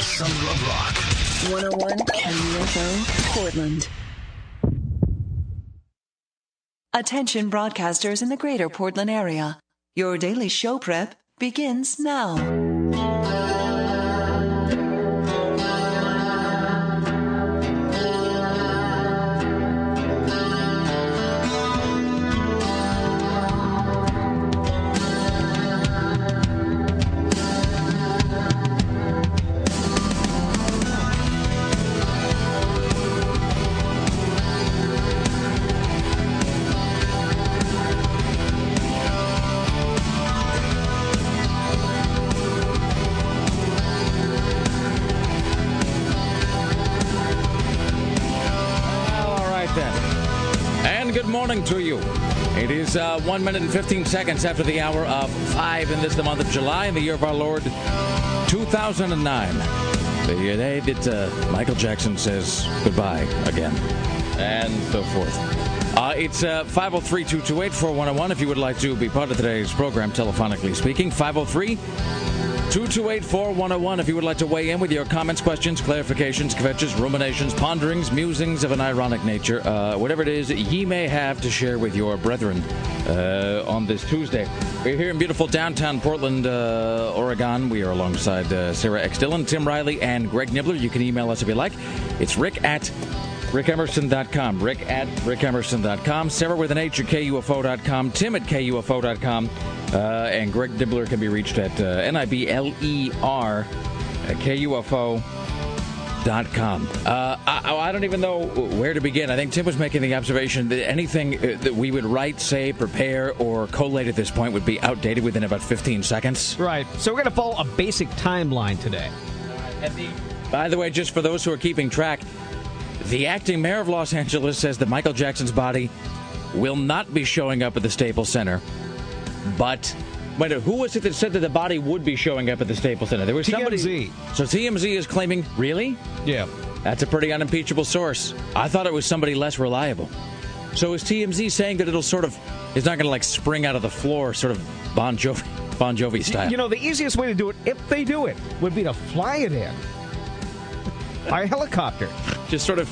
Summer of Rock. 101 KUFO, Portland. Attention broadcasters in the greater Portland area. Your daily show prep begins now. One minute and 15 seconds after the hour of five in this, the month of July, in the year of our Lord 2009. The day that uh, Michael Jackson says goodbye again, and so forth. Uh, it's uh, 503 228 4101 if you would like to be part of today's program, telephonically speaking. 503 228 4101 if you would like to weigh in with your comments, questions, clarifications, kvetches, ruminations, ponderings, musings of an ironic nature, uh, whatever it is ye may have to share with your brethren uh, on this Tuesday. We're here in beautiful downtown Portland, uh, Oregon. We are alongside uh, Sarah X. Dillon, Tim Riley, and Greg Nibler. You can email us if you like. It's rick at rickemerson.com. Rick at rickemerson.com. Sarah with an H at KUFO.com. Tim at KUFO.com. Uh, and Greg Nibler can be reached at uh, N-I-B-L-E-R at KUFO.com. Uh, I, I don't even know where to begin. I think Tim was making the observation that anything uh, that we would write, say, prepare, or collate at this point would be outdated within about 15 seconds. Right. So we're going to follow a basic timeline today. By the way, just for those who are keeping track, the acting mayor of Los Angeles says that Michael Jackson's body will not be showing up at the Staples Center. But wait, who was it that said that the body would be showing up at the Staples Center? There was somebody. TMZ. So TMZ is claiming, really? Yeah. That's a pretty unimpeachable source. I thought it was somebody less reliable. So is TMZ saying that it'll sort of, it's not going to like spring out of the floor, sort of Bon Jovi, Bon Jovi style? You know, the easiest way to do it, if they do it, would be to fly it in by helicopter. just sort of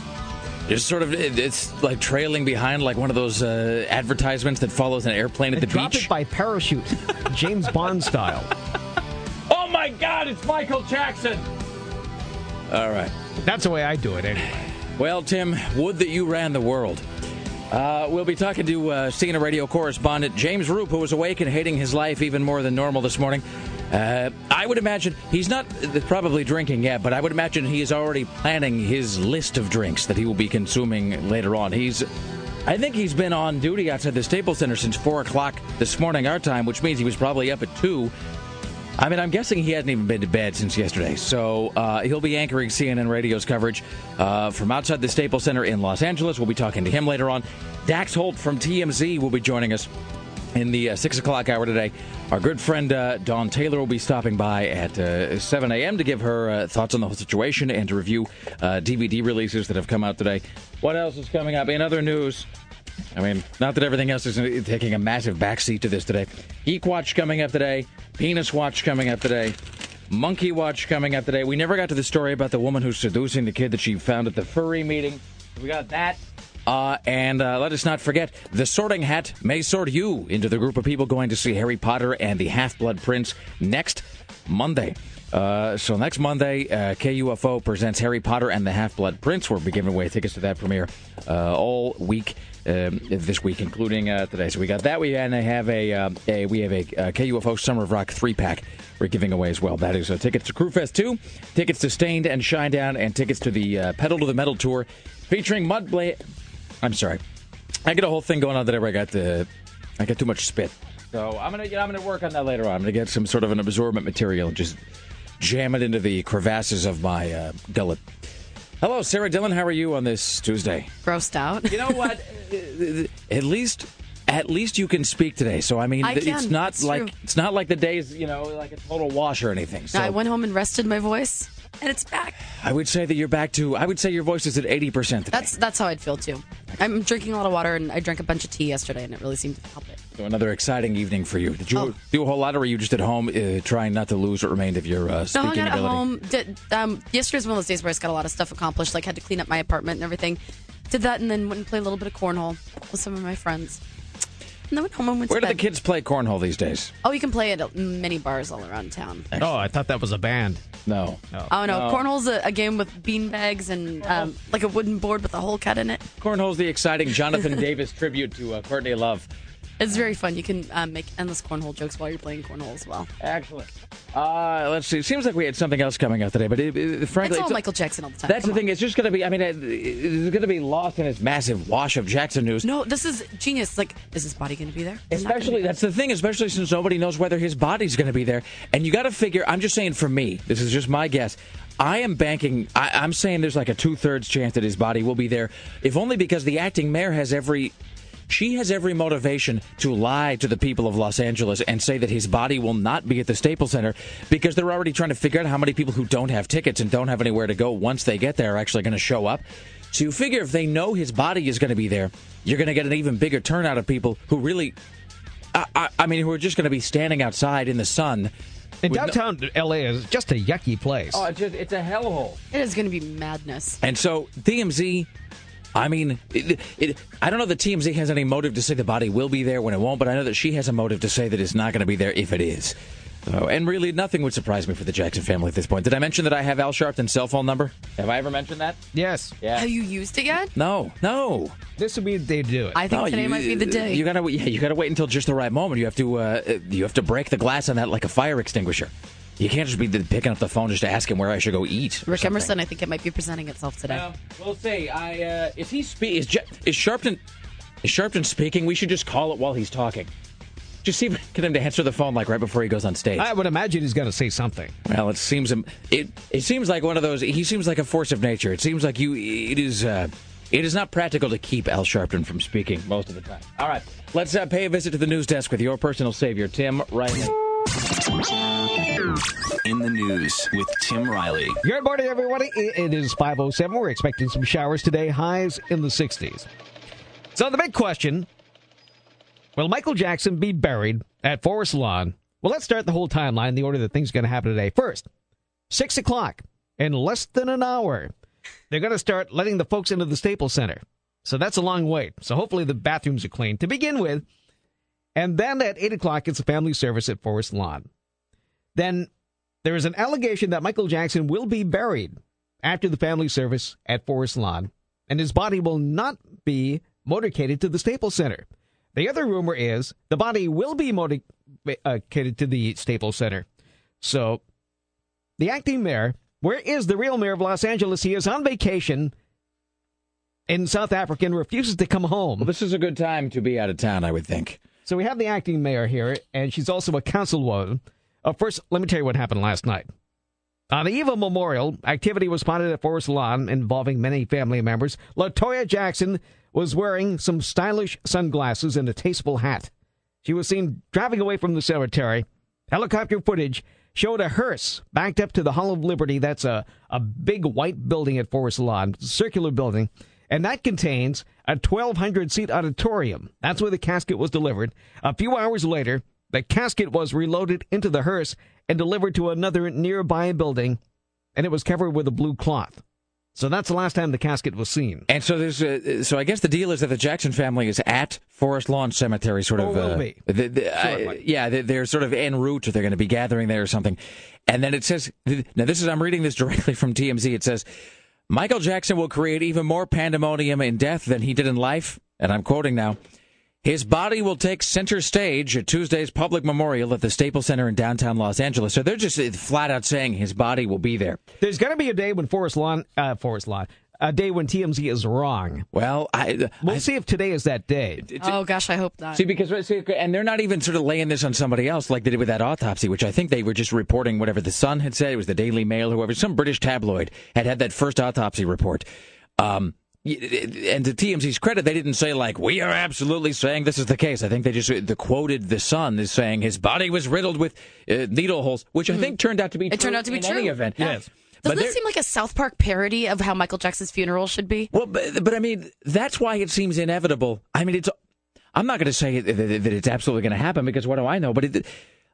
just sort of it's like trailing behind like one of those uh, advertisements that follows an airplane at the drop beach it by parachute, James Bond style. oh my god it's michael jackson all right That's the way I do it anyway. well tim would that you ran the world uh, we'll be talking to uh, CNN radio correspondent James Roope, who was awake and hating his life even more than normal this morning. Uh, I would imagine he's not uh, probably drinking yet, but I would imagine he is already planning his list of drinks that he will be consuming later on. He's, I think he's been on duty outside the Staples Center since four o'clock this morning our time, which means he was probably up at two. I mean, I'm guessing he hasn't even been to bed since yesterday. So uh, he'll be anchoring CNN Radio's coverage uh, from outside the Staples Center in Los Angeles. We'll be talking to him later on. Dax Holt from TMZ will be joining us in the uh, 6 o'clock hour today. Our good friend uh, Dawn Taylor will be stopping by at uh, 7 a.m. to give her uh, thoughts on the whole situation and to review uh, DVD releases that have come out today. What else is coming up? In other news, I mean, not that everything else is taking a massive backseat to this today. Geek Watch coming up today. Penis Watch coming up today. Monkey Watch coming up today. We never got to the story about the woman who's seducing the kid that she found at the furry meeting. We got that. Uh, and uh, let us not forget, the sorting hat may sort you into the group of people going to see Harry Potter and the Half Blood Prince next Monday. Uh, so next Monday, uh, KUFO presents Harry Potter and the Half Blood Prince. We'll be giving away tickets to that premiere uh, all week um, this week, including uh, today. So we got that. We and I have a, uh, a we have a uh, KUFO Summer of Rock three pack we're giving away as well. That is tickets to Crüe Fest two, tickets to Staind and Shinedown, and tickets to the Pedal to the Metal tour featuring Mudvayne. I'm sorry, I get a whole thing going on today where I got the I got too much spit. So I'm gonna I'm gonna work on that later on. I'm gonna get some sort of an absorbent material and just jam it into the crevasses of my uh, gullet. Hello, Sarah Dillon. How are you on this Tuesday? grossed out. You know what? at least, at least you can speak today. So I mean, I it's not It's like true. it's not like the days you know like a total wash or anything. So I went home and rested my voice, and it's back. I would say that you're back to. I would say your voice is at eighty percent. That's that's how I'd feel too. I'm drinking a lot of water, and I drank a bunch of tea yesterday, and it really seemed to help it. So another exciting evening for you. Did you Oh. do a whole lot, or were you just at home uh, trying not to lose what remained of your uh, No, speaking I got at ability? home. Did, um, yesterday's one of those days where I just got a lot of stuff accomplished. Like had to clean up my apartment and everything. Did that and then went and played a little bit of cornhole with some of my friends. And then went home and went Where to do the kids play cornhole these days? Oh, you can play it at many bars all around town. Oh, I thought that was a band. No. no. Oh no, cornhole's a, a game with bean bags and um, like a wooden board with a hole cut in it. Cornhole's the exciting Jonathan Davis tribute to uh, Courtney Love. It's very fun. You can um, make endless cornhole jokes while you're playing cornhole as well. Excellent. Uh, let's see. It seems like we had something else coming out today, but it, it, frankly, It's all it's- Michael Jackson all the time. That's Come the on. thing. It's just going to be. I mean, it, it's going to be lost in this massive wash of Jackson news. No, this is genius. Like, is his body going to be there? it Especially be that's the thing. Especially since nobody knows whether his body's going to be there, and you got to figure. I'm just saying, for me, this is just my guess. I am banking. I, I'm saying there's like a two thirds chance that his body will be there, if only because the acting mayor has every. She has every motivation to lie to the people of Los Angeles and say that his body will not be at the Staples Center because they're already trying to figure out how many people who don't have tickets and don't have anywhere to go once they get there are actually going to show up. So you figure if they know his body is going to be there, you're going to get an even bigger turnout of people who really I, I, I mean, who are just going to be standing outside in the sun. And with no- downtown LA is just a yucky place. oh, it's just it's a hellhole. It is going to be madness. And so TMZ, I mean, it, it, I don't know that TMZ has any motive to say the body will be there when it won't, but I know that she has a motive to say that it's not going to be there if it is. So, and really, nothing would surprise me for the Jackson family at this point. Did I mention that I have Al Sharpton's cell phone number? Have I ever mentioned that? yes. Yeah. Have you used it yet? No, no. This would be the day to do it. I think No, today you- might be the day. You gotta, yeah, you gotta wait until just the right moment. You have to, uh, you have to break the glass on that like a fire extinguisher. You can't just be picking up the phone just to ask him where I should go eat. or Rick something. Emerson, I think it might be presenting itself today. Well, we'll see. I uh, is he spe- is Je- is Sharpton is Sharpton speaking? We should just call it while he's talking. Just see if we can get him to answer the phone like right before he goes on stage. I would imagine he's going to say something. Well, it seems. It it seems like one of those. He seems like a force of nature. It seems like you. It is. Uh, it is not practical to keep Al Sharpton from speaking most of the time. All right, let's uh, pay a visit to the news desk with your personal savior, Tim Riley. In the news with Tim Riley. Good morning, everybody. It is 5.07. We're expecting some showers today, highs in the 60s. So the big question, will Michael Jackson be buried at Forest Lawn? Well, let's start the whole timeline, the order that things are going to happen today. First, 6 o'clock, in less than an hour, they're going to start letting the folks into the Staples Center. So that's a long wait. So hopefully the bathrooms are clean to begin with. And then at 8 o'clock, it's a family service at Forest Lawn. Then there is an allegation that Michael Jackson will be buried after the family service at Forest Lawn, and his body will not be motorcaded to the Staples Center. The other rumor is the body will be motorcaded to the Staples Center. So, the acting mayor, where is the real mayor of Los Angeles? He is on vacation in South Africa and refuses to come home. Well, this is a good time to be out of town, I would think. So we have the acting mayor here, and she's also a councilwoman. Uh, first, let me tell you what happened last night. On the eve of Memorial, activity was spotted at Forest Lawn involving many family members. Latoya Jackson was wearing some stylish sunglasses and a tasteful hat. She was seen driving away from the cemetery. Helicopter footage showed a hearse backed up to the Hall of Liberty. That's a, a big white building at Forest Lawn, circular building. And that contains a 1,200 seat auditorium. That's where the casket was delivered. A few hours later, the casket was reloaded into the hearse and delivered to another nearby building, and it was covered with a blue cloth. So that's the last time the casket was seen. And so there's, uh, so I guess the deal is that the Jackson family is at Forest Lawn Cemetery, sort Or of. will uh, be. the- the- yeah, they're, they're sort of en route, or they're going to be gathering there or something. And then it says, now this is I'm reading this directly from TMZ. It says, Michael Jackson will create even more pandemonium in death than he did in life. And I'm quoting now. His body will take center stage at Tuesday's public memorial at the Staples Center in downtown Los Angeles. So they're just flat out saying his body will be there. There's going to be a day when Forest Lawn, uh, Lawn, a day when TMZ is wrong. Well, I, We'll I see if today is that day. oh gosh, I hope not. See, because see, and they're not even sort of laying this on somebody else like they did with that autopsy, which I think they were just reporting whatever the Sun had said. It was the Daily Mail, whoever, some British tabloid had had that first autopsy report. Um, and to TMZ's credit, they didn't say like we are absolutely saying this is the case. I think they just the quoted the Sun is saying his body was riddled with uh, needle holes, which I think turned out to be. It true turned out to be in true. any event. Yes. But Doesn't there- this seem like a South Park parody of how Michael Jackson's funeral should be? Well, but, but I mean, that's why it seems inevitable. I mean, it's. I'm not going to say that, that it's absolutely going to happen because what do I know? But it,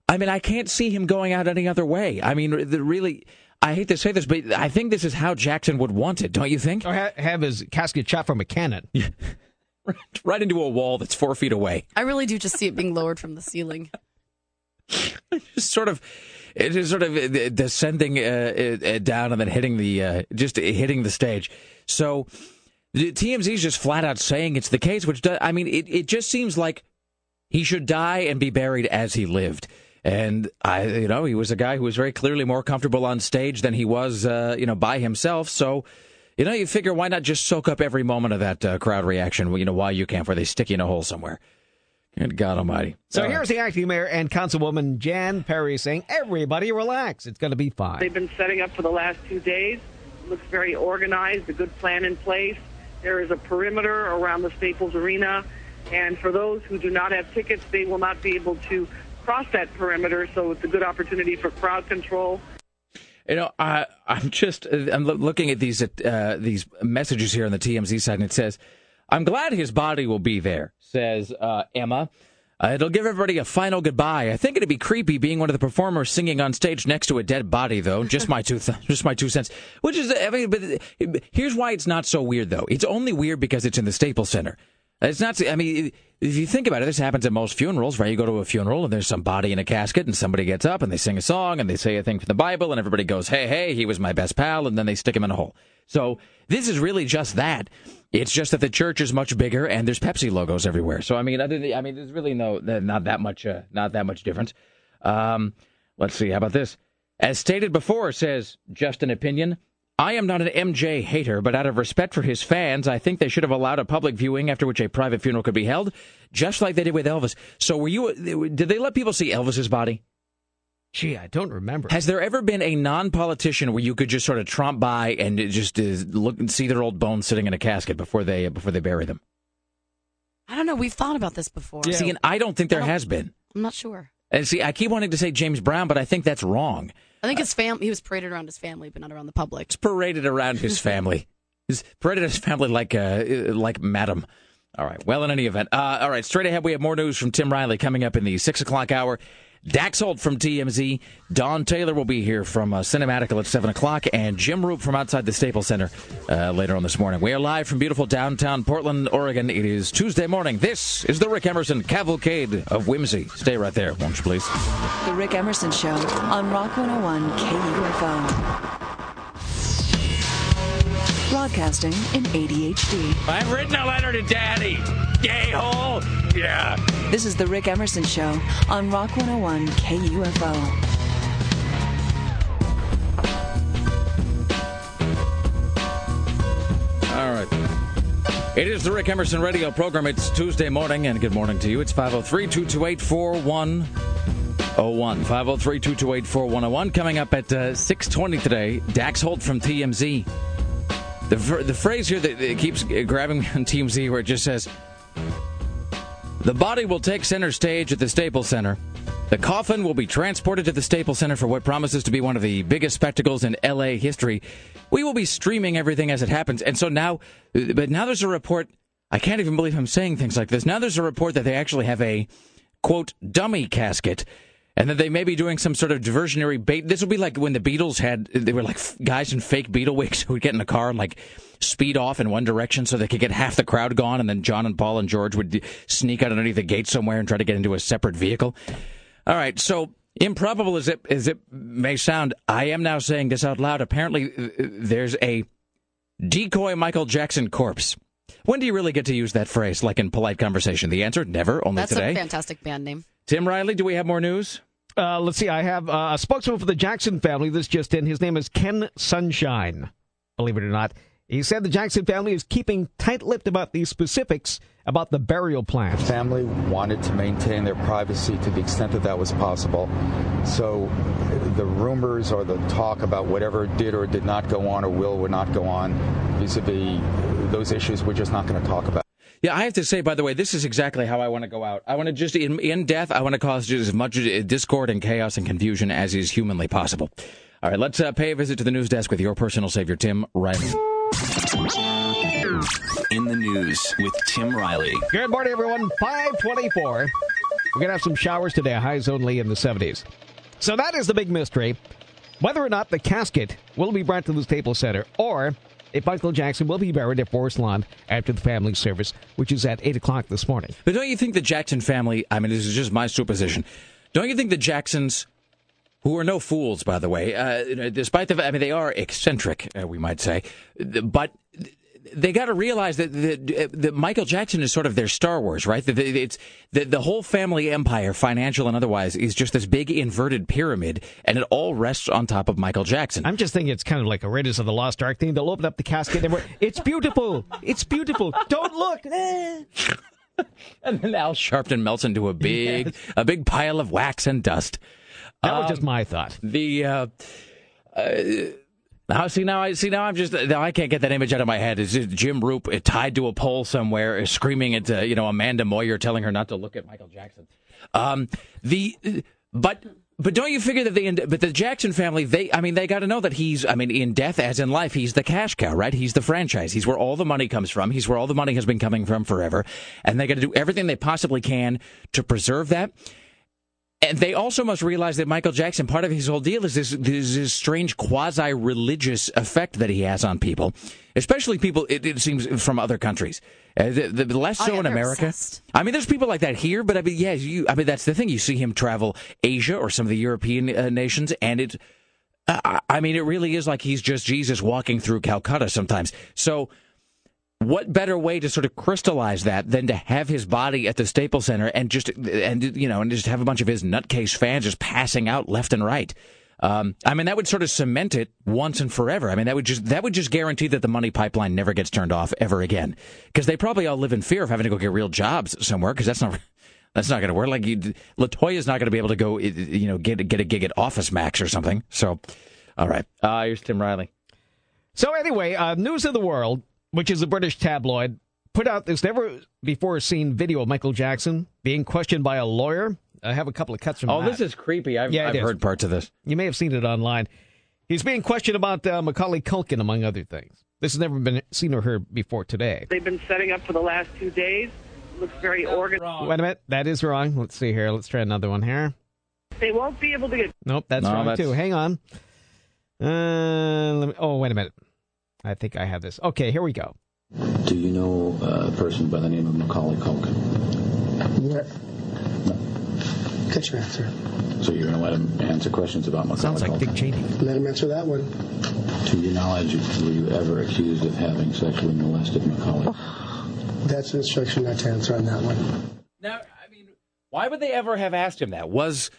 I mean, I can't see him going out any other way. I mean, really, I hate to say this, but I think this is how Jackson would want it, don't you think? Or ha- have his casket shot from a cannon. right into a wall that's four feet away. I really do just see it being lowered from the ceiling. just sort of it is sort of uh, descending uh, uh, down and then hitting the uh, just hitting the stage. So TMZ is just flat out saying it's the case, which does, I mean it, it just seems like he should die and be buried as he lived. And I, you know, he was a guy who was very clearly more comfortable on stage than he was, uh, you know, by himself. So, you know, you figure why not just soak up every moment of that uh, crowd reaction, you know, while you can, where they stick you in a hole somewhere. Good God Almighty! So All here's right. the acting mayor and councilwoman Jan Perry saying, "Everybody relax. It's going to be fine." They've been setting up for the last two days. It looks very organized. A good plan in place. There is a perimeter around the Staples Arena, and for those who do not have tickets, they will not be able to cross that perimeter. So it's a good opportunity for crowd control. You know, I, I'm just I'm looking at these uh, these messages here on the TMZ side, and it says I'm glad his body will be there, says uh, Emma. Uh, it'll give everybody a final goodbye. I think it'd be creepy being one of the performers singing on stage next to a dead body, though. Just my two, th- just my two cents. Which is, I mean, but here's why it's not so weird, though. It's only weird because it's in the Staples Center. It's not. I mean, if you think about it, this happens at most funerals, right? You go to a funeral and there's some body in a casket, and somebody gets up and they sing a song and they say a thing from the Bible, and everybody goes, "Hey, hey, he was my best pal," and then they stick him in a hole. So this is really just that. It's just that the church is much bigger and there's Pepsi logos everywhere. So I mean, other than, I mean, there's really no, not that much, uh, not that much difference. Um, let's see. How about this? As stated before, says just an opinion. I am not an MJ hater, but out of respect for his fans, I think they should have allowed a public viewing after which a private funeral could be held, just like they did with Elvis. So were you? Did they let people see Elvis's body? Gee, I don't remember. Has there ever been a non-politician where you could just sort of tromp by and just uh, look and see their old bones sitting in a casket before they before they bury them? I don't know. We've thought about this before. Yeah. See, and I don't think there don't, has been. I'm not sure. And see, I keep wanting to say James Brown, but I think that's wrong. I think his family. He was paraded around his family, but not around the public. He's paraded around his family. He's paraded his family like uh, like Madam. All right. Well, in any event, uh, all right. Straight ahead, we have more news from Tim Riley coming up in the six o'clock hour. Dax Holt from TMZ. Dawn Taylor will be here from uh, Cinematical at 7 o'clock, and Jim Roope from outside the Staples Center uh, later on this morning. We are live from beautiful downtown Portland, Oregon. It is Tuesday morning. This is the Rick Emerson Cavalcade of Whimsy. Stay right there, won't you please? The Rick Emerson Show on Rock 101 KUFO broadcasting in ADHD. I've written a letter to Daddy. Gay hole. Yeah. This is the Rick Emerson Show on Rock 101 KUFO. All right. It is the Rick Emerson radio program. It's Tuesday morning, and good morning to you. It's 503 228 4101. 503 228 4101. Coming up at uh, 620 today, Dax Holt from TMZ the, the phrase here that keeps grabbing me on TMZ where it just says, The body will take center stage at the Staples Center. The coffin will be transported to the Staples Center for what promises to be one of the biggest spectacles in LA history. We will be streaming everything as it happens. And so now, but now there's a report. I can't even believe I'm saying things like this. Now there's a report that they actually have a, quote, dummy casket and that they may be doing some sort of diversionary bait. This would be like when the Beatles had, they were like guys in fake Beatle wigs who would get in a car and like speed off in one direction so they could get half the crowd gone, and then John and Paul and George would sneak out underneath the gate somewhere and try to get into a separate vehicle. All right, so improbable as it as it may sound, I am now saying this out loud. Apparently, uh, there's a decoy Michael Jackson corpse. When do you really get to use that phrase, like in polite conversation? The answer: never. Only That's today. That's a fantastic band name. Tim Riley, do we have more news? Uh, let's see. I have uh, a spokesman for the Jackson family. This just in. His name is Ken Sunshine. Believe it or not, he said the Jackson family is keeping tight-lipped about the specifics about the burial plan. The Family wanted to maintain their privacy to the extent that that was possible. So the rumors or the talk about whatever did or did not go on or will or not go on vis-a-vis those issues, we're just not going to talk about. Yeah, I have to say, by the way, this is exactly how I want to go out. I want to just, in, in death, I want to cause just as much discord and chaos and confusion as is humanly possible. All right, let's uh, pay a visit to the news desk with your personal savior, Tim Riley. In the news with Tim Riley. Good morning, everyone. 524. We're going to have some showers today, highs only in the 70s. So that is the big mystery. Whether or not the casket will be brought to the Staples Center or if Michael Jackson will be buried at Forest Lawn after the family service, which is at 8 o'clock this morning. But don't you think the Jackson family, I mean, this is just my supposition, don't you think the Jacksons, who are no fools, by the way, uh, despite the fact, I mean, they are eccentric, uh, we might say, but they got to realize that, that, that Michael Jackson is sort of their Star Wars, right? That it's the, the whole family empire, financial and otherwise, is just this big inverted pyramid, and it all rests on top of Michael Jackson. I'm just thinking it's kind of like a Raiders of the Lost Ark thing. They'll open up the casket and it's beautiful. It's beautiful. Don't look. And then Al Sharpton melts into a big, yes. a big pile of wax and dust. That was um, just my thought. The. Uh, uh, now, see now, I see now. I'm just now. I can't get that image out of my head. Is Jim Roope tied to a pole somewhere, screaming at uh, you know Amanda Moyer, telling her not to look at Michael Jackson. Um, the but but don't you figure that they but the Jackson family they I mean they got to know that he's I mean in death as in life he's the cash cow right he's the franchise he's where all the money comes from he's where all the money has been coming from forever and they got to do everything they possibly can to preserve that and they also must realize that Michael Jackson, part of his whole deal is this, this, this strange quasi religious effect that he has on people, especially people, it, it seems, from other countries. Uh, the, the, less so oh, yeah, in America. Obsessed. I mean, there's people like that here, but I mean, yeah, you, I mean, that's the thing. You see him travel Asia or some of the European uh, nations, and it, uh, I mean, it really is like he's just Jesus walking through Calcutta sometimes. So, what better way to sort of crystallize that than to have his body at the Staples Center and just and you know and just have a bunch of his nutcase fans just passing out left and right. Um, I mean, that would sort of cement it once and forever. I mean, that would just that would just guarantee that the money pipeline never gets turned off ever again. Because they probably all live in fear of having to go get real jobs somewhere. Because that's not that's not going to work. Like you, Latoya's not going to be able to go, you know, get get a gig at Office Max or something. So, all right, uh, here's Tim Riley. So anyway, uh, news of the world which is a British tabloid, put out this never before seen video of Michael Jackson being questioned by a lawyer. I have a couple of cuts from oh, that. this is creepy. I've, yeah, I've heard parts of this. You may have seen it online. He's being questioned about uh, Macaulay Culkin, among other things. This has never been seen or heard before today. They've been setting up for the last two days. Looks very organized. Wait a minute. That is wrong. Let's see here. Let's try another one here. They won't be able to get. Nope, that's no, wrong that's... too. Hang on. Uh, me... Oh, wait a minute. I think I have this. Okay, here we go. Do you know a person by the name of Macaulay Culkin? Yeah. No. Get your answer. So you're going to let him answer questions about Macaulay Sounds like Culkin? Dick Cheney. Let him answer that one. To your knowledge, were you ever accused of having sexually molested Macaulay? Oh, that's an instruction not to answer on that one. Now, I mean, why would they ever have asked him that? Was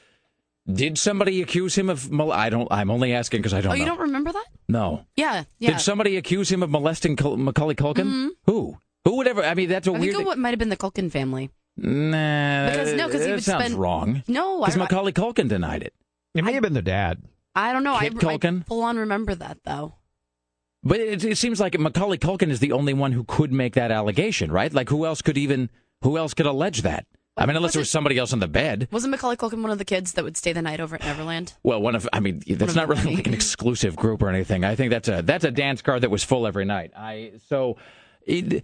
did somebody accuse him of? Mol- I don't. I'm only asking because I don't. Oh, know. you don't remember that? No. Yeah. Yeah. Did somebody accuse him of molesting Col- Macaulay Culkin? Mm-hmm. Who? Who would ever? I mean, that's a I weird. think it might have been the Culkin family. Nah. Because no, because he would sounds spend wrong. No, because Macaulay Culkin denied it. It may have been the dad. I don't know. Kit I, Culkin? I full on remember that though. But it, it seems like Macaulay Culkin is the only one who could make that allegation, right? Like who else could even? Who else could allege that? I mean, unless was there was somebody else on the bed. Wasn't Macaulay Culkin one of the kids that would stay the night over at Neverland? Well, one of I mean, that's not really like an exclusive group or anything. I think that's a that's a dance card that was full every night. I so it,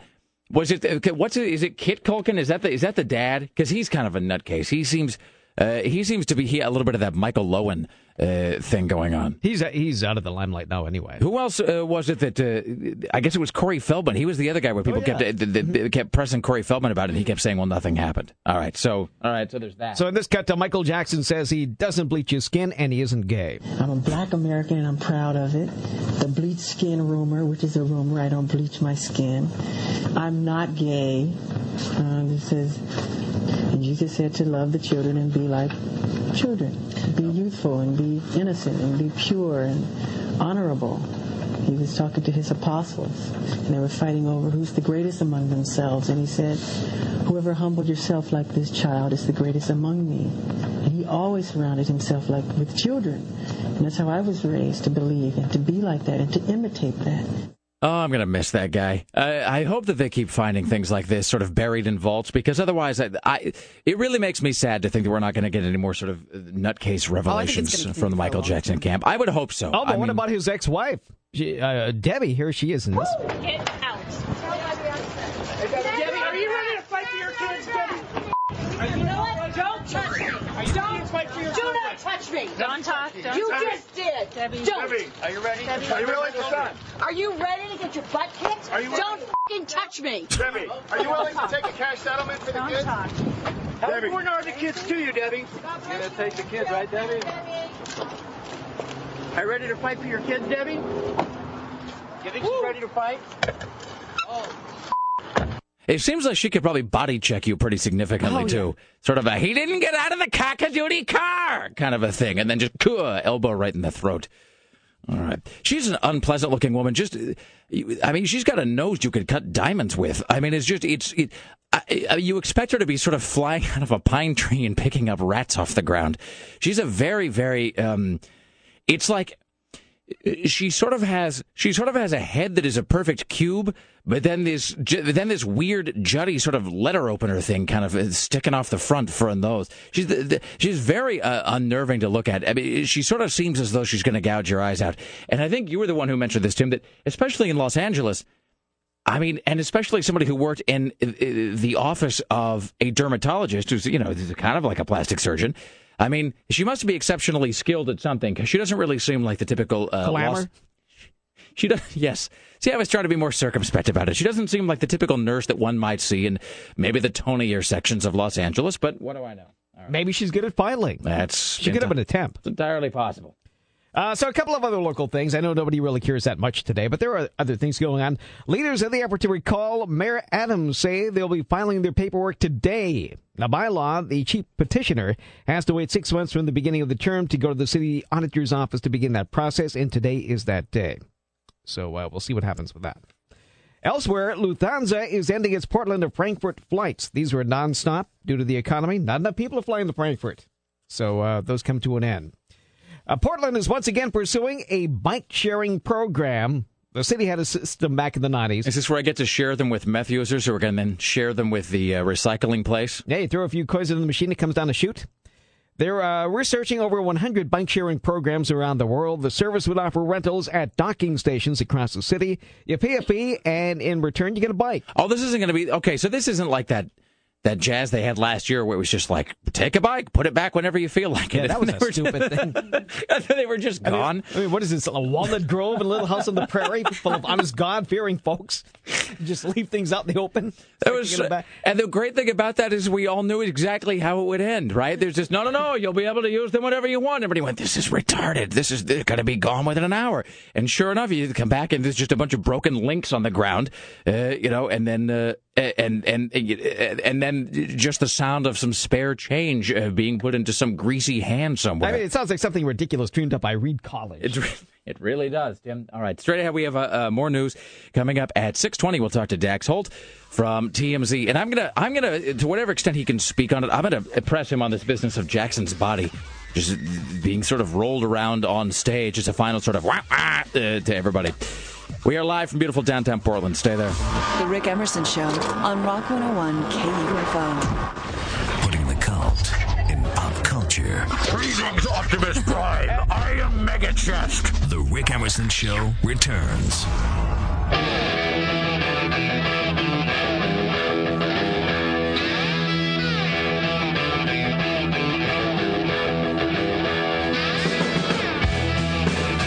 was it what's it is it Kit Culkin? Is that the is that the dad? Because he's kind of a nutcase. He seems uh, he seems to be he, a little bit of that Michael Lohan uh, thing going on. He's he's out of the limelight now, anyway. Who else uh, was it that? Uh, I guess it was Corey Feldman. He was the other guy where people oh, yeah. kept uh, kept pressing Corey Feldman about it. and He kept saying, "Well, nothing happened." All right, so all right, so there's that. So in this cut, to Michael Jackson says he doesn't bleach his skin and he isn't gay. I'm a black American and I'm proud of it. The bleach skin rumor, which is a rumor, I don't bleach my skin. I'm not gay. Uh, this is and Jesus said to love the children and be like children, be youthful and be innocent and be pure and honorable. He was talking to his apostles, and they were fighting over who's the greatest among themselves. And he said, Whoever humbled yourself like this child is the greatest among me. And he always surrounded himself like with children. And that's how I was raised to believe and to be like that and to imitate that. Oh, I'm going to miss that guy. I, I, hope that they keep finding things like this sort of buried in vaults because otherwise, I, I it really makes me sad to think that we're not going to get any more sort of nutcase revelations oh, from the Michael Jackson camp. I would hope so. Oh, but I what mean, about his ex-wife? Uh, Debbie, here she is in this. Get out. Debbie, are you ready to fight for your kids, Debbie? You know what? Don't touch me. Don't fight for your Do not touch me. Don't talk. Don't you talk. just did. Debbie. Don't. Debbie, are you ready? Debbie. Are you willing to stop? Are you ready to get your butt kicked? Are you? Don't fucking touch me. Debbie, are you willing to take a cash settlement for the Don't kids? talk. How important are the kids to you, Debbie? You're gonna take the kids, right, Debbie? Are you ready to fight for your kids, Debbie? You think she's ready to fight? Oh. It seems like she could probably body check you pretty significantly Oh, too. Sort of a he didn't get out of the cock-a-doodie car kind of a thing, and then just elbow right in the throat. All right, she's an unpleasant-looking woman. Just, uh, I mean, she's got a nose you could cut diamonds with. I mean, it's just it's it. I, you expect her to be sort of flying out of a pine tree and picking up rats off the ground. She's a very, very. Um, it's like she sort of has she sort of has a head that is a perfect cube, but then this then this weird jutty sort of letter opener thing kind of sticking off the front for those. She's the, the, she's very uh, unnerving to look at. I mean, she sort of seems as though she's going to gouge your eyes out. And I think you were the one who mentioned this, Tim, that especially in Los Angeles. I mean, and especially somebody who worked in uh, the office of a dermatologist, who's you know kind of like a plastic surgeon. I mean, she must be exceptionally skilled at something because she doesn't really seem like the typical uh, Glamour? She does. Yes. See, I was trying to be more circumspect about it. She doesn't seem like the typical nurse that one might see in maybe the tonier sections of Los Angeles. But what do I know? Maybe she's good at filing. That's She could have been a temp. It's entirely possible. Uh, so a couple of other local things. I know nobody really cares that much today, but there are other things going on. Leaders of the effort to recall Mayor Adams say they'll be filing their paperwork today. Now, by law, the chief petitioner has to wait six months from the beginning of the term to go to the city auditor's office to begin that process, and today is that day. So uh, we'll see what happens with that. Elsewhere, Lufthansa is ending its Portland to Frankfurt flights. These were nonstop due to the economy. Not enough people are flying to Frankfurt. So uh, those come to an end. Uh, Portland is once again pursuing a bike sharing program. The city had a system back in the 90s. Is this where I get to share them with meth users who are going to then share them with the uh, recycling place? Yeah, you throw a few coins in the machine, it comes down to shoot. They're uh, researching over 100 bike sharing programs around the world. The service would offer rentals at docking stations across the city. You pay a fee, and in return, you get a bike. Oh, this isn't going to be okay. So this isn't like that that jazz they had last year, where it was just like take a bike, put it back whenever you feel like it. Yeah, that was a stupid thing. they were just I mean- gone. I mean, what is this? A walnut grove, a little house on the prairie, full of honest, God-fearing folks. Just leave things out in the open. That was, it and the great thing about that is we all knew exactly how it would end, right? There's just no, no, no. You'll be able to use them whenever you want. Everybody went, "This is retarded. This is they're going to be gone within an hour." And sure enough, you come back and there's just a bunch of broken links on the ground, uh, you know, and then uh, and and and then just the sound of some spare change uh, being put into some greasy hand somewhere. I mean, it sounds like something ridiculous dreamed up by Reed College. It, it really does, Tim. All right, straight ahead we have uh, uh, more news coming up at six twenty. We'll talk to Dax Holt from TMZ, and I'm gonna, I'm gonna, to whatever extent he can speak on it, I'm gonna press him on this business of Jackson's body just being sort of rolled around on stage as a final sort of wah, wah, uh, to everybody. We are live from beautiful downtown Portland. Stay there. The Rick Emerson Show on Rock 101 KUFO. Putting the cult in pop culture. Greetings, Optimus Prime. I am Mega Chest. The Rick Emerson Show returns.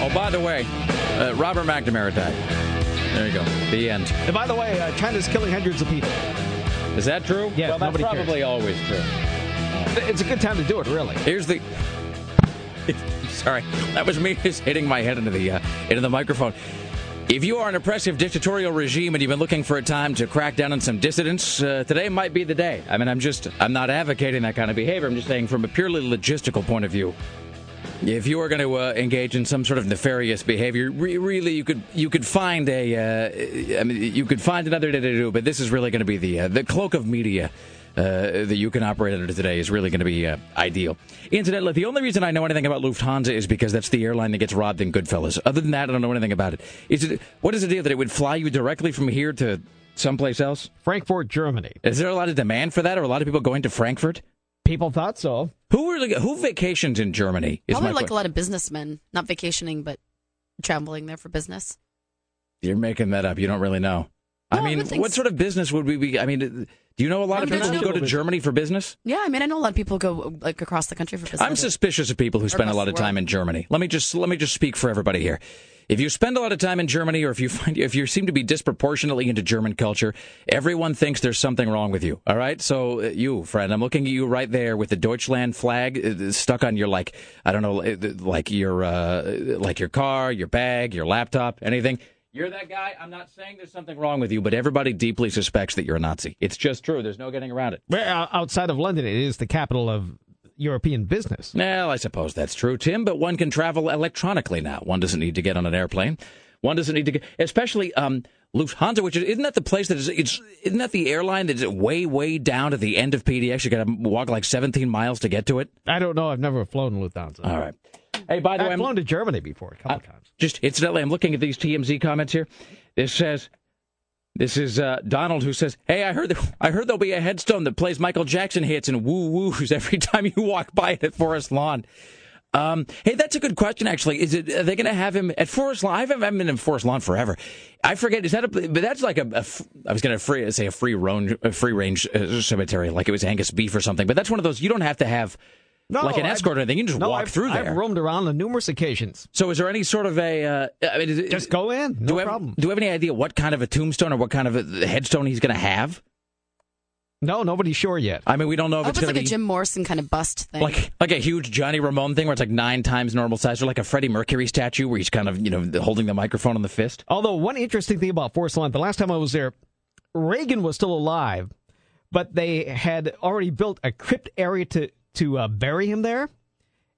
Oh, by the way, uh, Robert McNamara died. There you go. The end. And by the way, uh, China's killing hundreds of people. Is that true? Yeah, well, that's nobody cares. probably always true. It's a good time to do it, really. Here's the. Sorry, that was me just hitting my head into the uh, into the microphone. If you are an oppressive dictatorial regime and you've been looking for a time to crack down on some dissidents, uh, today might be the day. I mean, I'm just I'm not advocating that kind of behavior. I'm just saying from a purely logistical point of view. If you are going to uh, engage in some sort of nefarious behavior, re- really, you could you could find a uh, I mean, you could find another day to do. But this is really going to be the uh, the cloak of media uh, that you can operate under today is really going to be uh, ideal. Incidentally, the only reason I know anything about Lufthansa is because that's the airline that gets robbed in Goodfellas. Other than that, I don't know anything about it. Is it what is the deal that it would fly you directly from here to someplace else? Frankfurt, Germany. Is there a lot of demand for that? or a lot of people going to Frankfurt? People thought so. Who really who vacations in Germany? Is Probably like que- a lot of businessmen, not vacationing, but traveling there for business. You're making that up. You don't really know. I No, I mean, what so. sort of business would we be? I mean, do you know a lot I of people who go to Germany for business? Yeah, I mean, I know a lot of people go like across the country for business. I'm suspicious of people who spend a lot of time in Germany. Let me just let me just speak for everybody here. If you spend a lot of time in Germany, or if you find if you seem to be disproportionately into German culture, everyone thinks there's something wrong with you. All right, so uh, you, friend, I'm looking at you right there with the Deutschland flag uh, stuck on your like I don't know, uh, like your uh, like your car, your bag, your laptop, anything. You're that guy. I'm not saying there's something wrong with you, but everybody deeply suspects that you're a Nazi. It's just true. There's no getting around it. Well, uh, outside of London, it is the capital of European business. Well, I suppose that's true, Tim, but one can travel electronically now. One doesn't need to get on an airplane. One doesn't need to get, especially um, Lufthansa, which is, isn't that the place that is, it's, isn't that the airline that's way, way down at the end of PDX? You got to walk like 17 miles to get to it? I don't know. I've never flown Lufthansa. All right. Hey, by the way, I've flown to Germany before a couple Uh, times. just incidentally, I'm looking at these TMZ comments here. This says, this is uh, Donald who says, "Hey, I heard that, I heard there'll be a headstone that plays Michael Jackson hits and woo woos every time you walk by it at Forest Lawn." Um, hey, that's a good question. Actually, is it? Are they going to have him at Forest Lawn? I haven't, I haven't been in Forest Lawn forever. I forget. Is that a? But that's like a. a I was going to free say a free range, a free range uh, cemetery, like it was Angus beef or something. But that's one of those you don't have to have No, like an I've- escort or anything. You can just no, walk I've, through there. I've roamed around on numerous occasions. So is there any sort of a? Uh, I mean, is it- Just go in. No do we have, problem. Do we have any idea what kind of a tombstone or what kind of a headstone he's going to have? No, nobody's sure yet. I mean, we don't know if I hope it's it's going like to a be Jim Morrison kind of bust thing. like like a huge Johnny Ramone thing where it's like nine times normal size, or like a Freddie Mercury statue where he's kind of you know holding the microphone in the fist. Although one interesting thing about Forest Lawn, the last time I was there, Reagan was still alive, but they had already built a crypt area to to uh, bury him there.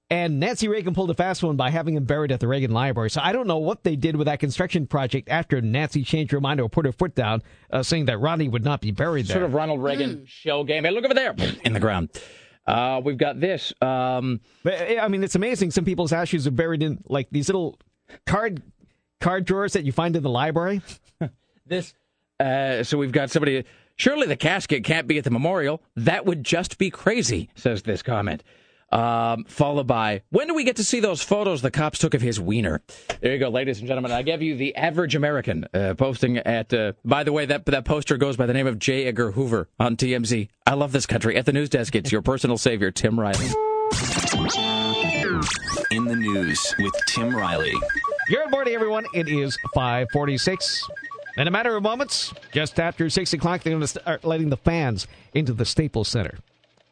And Nancy Reagan pulled a fast one by having him buried at the Reagan Library. So I don't know what they did with that construction project after Nancy changed her mind or put her foot down, uh, saying that Ronnie would not be buried there. Sort of Ronald Reagan shell game. Hey, look over there in the ground. Uh, we've got this. Um, But I mean, it's amazing. Some people's ashes are buried in like these little card card drawers that you find in the library. this. Uh, so we've got somebody. Surely the casket can't be at the memorial. That would just be crazy, says this comment. Um, followed by, when do we get to see those photos the cops took of his wiener? There you go, ladies and gentlemen. I give you the average American uh, posting at. Uh, by the way, that that poster goes by the name of J. Edgar Hoover on TMZ. I love this country. At the news desk, it's your personal savior, Tim Riley. In the news with Tim Riley. Good morning, everyone. It is 546. In a matter of moments, just after 6 o'clock, they're going to start letting the fans into the Staples Center.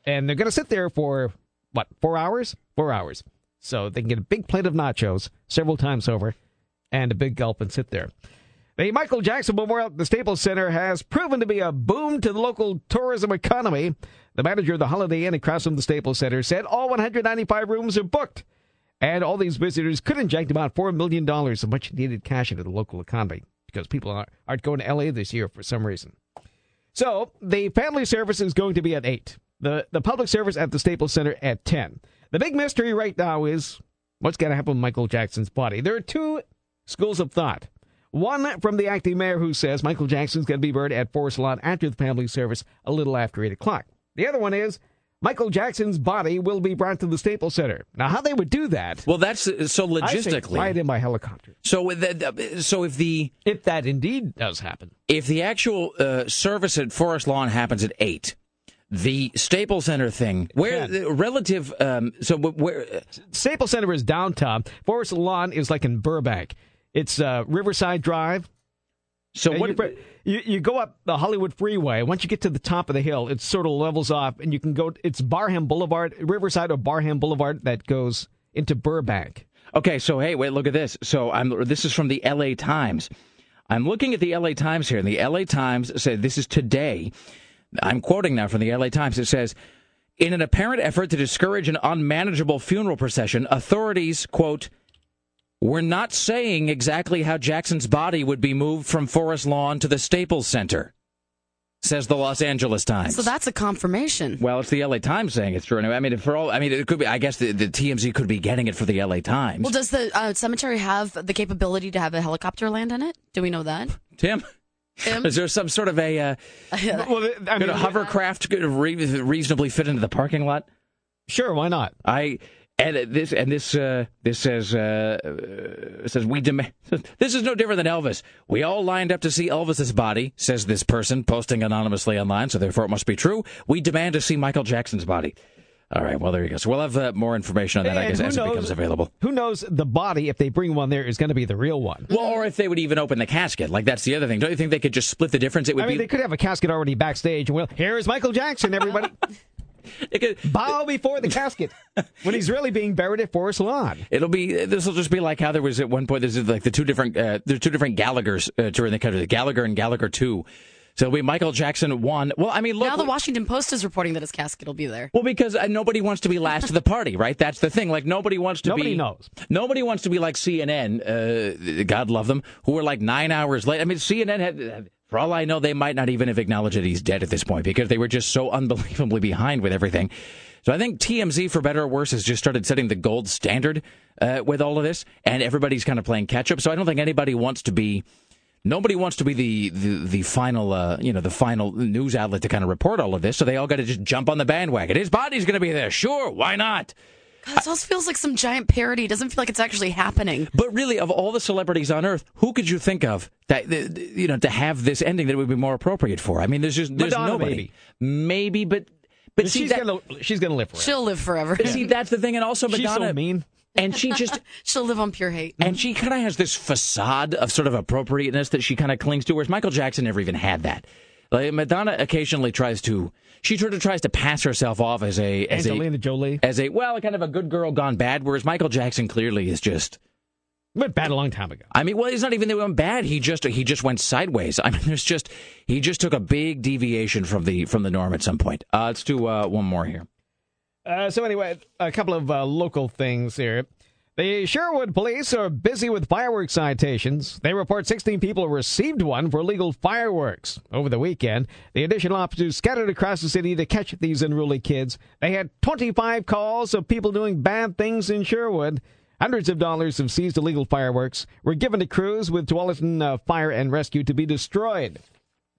And they're going to sit there for, what, four hours? Four hours. So they can get a big plate of nachos several times over and a big gulp and sit there. The Michael Jackson Memorial at the Staples Center has proven to be a boom to the local tourism economy. The manager of the Holiday Inn across from the Staples Center said all 195 rooms are booked. And all these visitors could inject about $4 million of much needed cash into the local economy because people aren't, aren't going to LA this year for some reason. So the family service is going to be at 8. The, the public service at the Staples Center at 10. The big mystery right now is what's going to happen with Michael Jackson's body. There are two schools of thought. One from the acting mayor who says Michael Jackson's going to be buried at Forest Lawn after the family service a little after 8 o'clock. The other one is Michael Jackson's body will be brought to the Staples Center. Now, how they would do that? Well, that's uh, so logistically. fly it in by helicopter. So, the, so if the If that indeed does happen. if the actual uh, service at Forest Lawn happens at eight, the Staples Center thing, where the relative, um, so where uh, Staples Center is downtown. Forest Lawn is like in Burbank. It's uh, Riverside Drive. so And what? You, you, go up the Hollywood Freeway. Once you get to the top of the hill, it sort of levels off, and you can go. It's Barham Boulevard, Riverside or Barham Boulevard that goes into Burbank. Okay, so hey, wait, look at this. So I'm this is from the L.A. Times. I'm looking at the L.A. Times here, and the L.A. Times said this is today. I'm quoting now from the L.A. Times. It says, in an apparent effort to discourage an unmanageable funeral procession, authorities quote. We're not saying exactly how Jackson's body would be moved from Forest Lawn to the Staples Center, says the Los Angeles Times. so that's a confirmation. Well, it's the LA Times saying it's true. Anyway, I mean, for all, I mean, it could be. I guess the, the TMZ could be getting it for the LA Times. Well, does the uh, cemetery have the capability to have a helicopter land in it? Do we know that? Tim, Tim? is there some sort of a uh, Well, I could a hovercraft could re- reasonably fit into the parking lot? sure, why not? I And uh, this and this uh, this says uh, uh, says we demand. This is no different than Elvis. We all lined up to see Elvis's body, says this person posting anonymously online. So therefore, it must be true. We demand to see Michael Jackson's body. All right. Well, there you go. So we'll have uh, more information on that, I guess, who as it becomes available. Who knows the body, if they bring one there, is going to be the real one. Well, or if they would even open the casket, like that's the other thing. Don't you think they could just split the difference? It would I mean, be they could have a casket already backstage. Well, here's Michael Jackson, everybody. Bow before the casket when he's really being buried at Forest Lawn. It'll be. This will just be like how there was at one point. There's like the two different. Uh, there's two different Gallagher's uh, touring the country. The Gallagher and Gallagher two. So it'll be Michael Jackson one. Well, I mean, look. now the Washington Post is reporting that his casket will be there. well, because uh, nobody wants to be last to the party, right? That's the thing. Like nobody wants to Nobody be. Nobody knows. Nobody wants to be like CNN. Uh, God love them, who were like nine hours late. I mean, CNN had. For all I know, they might not even have acknowledged that he's dead at this point because they were just so unbelievably behind with everything. So I think TMZ, for better or worse, has just started setting the gold standard uh, with all of this, and everybody's kind of playing catch up. So I don't think anybody wants to be. Nobody wants to be the the, the final, uh, you know, the final news outlet to kind of report all of this. So they all got to just jump on the bandwagon. His body's going to be there. Sure, why not? God, this also feels like some giant parody. It doesn't feel like it's actually happening. But really, of all the celebrities on Earth, who could you think of that that, you know to have this ending that would be more appropriate for? I mean, there's just there's Madonna, nobody. maybe. Maybe, but but see she's that, gonna she's gonna live forever. She'll live forever. but see that's the thing, and also She's Madonna. so mean. And she just She'll live on pure hate. and she kind of has this facade of sort of appropriateness that she kind of clings to, whereas Michael Jackson never even had that. Like Madonna occasionally tries to, she sort of tries to pass herself off as a as Angelina a Jolie as a well, kind of a good girl gone bad, whereas Michael Jackson clearly is just. went bad a long time ago. I mean, well, he's not even that he went bad. He just he just went sideways. I mean, there's just he just took a big deviation from the from the norm at some point. Uh, let's do uh, one more here. Uh, so anyway, a couple of uh, local things here. The Sherwood police are busy with fireworks citations. They report 16 people received one for illegal fireworks over the weekend. The additional officers scattered across the city to catch these unruly kids. They had 25 calls of people doing bad things in Sherwood. Hundreds of dollars of seized illegal fireworks were given to crews with Tualatin uh, Fire and Rescue to be destroyed.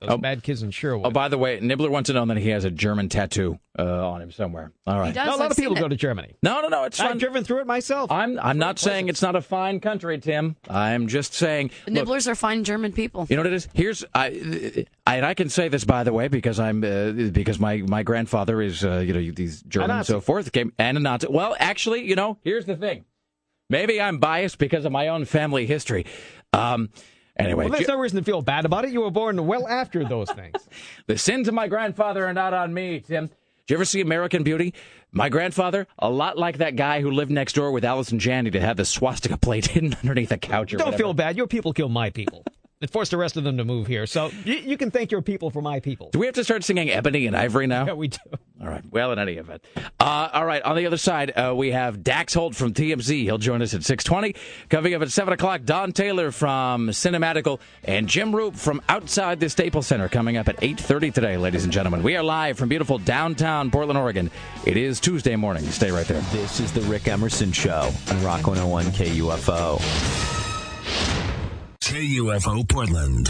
Those bad kids in Sherwood. Oh, by the way, Nibler wants to know that he has a German tattoo uh, on him somewhere. All right. does. No, a lot I've of people seen go to Germany. No, no, no. It's I've fun. driven through it myself. I'm I'm not saying it's not a fine country, Tim. I'm just saying. The look, Niblers are fine German people. you know what it is? Here's I, I and I can say this by the way because I'm uh, because my my grandfather is uh, you know these German and so forth came and a Nazi. Well, actually, you know, here's the thing. Maybe I'm biased because of my own family history. Um, anyway, Well, there's no reason to feel bad about it. You were born well after those things. the sins of my grandfather are not on me, Tim. Did you ever see American Beauty? My grandfather, a lot like that guy who lived next door with Allison Janney to have the swastika plate hidden underneath the couch or Don't whatever. feel bad. Your people kill my people. It forced the rest of them to move here. So you, you can thank your people for my people. Do we have to start singing Ebony and Ivory now? Yeah, we do. All right. Well, in any event. Uh, all right. On the other side, uh, we have Dax Holt from TMZ. He'll join us at 620. Coming up at 7 o'clock, Dawn Taylor from Cinematical and Jim Roope from outside the Staples Center coming up at 8.30 today, ladies and gentlemen. We are live from beautiful downtown Portland, Oregon. It is Tuesday morning. Stay right there. This is the Rick Emerson Show on Rock 101 KUFO. KUFO Portland.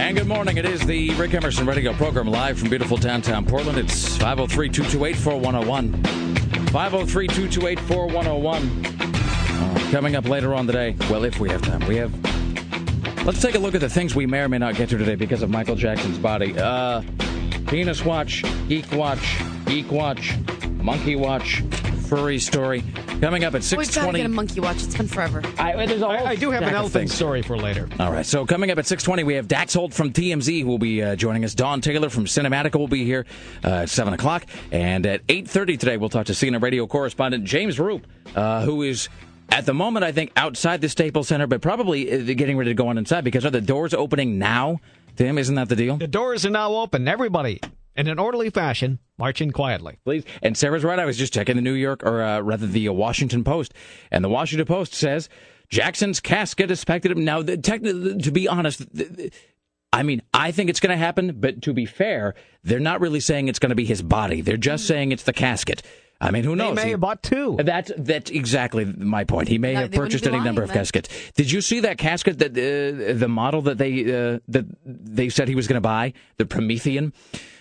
And good morning. It is the Rick Emerson Radio program live from beautiful downtown Portland. It's 503 228 4101. 503 228 4101. Coming up later on today. Well, if we have time, we have. Let's take a look at the things we may or may not get to today because of Michael Jackson's body. Uh, penis watch, geek watch, geek watch, monkey watch, furry story. Coming up at six twenty. We've got to 620. get a monkey watch. It's been forever. I, there's a I, whole I do have stack an of elephant story for later. All right. So coming up at 6:20, we have Dax Holt from TMZ who will be uh, joining us. Dawn Taylor from Cinematical will be here uh, at 7 o'clock, and at 8:30 today we'll talk to CNN radio correspondent James Roope, uh, who is. At the moment, I think outside the Staples Center, but probably uh, getting ready to go on inside because are the doors opening now? Tim, isn't that the deal? The doors are now open. Everybody, in an orderly fashion, marching quietly. Please. And Sarah's right. I was just checking the New York, or uh, rather the uh, Washington Post, and the Washington Post says Jackson's casket is expected. Now, the, to be honest, the, I mean, I think it's going to happen, but to be fair, they're not really saying it's going to be his body. They're just saying it's the casket. I mean, who knows? They may He- have bought two. That's that's exactly my point. He may No, have purchased be any number of then. caskets. Did you see that casket that uh, the model that they uh, that they said he was going to buy, the Promethean?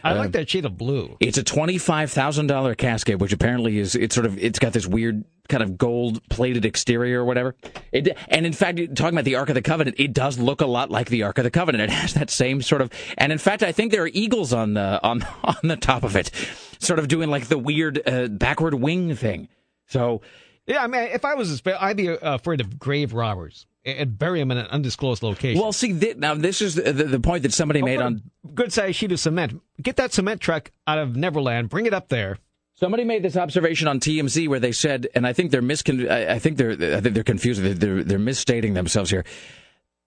I Uh, like that shade of blue. It's a twenty five thousand dollar casket, which apparently is it's sort of it's got this weird kind of gold plated exterior or whatever. It and in fact, talking about the Ark of the Covenant, it does look a lot like the Ark of the Covenant. It has that same sort of, and in fact, I think there are eagles on the on on the top of it, sort of doing like the weird uh, backward wing thing. So Yeah, I mean, if I was I'd be uh, afraid of grave robbers and- bury them in an undisclosed location. Well, see, thi- now this is the, the, the point that somebody Oh, made on. good sized sheet of cement. Get that cement truck out of Neverland, bring it up there. Somebody made this observation on TMZ where they said, and I think they're miscon- I I think they're, I think they're confused. They're, they're, they're misstating themselves here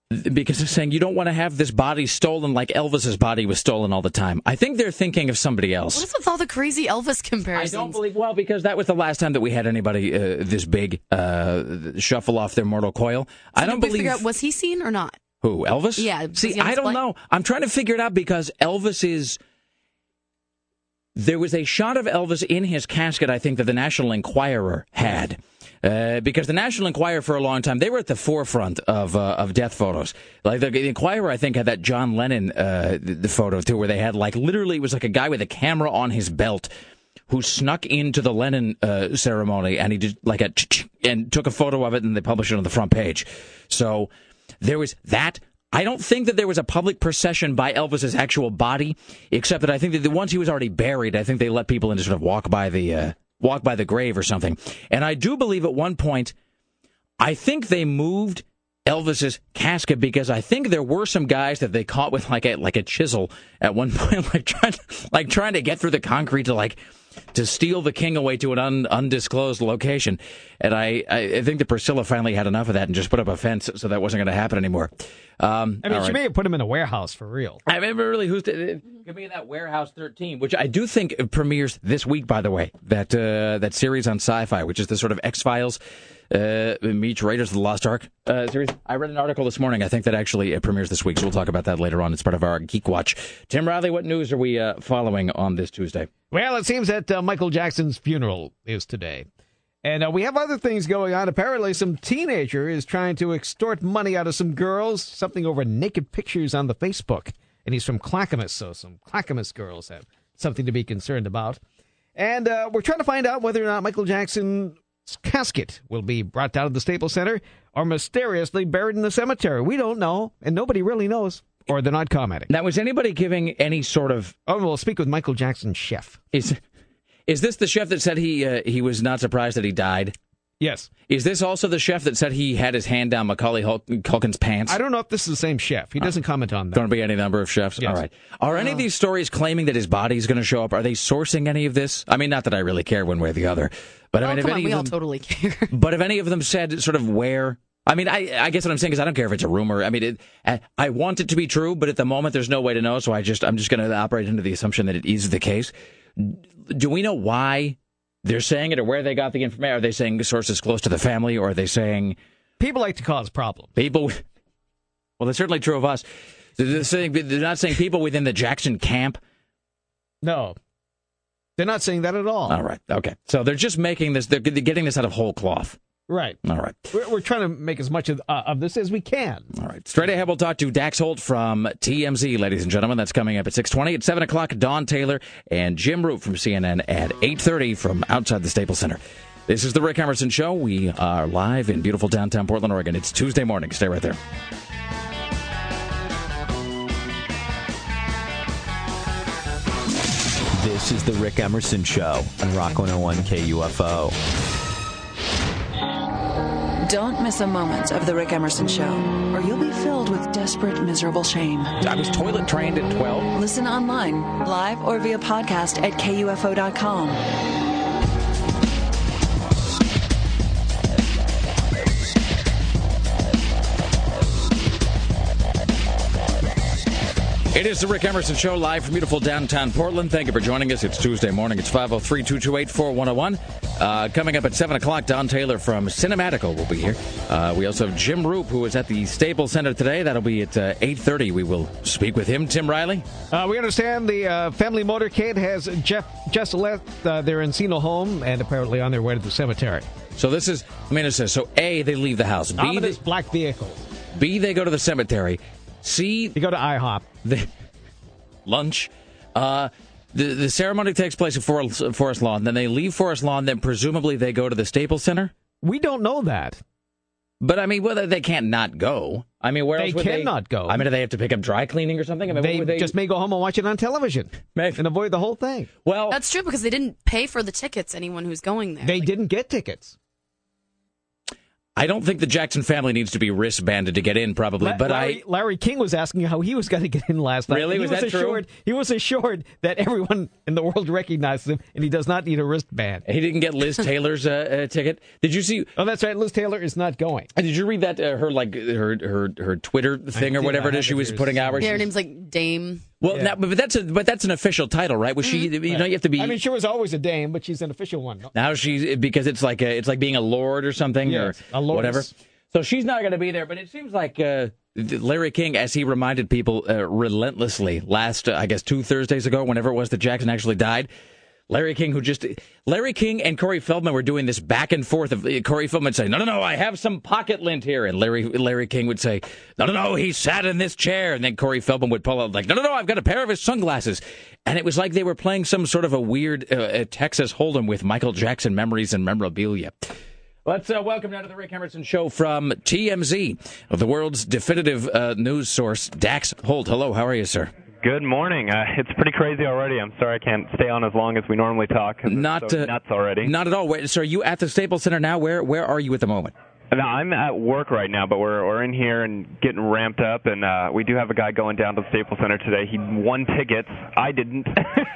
because they're saying you don't want to have this body stolen like Elvis's body was stolen all the time. I think they're thinking of somebody else. What's with all the crazy Elvis comparisons? I don't believe well because that was the last time that we had anybody uh, this big uh, shuffle off their mortal coil. I don't believe figure out was he seen or not? Who Elvis? Yeah, See, I don't know. I'm trying to figure it out because Elvis is. There was a shot of Elvis in his casket. I think that the National Enquirer had. Uh, because the National Enquirer for a long time they were at the forefront of uh, of death photos. Like the, the Enquirer, I think had that John Lennon uh, the, the photo too, where they had like literally it was like a guy with a camera on his belt who snuck into the Lennon uh, ceremony and he did like a and took a photo of it and they published it on the front page. So there was that. I don't think that there was a public procession by Elvis's actual body, except that I think that the once he was already buried, I think they let people in to sort of walk by the uh, walk by the grave or something. And I do believe at one point, I think they moved Elvis's casket because I think there were some guys that they caught with like a like a chisel at one point, like trying like trying to get through the concrete to like to steal the king away to an un, undisclosed location. And I, I think that Priscilla finally had enough of that and just put up a fence so that wasn't going to happen anymore. Um, I mean, she right. may have put him in a warehouse for real. I remember really who's the, give me that Warehouse 13, which I do think premieres this week. By the way, that uh, that series on Sci-Fi, which is the sort of X Files uh, meets Raiders of the Lost Ark uh, series. I read an article this morning. I think that actually it premieres this week, so we'll talk about that later on. It's part of our Geek Watch. Tim Riley, what news are we uh, following on this Tuesday? Well, it seems that uh, Michael Jackson's funeral is today. And uh, we have other things going on. Apparently, some teenager is trying to extort money out of some girls, something over naked pictures on the Facebook. And he's from Clackamas, so some Clackamas girls have something to be concerned about. And uh, we're trying to find out whether or not Michael Jackson's casket will be brought down to the Staples Center or mysteriously buried in the cemetery. We don't know, and nobody really knows, or they're not commenting. Now, was anybody giving any sort of? Oh, we'll speak with Michael Jackson's chef. Is is this the chef that said he uh, he was not surprised that he died? Yes. Is this also the chef that said he had his hand down Macaulay Hul- Culkin's pants? I don't know if this is the same chef. He doesn't comment on that. Going to be any number of chefs. Yes. All right. Are any of these stories claiming that his body is going to show up? Are they sourcing any of this? I mean, not that I really care one way or the other, but I oh, mean, if come on, any we of all them, totally care. but if any of them said sort of where. I mean, I, I guess what I'm saying is I don't care if it's a rumor. I mean, it, I, I want it to be true, but at the moment there's no way to know. So I just I'm just going to operate under the assumption that it is the case. Do we know why they're saying it or where they got the information? Are they saying sources close to the family, or are they saying People like to cause problems. people? Well, that's certainly true of us. They're, saying, they're not saying people within the Jackson camp. No. They're not saying that at all. All right. Okay. So they're just making this. They're getting this out of whole cloth. Right. All right. We're, we're trying to make as much of, uh, of this as we can. All right. Straight ahead, we'll talk to Dax Holt from TMZ, ladies and gentlemen. That's coming up at 620. At 7 o'clock, Dawn Taylor and Jim Roope from CNN at 830 from outside the Staples Center. This is the Rick Emerson Show. We are live in beautiful downtown Portland, Oregon. It's Tuesday morning. Stay right there. This is the Rick Emerson Show on Rock 101 KUFO. Don't miss a moment of The Rick Emerson Show, or you'll be filled with desperate, miserable shame. I was toilet trained at 12. Listen online, live or via podcast at KUFO.com. It is the Rick Emerson Show live from beautiful downtown Portland. Thank you for joining us. It's Tuesday morning. It's 503 228 4101. Uh, coming up at 7 o'clock, Dawn Taylor from Cinematical will be here. Uh, we also have Jim Roope, who is at the Staples Center today. That'll be at uh, 8.30. We will speak with him. Tim Riley? Uh, we understand the uh, family motorcade has Jeff, just left uh, their Encino home and apparently on their way to the cemetery. So this is, I mean, it says, so A, they leave the house. B, Ominous they, black vehicle. B, they go to the cemetery. C, You go to IHOP. the lunch. Uh, the the ceremony takes place at Forest, Forest Lawn. Then they leave Forest Lawn. Then presumably they go to the Staples Center. We don't know that. But I mean, well, they can't not go. I mean, where They else would cannot go. I mean, do they have to pick up dry cleaning or something? I mean, what They, would they just may go home and watch it on television Maybe. and avoid the whole thing. Well, That's true because they didn't pay for the tickets. Anyone who's going there. They didn't get tickets. I don't think the Jackson family needs to be wristbanded to get in, probably. La- but Larry, I, Larry King was asking how he was going to get in last night. Really? And Was he that true? He was assured that everyone in the world recognizes him, and he does not need a wristband. he didn't get Liz Taylor's uh, uh, ticket. Did you see? Oh, that's right. Liz Taylor is not going. Did you read that uh, her like her her her Twitter thing or whatever I it have is she was putting out? where Yeah, her name's like Dame. Well, Yeah. now, but that's a but that's an official title, right? Was she? You know, you have to be. I mean, she was always a dame, but she's an official one. Now she's because it's like a, it's like being a lord or something Yes, or whatever. So she's not going to be there. But it seems like uh, Larry King, as he reminded people uh, relentlessly last, uh, I guess, two Thursdays ago, whenever it was that Jackson actually died. Larry King, who just Larry King and Corey Feldman were doing this back and forth of uh, Corey Feldman saying, "No, no, no, I have some pocket lint here," and Larry Larry King would say, "No, no, no, he sat in this chair," and then Corey Feldman would pull out like, "No, no, no, I've got a pair of his sunglasses," and it was like they were playing some sort of a weird uh, uh, Texas Hold'em with Michael Jackson memories and memorabilia. Let's uh, welcome now to the Rick Emerson Show from TMZ, the world's definitive uh, news source, Dax Holt. Hello, how are you, sir? Good morning. Uh, it's pretty crazy already. I'm sorry I can't stay on as long as we normally talk. Not so uh, nuts already. Not at all. Wait, so are you at the Staples Center now? Where where are you at the moment? No, I'm at work right now, but we're we're in here and getting ramped up, and uh, we do have a guy going down to the Staples Center today. He won tickets. I didn't.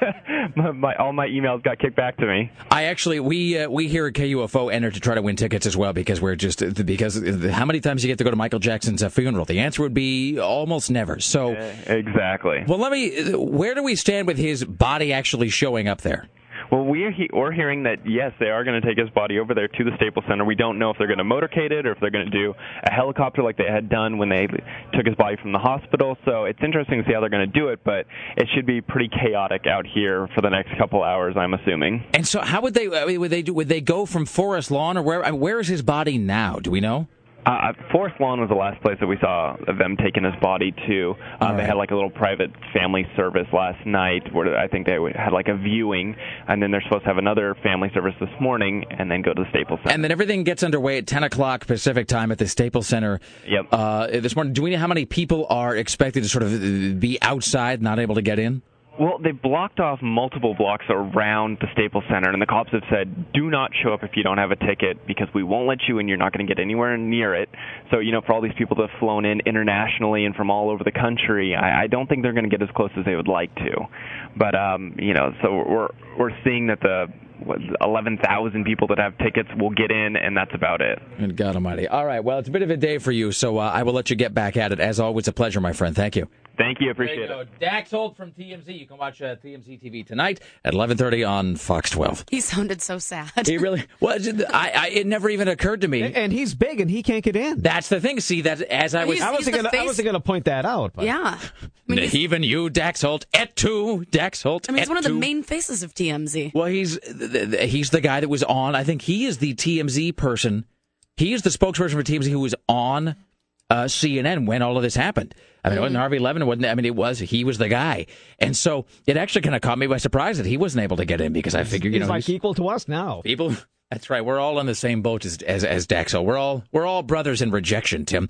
my, my, all my emails got kicked back to me. I actually we uh, we here at KUFO enter to try to win tickets as well because we're just because how many times you get to go to Michael Jackson's uh, funeral? The answer would be almost never. So Exactly. well, let me. Where do we stand with his body actually showing up there? Well, we're he- we're hearing that yes, they are going to take his body over there to the Staples Center. We don't know if they're going to motorcade it or if they're going to do a helicopter like they had done when they took his body from the hospital. So it's interesting to see how they're going to do it, but it should be pretty chaotic out here for the next couple hours, I'm assuming. And so, how would they I mean, would they do? Would they go from Forest Lawn or where? Uh, where is his body now? Do we know? Uh, Forest Lawn was the last place that we saw them taking his body to. Um, They had like a little private family service last night where I think they had like a viewing, and then they're supposed to have another family service this morning, and then go to the Staples Center. And then everything gets underway at 10 o'clock Pacific time at the Staples Center. Yep. Uh, this morning, do we know how many people are expected to sort of uh, be outside, not able to get in? Well, they blocked off multiple blocks around the Staples Center, and the cops have said, "Do not show up if you don't have a ticket, because we won't let you in. You're not going to get anywhere near it." So, you know, for all these people that have flown in internationally and from all over the country, I, I don't think they're going to get as close as they would like to. But, um, you know, so we're we're seeing that the 11,000 people that have tickets will get in, and that's about it. And God Almighty! All right, well, it's a bit of a day for you, so uh, I will let you get back at it. As always, a pleasure, my friend. Thank you. Thank you. Appreciate There you it. go. Dax Holt from TMZ. You can watch uh, TMZ TV tonight at 11:30 on Fox 12. He sounded so sad. He really was. I, I, it never even occurred to me. And he's big, and he can't get in. That's the thing. See, that as I was, He's- I wasn't gonna. I face- wasn't gonna point that out. But. yeah. I mean, he's, even you, Dax Holt, et tu, Dax Holt. I mean, he's one of the main faces of TMZ. Well, he's th- th- he's the guy that was on. I think he is the TMZ person. He is the spokesperson for TMZ who was on uh, CNN when all of this happened. I mean, it wasn't Harvey Levin. It wasn't. I mean, it was. He was the guy, and so it actually kind of caught me by surprise that he wasn't able to get in because I figured, you he's know, like he's- equal to us now. people. That's right. We're all on the same boat as as, as Daxo. We're all we're all brothers in rejection, Tim.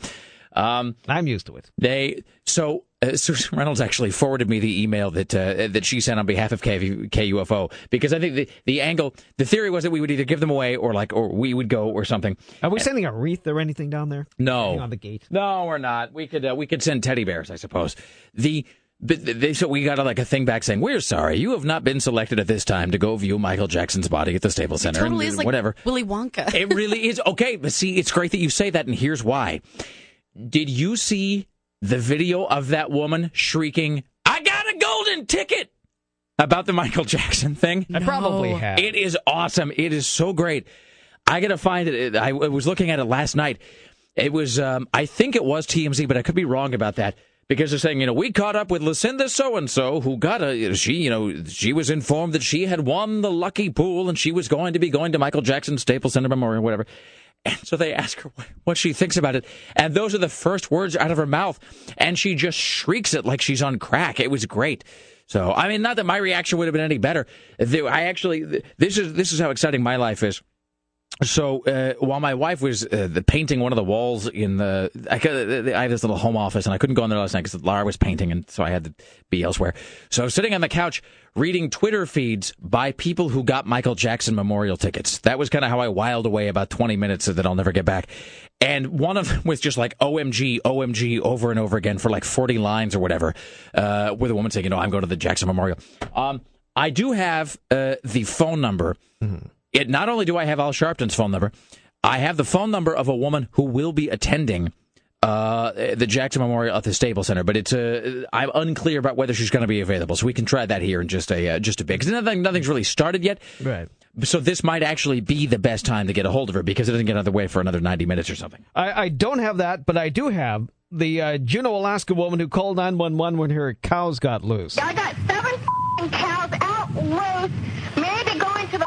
Um, I'm used to it. they so uh, Susan Reynolds actually forwarded me the email that uh, that she sent on behalf of KV, KUFO because I think the the angle the theory was that we would either give them away or like or we would go or something. Are we sending a wreath or anything down there? No, on the gate. no, we're not. We could uh, we could send teddy bears, I suppose. The but they so we got like a thing back saying we're sorry you have not been selected at this time to go view Michael Jackson's body at the Staples Center Totally and is like whatever. Willy Wonka. It really is okay, but see, it's great that you say that, and here's why. Did you see the video of that woman shrieking, I got a golden ticket about the Michael Jackson thing? I probably have. It is awesome. It is so great. I gotta find it. I was looking at it last night. It was, um, I think it was TMZ, but I could be wrong about that because they're saying, you know, we caught up with Lucinda so and so who got a, she, you know, she was informed that she had won the lucky pool and she was going to be going to Michael Jackson Staples Center Memorial, whatever. And so they ask her what she thinks about it. And those are the first words out of her mouth. And she just shrieks it like she's on crack. It was great. So, I mean, not that my reaction would have been any better. I actually, this is, this is how exciting my life is. So uh, while my wife was uh, the painting one of the walls in the, I, I, have this little home office and I couldn't go in there last night because Lara was painting and so I had to be elsewhere. So sitting on the couch reading Twitter feeds by people who got Michael Jackson memorial tickets. That was kind of how I wiled away about 20 minutes that I'll never get back. And one of them was just like OMG, OMG over and over again for like 40 lines or whatever, uh, with a woman saying, you know, I'm going to the Jackson Memorial. Um, I do have uh, the phone number. Mm-hmm it not only do I have Al Sharpton's phone number, I have the phone number of a woman who will be attending uh, the Jackson Memorial at the Staples Center, but it's uh, I'm unclear about whether she's going to be available. So we can try that here in just a uh, just a bit because nothing nothing's really started yet. Right. So this might actually be the best time to get a hold of her because it doesn't get out of the way for another 90 minutes or something. I, I don't have that, but I do have the uh, Juneau, Alaska woman who called 911 when her cows got loose. I got seven cows out loose, maybe going to the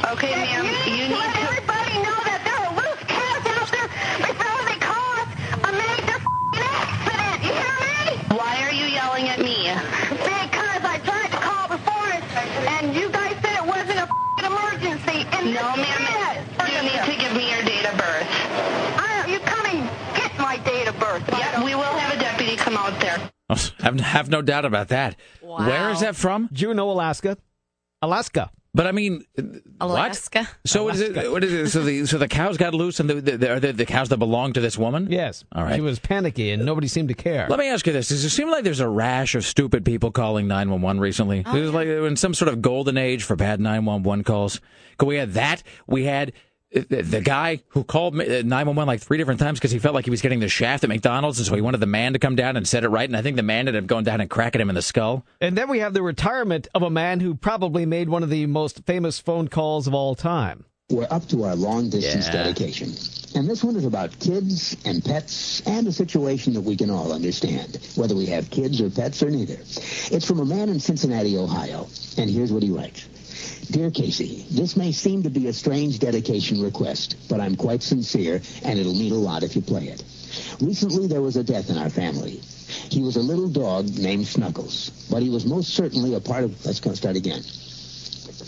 highway. Okay, ma'am, you need let to... everybody know that there are loose cows out there before they cause a major accident. You hear me? Why are you yelling at me? Because I tried to call before and you guys said it wasn't a emergency. And no, ma'am. You need to give me your date of birth. I, you come and get my date of birth. Yep, we will have a deputy come out there. I have no doubt about that. Wow. Where is that from? Juneau, Alaska. Alaska. But I mean, Alaska. What? So Alaska. Is it, what is it? So the so the cows got loose, and the, the, are the, the cows that belong to this woman? Yes. All right. She was panicky, and nobody seemed to care. Let me ask you this: Does it seem like there's a rash of stupid people calling nine one one recently? Oh, yeah. like in some sort of golden age for bad nine one one calls. Because we had that. We had the guy who called uh, 911 like three different times because he felt like he was getting the shaft at McDonald's, and so he wanted the man to come down and set it right. And I think the man ended up going down and cracking him in the skull. And then we have the retirement of a man who probably made one of the most famous phone calls of all time. We're up to our long distance Yeah. dedication. And this one is about kids and pets and a situation that we can all understand, whether we have kids or pets or neither. It's from a man in Cincinnati, Ohio. And here's what he writes. Dear Casey, this may seem to be a strange dedication request, but I'm quite sincere, and it'll mean a lot if you play it. Recently, there was a death in our family. He was a little dog named Snuggles, but he was most certainly a part of... Let's go start again.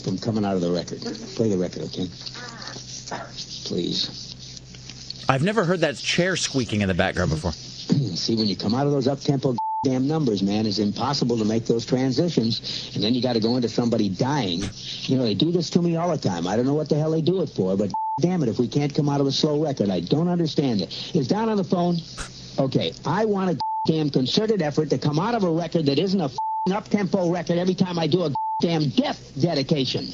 From coming out of the record. Play the record, okay? Please. I've never heard that chair squeaking in the background before. See, when you come out of those up-tempo damn numbers, man, it's impossible to make those transitions. And then you got to go into somebody dying. You know, they do this to me all the time. I don't know what the hell they do it for, but damn it, if we can't come out of a slow record, I don't understand it. Is Don on the phone? Okay, I want a damn concerted effort to come out of a record that isn't a up-tempo record every time I do a damn death dedication.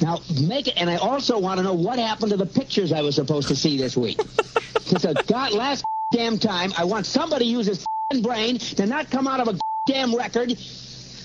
Now, make it, and I also want to know what happened to the pictures I was supposed to see this week. Because god last damn time, I want somebody to use his brain to not come out of a damn record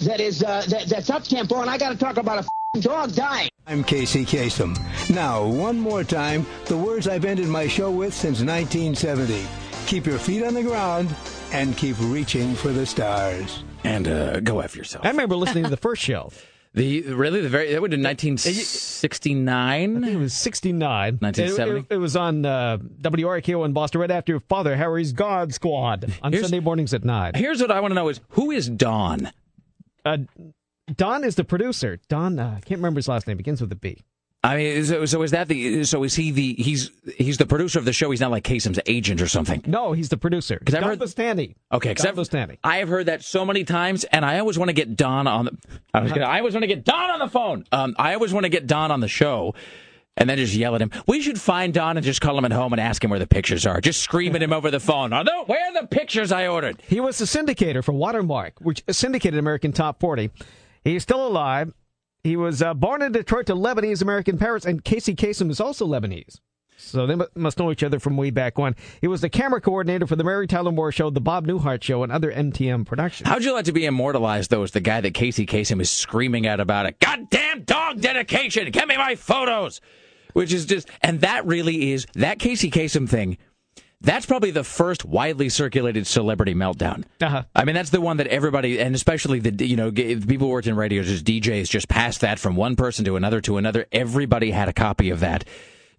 that is uh, that, that's up tempo, and I got to talk about a dog dying. I'm Casey Kasem. Now, one more time, the words I've ended my show with since 1970. Keep your feet on the ground and keep reaching for the stars. And uh, go F yourself. I remember listening to the first show. The really the very that would in 1969. It was 69. 1970? It, it- it was on uh, WRKO in Boston right after Father Harry's God Squad on Here's- Sunday mornings at 9. Here's what I want to know: is who is Don? Uh, Don is the producer. Don, uh, I can't remember his last name. Begins with a B. I mean, so, so is that the? So is he the? He's he's the producer of the show. He's not like Kasem's agent or something. No, he's the producer. Because I've heard Bustany. Okay, Don I have heard that so many times, and I always want to get Don on the. I, was gonna, I always want to get Don on the phone. Um, I always want to get Don on the show, and then just yell at him. We should find Don and just call him at home and ask him where the pictures are. Just scream at him over the phone. Oh, no, where are the pictures I ordered? He was the syndicator for Watermark, which syndicated American Top 40. He's still alive. He was uh, born in Detroit to Lebanese American parents, and Casey Kasem is also Lebanese. So they must know each other from way back when. He was the camera coordinator for the Mary Tyler Moore Show, the Bob Newhart Show, and other MTM productions. How'd you like to be immortalized, though, as the guy that Casey Kasem is screaming at about it? Goddamn dog dedication! Get me my photos! Which is just, and that really is, that Casey Kasem thing, that's probably the first widely circulated celebrity meltdown. Uh-huh. I mean, that's the one that everybody, and especially the you know people who worked in radio, just DJs, just passed that from one person to another to another. Everybody had a copy of that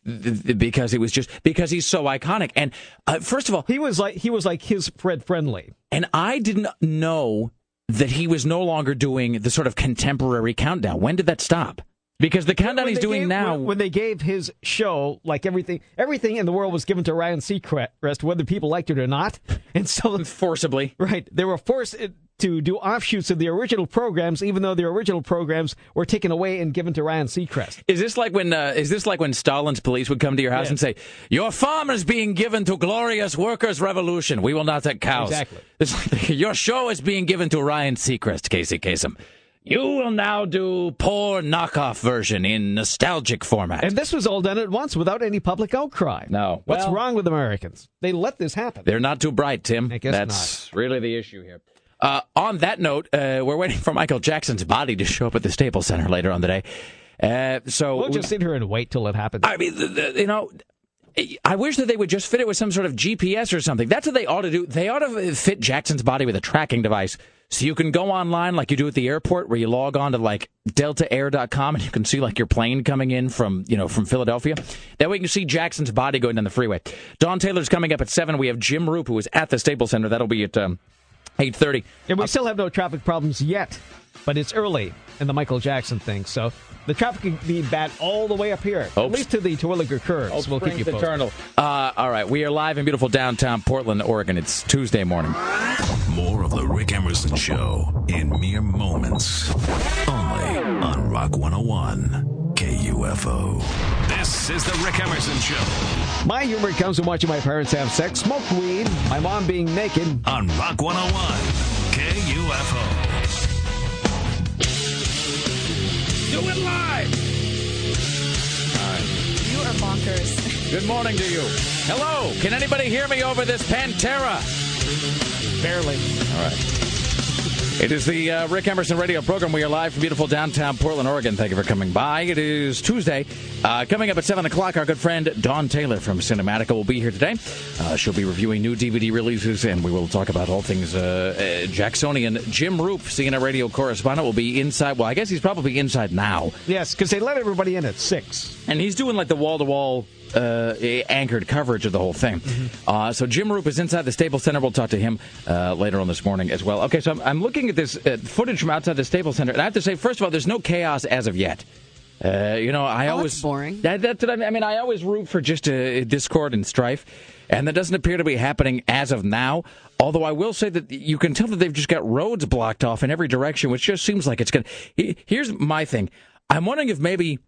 th- th- because it was just because he's so iconic. And uh, first of all, he was like he was like his Fred Friendly, and I didn't know that he was no longer doing the sort of contemporary countdown. When did that stop? Because the countdown he's doing gave- now. when, when they gave his show, like everything, everything in the world was given to Ryan Seacrest, whether people liked it or not, and so forcibly, right? They were forced uh, to do offshoots of the original programs, even though the original programs were taken away and given to Ryan Seacrest. Is this like when uh, is this like when Stalin's police would come to your house Yeah. and say, "Your farm is being given to glorious workers' revolution. We will not take cows." Exactly. It's like, your show is being given to Ryan Seacrest, Casey Kasem. You will now do poor knockoff version in nostalgic format. And this was all done at once without any public outcry. No. What's Well- wrong with Americans? They let this happen. They're not too bright, Tim. guess That's really the issue here. Uh, on that note, uh, we're waiting for Michael Jackson's body to show up at the Staples Center later on today. Uh, so We'll just sit here and wait till it happens. I mean, the, the, you know, I wish that they would just fit it with some sort of GPS or something. That's what they ought to do. They ought to fit Jackson's body with a tracking device. So you can go online like you do at the airport where you log on to like deltaair.com and you can see like your plane coming in from, you know, from Philadelphia. That way you can see Jackson's body going down the freeway. Dawn Taylor's coming up at 7. We have Jim Roope who is at the Staples Center. That'll be at um, 8:30. And we still have no traffic problems yet, but it's early in the Michael Jackson thing. So the traffic can be bad all the way up here, Hope- at least to the Terwilliger curves. Hope we'll keep you posted. eternal. Uh, all right, we are live in beautiful downtown Portland, Oregon. It's Tuesday morning. More of the Rick Emerson Show in mere moments. Only on Rock 101 KUFO. This is the Rick Emerson Show My humor comes from watching my parents have sex, smoke weed, my mom being naked. on Rock 101 KUFO. Do it live! You are bonkers. Good morning to you. Hello. Can anybody hear me over this Pantera? Barely. All right. It is the uh, Rick Emerson radio program. We are live from beautiful downtown Portland, Oregon. Thank you for coming by. It is Tuesday. Uh, coming up at 7 o'clock, our good friend Dawn Taylor from Cinematical will be here today. Uh, she'll be reviewing new DVD releases, and we will talk about all things uh, uh, Jacksonian. Jim Roope, CNN radio correspondent, will be inside. Well, I guess he's probably inside now. Yes, because they let everybody in at six. And he's doing like the wall to wall anchored coverage of the whole thing. Uh, so Jim Roope is inside the Staples Center. We'll talk to him uh, later on this morning as well. Okay, so I'm, I'm looking at this uh, footage from outside the Staples Center, and I have to say, first of all, there's no chaos as of yet. Uh, you know, I Oh, always that's boring. That, that's what I, mean. I mean. I always root for just uh, discord and strife, and that doesn't appear to be happening as of now. Although I will say that you can tell that they've just got roads blocked off in every direction, which just seems like it's going. to... Here's my thing. I'm wondering if maybe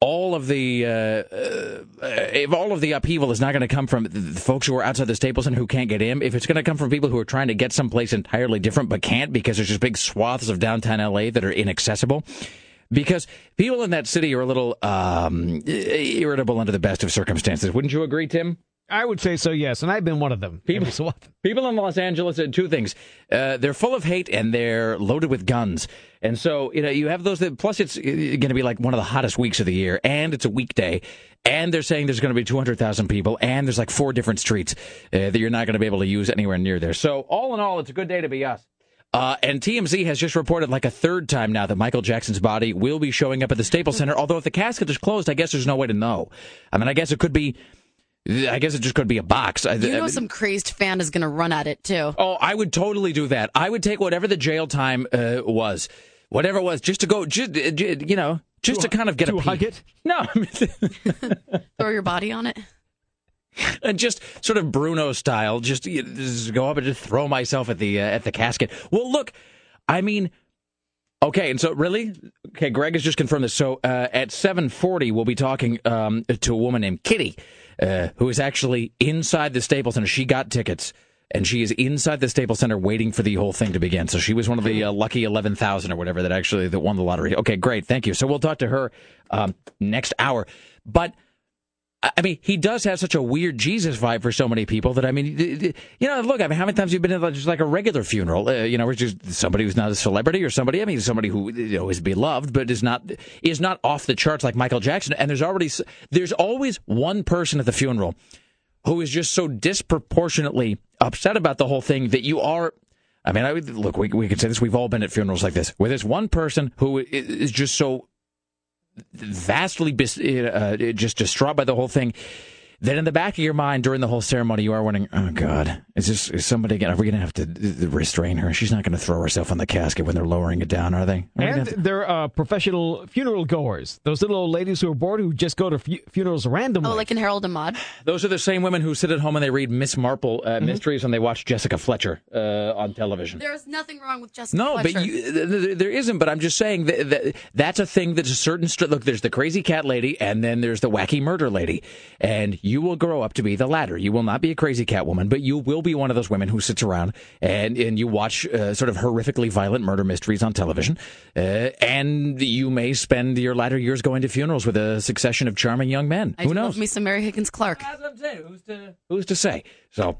all of the uh, uh, if all of the upheaval is not going to come from folks who are outside the Staples Center who can't get in, if it's going to come from people who are trying to get someplace entirely different but can't because there's just big swaths of downtown LA that are inaccessible. Because people in that city are a little um, irritable under the best of circumstances. Wouldn't you agree, Tim? I would say so, yes, and I've been one of them. People, so people in Los Angeles are two things. Uh, they're full of hate and they're loaded with guns. And so, you know, you have those that, plus it's going to be like one of the hottest weeks of the year and it's a weekday. And they're saying there's going to be 200,000 people and there's like four different streets uh, that you're not going to be able to use anywhere near there. So all in all, it's a good day to be us. Uh, and TMZ has just reported like a third time now that Michael Jackson's body will be showing up at the Staples Center. Although if the casket is closed, I guess there's no way to know. I mean, I guess it could be, I guess it just could be a box. I- You know, some crazed fan is going to run at it too. Oh, I would totally do that. I would take whatever the jail time uh, was, whatever it was, just to go, just uh, you know, just to, kind of get to a hug peek. it? No, Throw your body on it. and just sort of Bruno style, just, you know, just go up and just throw myself at the uh, at the casket. Well, look, I mean. Okay, and so really, okay, Greg has just confirmed this. So uh, at seven forty, we'll be talking um, to a woman named Kitty, uh, who is actually inside the Staples Center. She got tickets, and she is inside the Staples Center waiting for the whole thing to begin. So she was one of the uh, lucky eleven thousand or whatever that actually that won the lottery. Okay, great, thank you. So we'll talk to her um, next hour, but. I mean, he does have such a weird Jesus vibe for so many people that I mean, you know, look, I mean, how many times you've you been in just like a regular funeral? Uh, you know, just somebody who's not a celebrity or somebody. I mean, somebody who you know is beloved but is not is not off the charts like Michael Jackson. And there's already there's always one person at the funeral who is just so disproportionately upset about the whole thing that you are. I mean, I would look. We we could say this. We've all been at funerals like this, where there's one person who is just so vastly uh, just distraught by the whole thing. Then in the back of your mind during the whole ceremony, you are wondering, "Oh God, is this is somebody going? Are we going to have to restrain her? She's not going to throw herself on the casket when they're lowering it down, are they? Are And to- they're uh, professional funeral goers. Those little old ladies who are bored who just go to fu- funerals randomly. Oh, like in Harold and Maude. Those are the same women who sit at home and they read Miss Marple uh, mysteries and they watch Jessica Fletcher uh, on television. There's nothing wrong with Jessica No, Fletcher. but you, th- th- there isn't. But I'm just saying that, that that's a thing that's a certain. St- look, there's the crazy cat lady, and then there's the wacky murder lady, and you will grow up to be the latter. You will not be a crazy cat woman, but you will be one of those women who sits around and and you watch uh, sort of horrifically violent murder mysteries on television, uh, and you may spend your latter years going to funerals with a succession of charming young men. I who knows? love me some Mary Higgins Clark. Who's to, who's to say? So,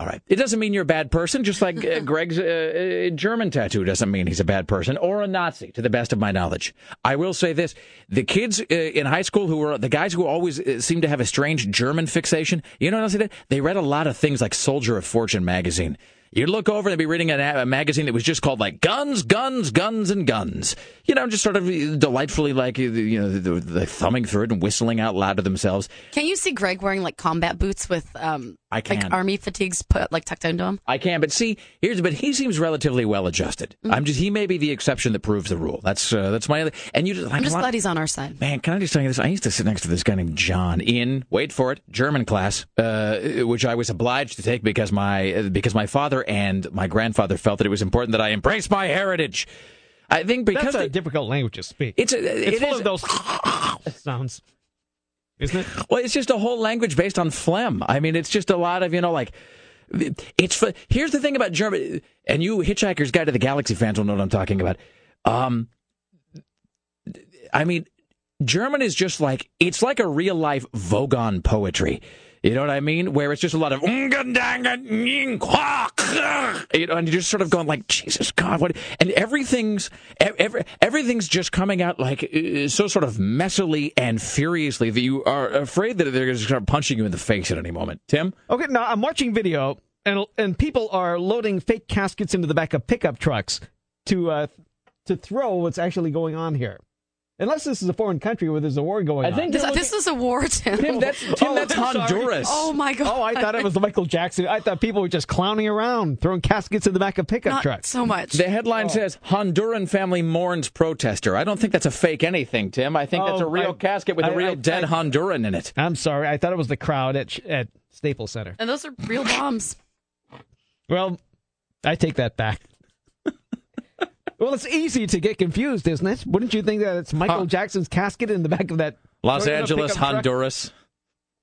all right. It doesn't mean you're a bad person, just like uh, Greg's uh, uh, German tattoo doesn't mean he's a bad person or a Nazi, to the best of my knowledge. I will say this the kids uh, in high school who were the guys who always uh, seem to have a strange German fixation, you know what else they did? They read a lot of things like Soldier of Fortune magazine. You'd look over and they'd be reading a, a magazine that was just called like Guns, Guns, Guns, and Guns. You know, just sort of delightfully like, uh, you know, the, the thumbing through it and whistling out loud to themselves. Can you see Greg wearing like combat boots with um I can. like army fatigues put like tucked into him? I can, but see, here's but he seems relatively well adjusted. Mm-hmm. I'm just he may be the exception that proves the rule. That's uh, that's my other. And you just like I'm just lot- glad he's on our side. Man, can I just tell you this? I used to sit next to this guy named John in wait for it German class, uh, which I was obliged to take because my uh, because my father and my grandfather felt that it was important that I embrace my heritage. I think because That's a they- difficult language to speak. it's a, it's it full is- of those sounds, isn't it? Well, it's just a whole language based on phlegm. I mean, it's just a lot of you know, like it's. Here's the thing about German, and you Hitchhiker's Guide to the Galaxy fans will know what I'm talking about. Um, I mean, German is just like it's like a real life Vogon poetry. You know what I mean? Where it's just a lot of you know, and you're just sort of going like, Jesus God, what? And everything's every, everything's just coming out like uh, so sort of messily and furiously that you are afraid that they're going to start punching you in the face at any moment. Tim, Okay, now I'm watching video, and and people are loading fake caskets into the back of pickup trucks to uh, to throw what's actually going on here. Unless this is a foreign country where there's a war going on. I on. think This, this is a war, Tim. Tim, that's oh, Tim, that's I'm sorry. Honduras. oh my god. Oh, I thought it was Michael Jackson. I thought people were just clowning around, throwing caskets in the back of pickup Not trucks. so much. The headline oh. says Honduran family mourns protester. I don't think that's a fake anything, Tim. I think that's a Oh, real I- casket with a I- real I- dead I- Honduran in it. I'm sorry. I thought it was the crowd at at Staples Center. and those are real bombs. Well, I take that back. Well, it's easy to get confused, isn't it? Wouldn't you think that it's Michael Huh. Jackson's casket in the back of that Los Angeles, pickup truck? Honduras,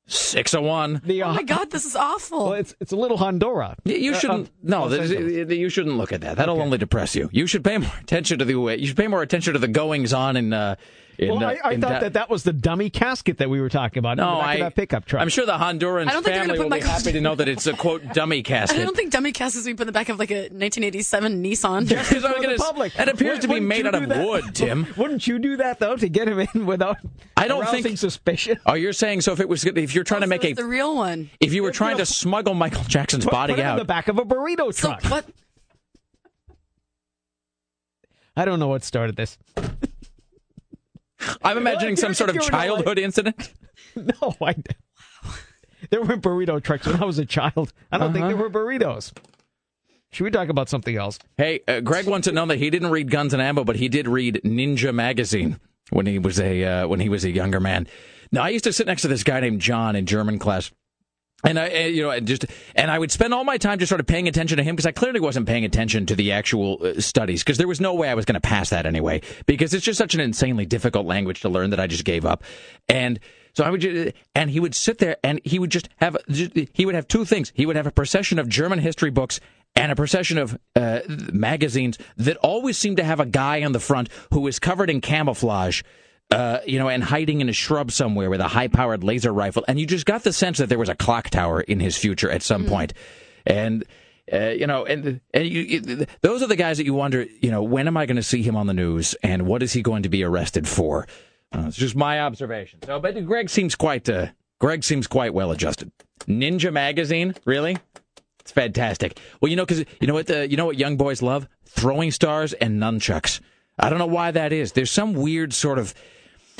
six of one. The, uh, Oh my god, this is awful. Well, it's it's a little Honduras. Y- You Uh, shouldn't. uh, no, Los this- you shouldn't look at that. That'll only depress you. You should pay more attention to the. You should pay more attention to the goings on in. Uh, in Well, uh, I, I thought da- that that was the dummy casket that we were talking about. in No, the back I. of that pickup truck. I'm sure the Honduran I don't think family gonna will be happy to know that it's a quote dummy casket. I don't think dummy caskets we put in the back of like a 1987 Nissan. Because I'm gonna the public. It appears to be made out of that? wood, Tim. Wouldn't you do that though to get him in without? I don't arousing think- suspicion. Oh, you're saying so? If it was, if you're trying to make So a, the real one. if you were trying to smuggle Michael Jackson's Put, body put him in out, the back of a burrito So truck. what? I don't know what started this. I'm imagining some sort of you're in LA childhood incident. No, I. There were burrito trucks when I was a child. I don't think Uh-huh. there were burritos. Should we talk about something else? Hey, uh, Greg wants to know that he didn't read Guns and Ammo, but he did read Ninja magazine when he was a uh, when he was a younger man. Now, I used to sit next to this guy named John in German class. And I, and, you know, and just and I would spend all my time just sort of paying attention to him because I clearly wasn't paying attention to the actual uh, studies because there was no way I was going to pass that anyway because it's just such an insanely difficult language to learn that I just gave up. And so I would, just, and he would sit there and he would just have he would have two things. He would have a procession of German history books and a procession of uh, magazines that always seemed to have a guy on the front who was covered in camouflage uh, you know, and hiding in a shrub somewhere with a high-powered laser rifle, and you just got the sense that there was a clock tower in his future at some point. and. Uh, you know, and and you, you, those are the guys that you wonder. You know, when am I going to see him on the news, and what is he going to be arrested for? Uh, it's just my observation. So, but Greg seems quite uh, Greg seems quite well adjusted. Ninja magazine, really? It's fantastic. Well, you know, because you know what the you know what young boys love? Throwing stars and nunchucks. I don't know why that is. There's some weird sort of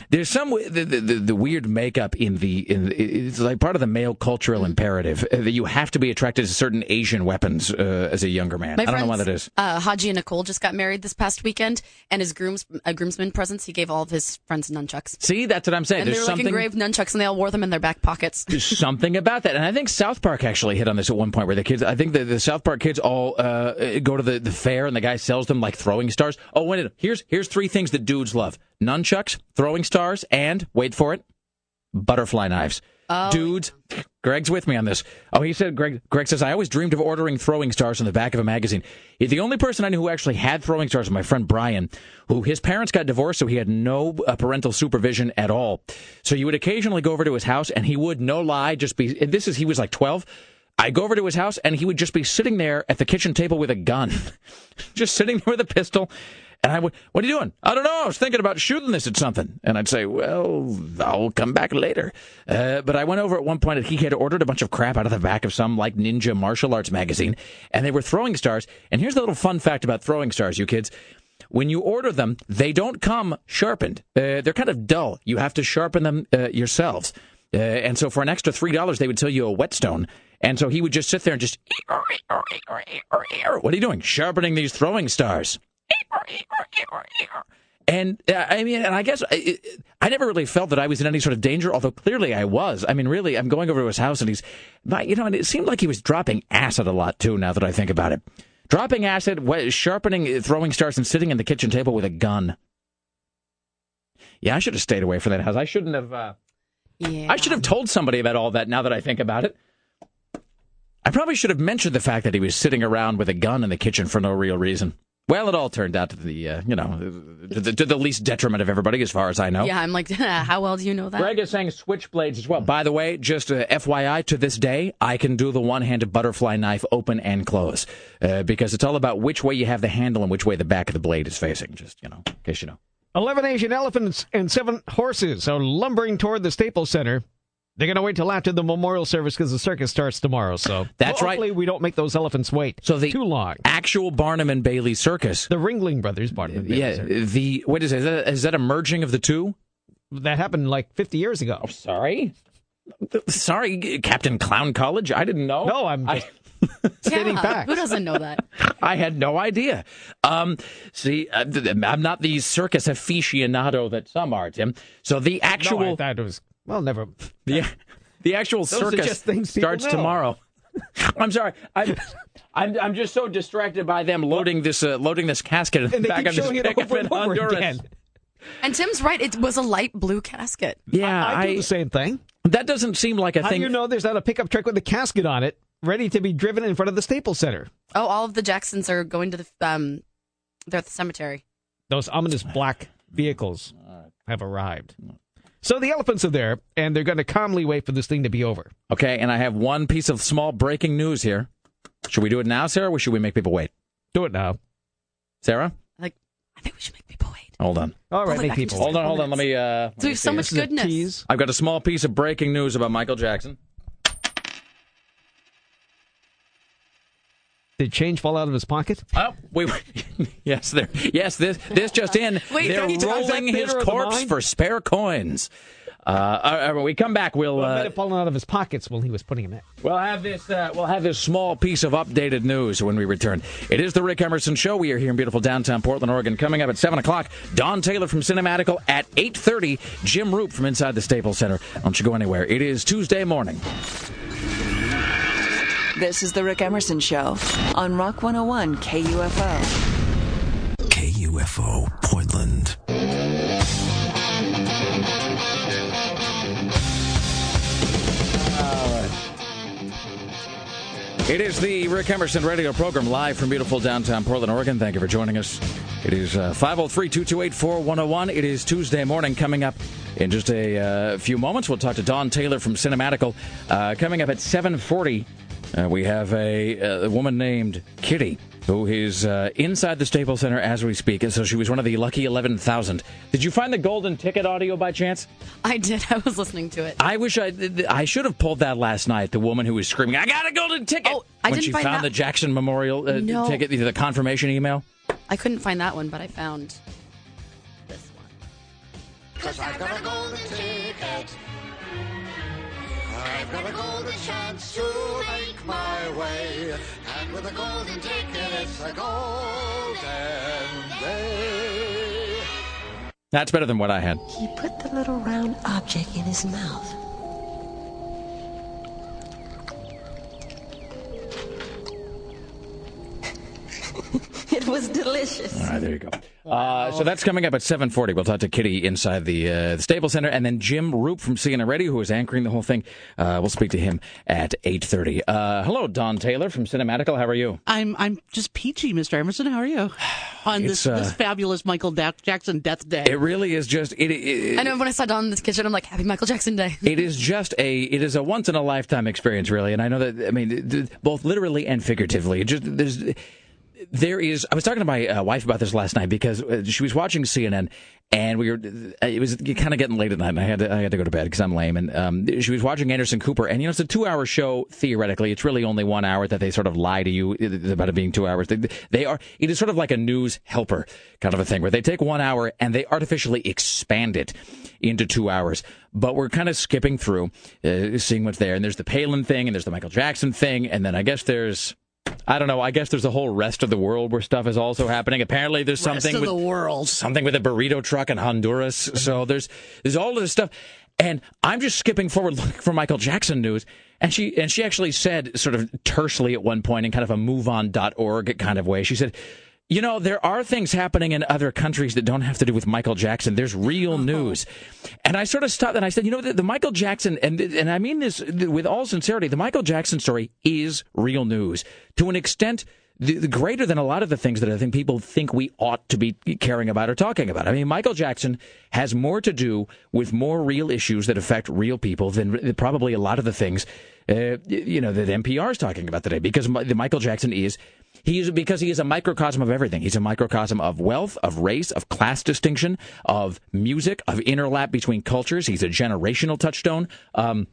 there's some the, the, the, the weird makeup in the in it's like part of the male cultural imperative uh, that you have to be attracted to certain Asian weapons uh, as a younger man. My I don't know why that is. Uh, Haji and Nicole just got married this past weekend, and his grooms, uh, groomsman presents, he gave all of his friends nunchucks. See, that's what I'm saying. And they There's were like engraved nunchucks, and they all wore them in their back pockets. There's something about that, and I think South Park actually hit on this at one point, where the kids, I think the, the South Park kids all uh, go to the, the fair, and the guy sells them like throwing stars. Oh, wait, here's here's three things that dudes love: nunchucks, throwing stars, and wait for it, butterfly knives. Oh. Dudes, Greg's with me on this. Oh, he said, Greg, Greg says, I always dreamed of ordering throwing stars on the back of a magazine. The only person I knew who actually had throwing stars was my friend Brian, who his parents got divorced, so he had no uh, parental supervision at all. So you would occasionally go over to his house, and he would, no lie, just be, this is, he was like 12. I go over to his house, and he would just be sitting there at the kitchen table with a gun, just sitting there with a pistol. And I would, what are you doing? I don't know. I was thinking about shooting this at something. And I'd say, well, I'll come back later. Uh, but I went over at one point and he had ordered a bunch of crap out of the back of some like ninja martial arts magazine. And they were throwing stars. And here's the little fun fact about throwing stars, you kids. When you order them, they don't come sharpened. Uh, they're kind of dull. You have to sharpen them uh, yourselves. Uh, and so for an extra $3, they would sell you a whetstone. And so he would just sit there and just, what are you doing? Sharpening these throwing stars. And uh, I mean, and I guess I, I never really felt that I was in any sort of danger, although clearly I was. I mean, really, I'm going over to his house and he's, you know, and it seemed like he was dropping acid a lot too. Now that I think about it, dropping acid, sharpening throwing stars, and sitting in the kitchen table with a gun. Yeah, I should have stayed away from that house. I shouldn't have. Uh, yeah. I should have told somebody about all that. Now that I think about it, I probably should have mentioned the fact that he was sitting around with a gun in the kitchen for no real reason. Well, it all turned out to the, uh, you know, to the, to the, least detriment of everybody, as far as I know. Yeah, I'm like, how well do you know that? Greg is saying switchblades as well. By the way, just uh, FYI, to this day, I can do the one-handed butterfly knife open and close uh, because it's all about which way you have the handle and which way the back of the blade is facing. Just you know, in case you know. 11 Asian elephants and seven horses are lumbering toward the Staples Center. They're going to wait till after the memorial service because the circus starts tomorrow. So that's hopefully right. Hopefully, we don't make those elephants wait so the too long. Actual Barnum and Bailey circus, the Ringling Brothers Barnum and Bailey. Yeah, circus. the what is it? Is that, is that a merging of the two? That happened like 50 years ago. Oh, sorry, sorry, Captain Clown College. I didn't know. No, I'm. Just... Stating yeah, facts. Who doesn't know that? I had no idea. Um, see, I'm not the circus aficionado that some are, Tim. So the actual no, I thought it was well, never. The the actual Those circus starts know. tomorrow. I'm sorry. I'm, I'm I'm just so distracted by them loading this uh, loading this casket in and the back of this pickup in Honduras. Again. And Tim's right. It was a light blue casket. Yeah, I, I do the same thing. That doesn't seem like a How thing. you know there's not a pickup truck with a casket on it, ready to be driven in front of the Staples Center? Oh, all of the Jacksons are going to the um, they're at the cemetery. Those ominous black vehicles have arrived. So the elephants are there, and they're going to calmly wait for this thing to be over. Okay, and I have one piece of small breaking news here. Should we do it now, Sarah, or should we make people wait? Do it now. Sarah? Like, I think we should make people wait. Hold on. All right, make it, people Hold on, hold on. Let me. Uh, let So me we have so see. much goodness. I've got a small piece of breaking news about Michael Jackson. Did change fall out of his pocket? Oh, wait, yes, there. Yes, this this just in. Wait, They're don't- rolling his theater of the corpse for spare coins. Uh, all right, when we come back, we'll Well, it might uh, have fallen out of his pockets while he was putting him in. we'll have this uh, we'll have this small piece of updated news when we return. It is the Rick Emerson Show. We are here in beautiful downtown Portland, Oregon. Coming up at seven o'clock, Dawn Taylor from Cinematical at eight thirty. Jim Roope from inside the Staples Center. Don't you go anywhere. It is Tuesday morning. This is The Rick Emerson Show on Rock 101 KUFO. KUFO Portland. It is the Rick Emerson radio program live from beautiful downtown Portland, Oregon. Thank you for joining us. It is uh, 503 228 4101. It is Tuesday morning coming up in just a uh, few moments. We'll talk to Dawn Taylor from Cinematical. Uh, coming up at 740, uh, we have a, a woman named Kitty who is uh, inside the Staples Center as we speak. And so she was one of the lucky 11,000. Did you find the golden ticket audio by chance? I did. I was listening to it. I wish I I should have pulled that last night. The woman who was screaming, "I got a golden ticket!" Oh, I when didn't she find found that- the Jackson Memorial uh, No. ticket, the confirmation email. I couldn't find that one, but I found this one. Cause I've got a golden ticket. I've got a golden chance to make my way. And with a golden ticket, it's a golden day. That's better than what I had. He put the little round object in his mouth. it was delicious. All right, there you go. Uh, so that's coming up at 7:40. We'll talk to Kitty inside the, uh, the Staples Center, and then Jim Roope from CNN Radio, who is anchoring the whole thing. Uh, we'll speak to him at 8:30. Uh, hello, Dawn Taylor from Cinematical. How are you? I'm I'm just peachy, Mr. Emerson. How are you on this uh, this fabulous Michael Da- Jackson Death Day? It really is just it. it I know when I saw Dawn in the kitchen, I'm like, Happy Michael Jackson Day. it is just a it is a once in a lifetime experience really and i know that i mean th- th- both literally and figuratively It just there's there is i was talking to my uh, wife about this last night because uh, she was watching cnn and we were it was kind of getting late at night and i had to i had to go to bed because i'm lame and um, she was watching anderson cooper and you know it's a two hour show theoretically it's really only one hour that they sort of lie to you about it being two hours they, they are it is sort of like a news helper kind of a thing where they take one hour and they artificially expand it into two hours. But we're kind of skipping through, uh, seeing what's there. And there's the Palin thing, and there's the Michael Jackson thing, and then I guess there's. I don't know. I guess there's a whole rest of the world where stuff is also happening. Apparently, there's Rest something with the world. something with a burrito truck in Honduras. So there's there's all this stuff, and I'm just skipping forward looking for Michael Jackson news. And she and she actually said sort of tersely at one point in kind of a MoveOn.org kind of way. She said. You know, there are things happening in other countries that don't have to do with Michael Jackson. There's real news. And I sort of stopped and I said, you know, the, the Michael Jackson, and, and I mean this with all sincerity, the Michael Jackson story is real news to an extent the, the greater than a lot of the things that I think people think we ought to be caring about or talking about. I mean, Michael Jackson has more to do with more real issues that affect real people than probably a lot of the things, uh, you know, that NPR is talking about today. Because the Michael Jackson is he is because he is a microcosm of everything. He's a microcosm of wealth, of race, of class distinction, of music, of interlap between cultures. He's a generational touchstone. Um,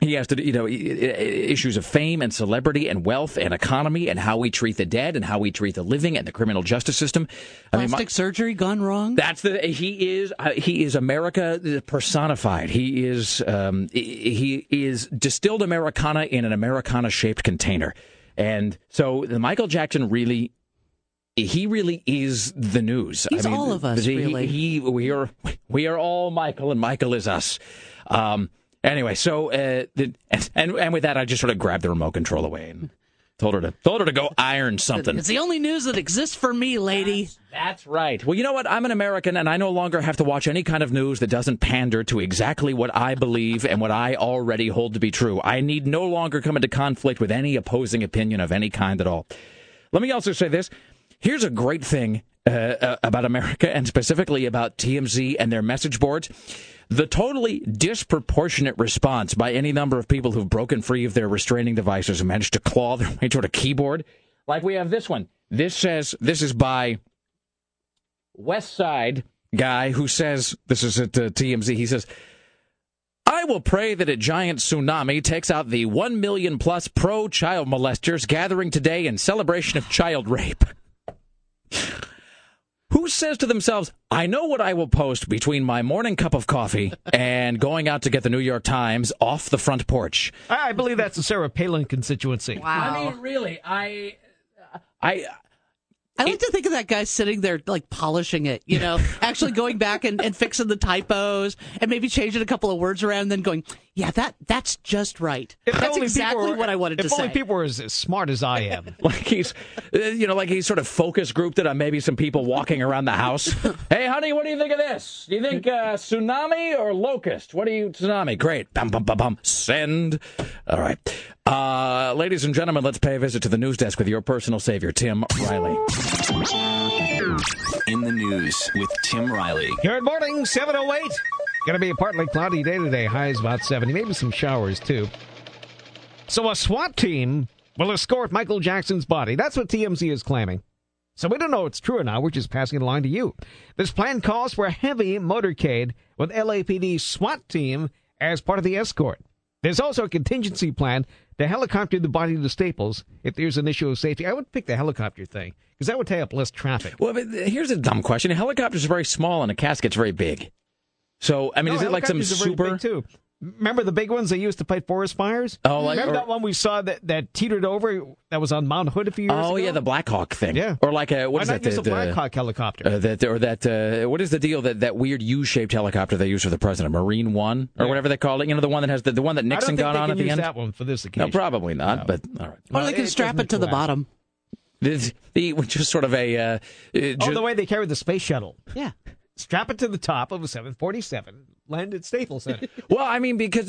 he has to, you know, issues of fame and celebrity and wealth and economy and how we treat the dead and how we treat the living and the criminal justice system. I mean, Plastic surgery gone wrong. that's the he is uh, he is America personified. He is um, he is distilled Americana in an Americana shaped container, and so the Michael Jackson really. He really is the news. He's all of us, he- really. He, we are we are all Michael, and Michael is us. Um, anyway, so uh, the, and and with that, I just sort of grabbed the remote control away and told her to told her to go iron something. It's the only news that exists for me, lady. That's right. Well, you know what? I'm an American, and I no longer have to watch any kind of news that doesn't pander to exactly what I believe and what I already hold to be true. I need no longer come into conflict with any opposing opinion of any kind at all. Let me also say this. Here's a great thing uh, uh, about America, and specifically about TMZ and their message boards. The totally disproportionate response by any number of people who've broken free of their restraining devices and managed to claw their way toward a keyboard. Like we have this one. This says, this is by West Side guy who says, this is at uh, TMZ, he says, I will pray that a giant tsunami takes out the 1 million plus pro child molesters gathering today in celebration of child rape. Who says to themselves, I know what I will post between my morning cup of coffee and going out to get the New York Times off the front porch? I I believe that's the Sarah Palin constituency. Wow. I mean, really, I. I. I like to think of that guy sitting there like polishing it, you know, actually going back and, and fixing the typos and maybe changing a couple of words around and then going, yeah, that that's just right. If that's exactly were- what I wanted to say. if to only people were as, as smart as I am. like he's uh, you know like he's sort of focus grouped it on maybe some people walking around the house hey honey what do you think of this do you think uh, tsunami or locust what do you tsunami great bum bum bum bum send all right uh, ladies and gentlemen let's pay a visit to the news desk with your personal savior tim riley In the news with Tim Riley. Good morning, 708. Going to be a partly cloudy day today. Highs about 70, maybe some showers too. So a SWAT team will escort Michael Jackson's body. That's what TMZ is claiming. So we don't know if it's true or not. We're just passing it along to you. This plan calls for a heavy motorcade with LAPD SWAT team as part of the escort. There's also a contingency plan to helicopter the body to Staples if there's an issue of safety. I would pick the helicopter thing because that would tie up less traffic. Well, here's a dumb question: a helicopter's very small and a casket's very big. So, I mean, No, is it like some are super? big, too? Remember the big ones they used to fight forest fires? Oh, like- remember or- that one we saw that, that teetered over that was on Mount Hood a few years ago? Oh yeah, the Black Hawk thing. Yeah. Or like a what Why is not that? use the, a Black the- Hawk helicopter? Uh, that or that uh, what is the deal that that weird U-shaped helicopter they use for the president, Marine One or Yeah. whatever they call it? You know, the one that has the, the one that I don't Nixon think got they on can at the use end. that one for this occasion. No, probably not. But all right. Or Well, they can it strap doesn't it to the bottom. The, the just sort of a uh, uh, Oh, the way they carry the space shuttle. Yeah. Strap it to the top of a 747, land at Staples Center. Well, I mean, because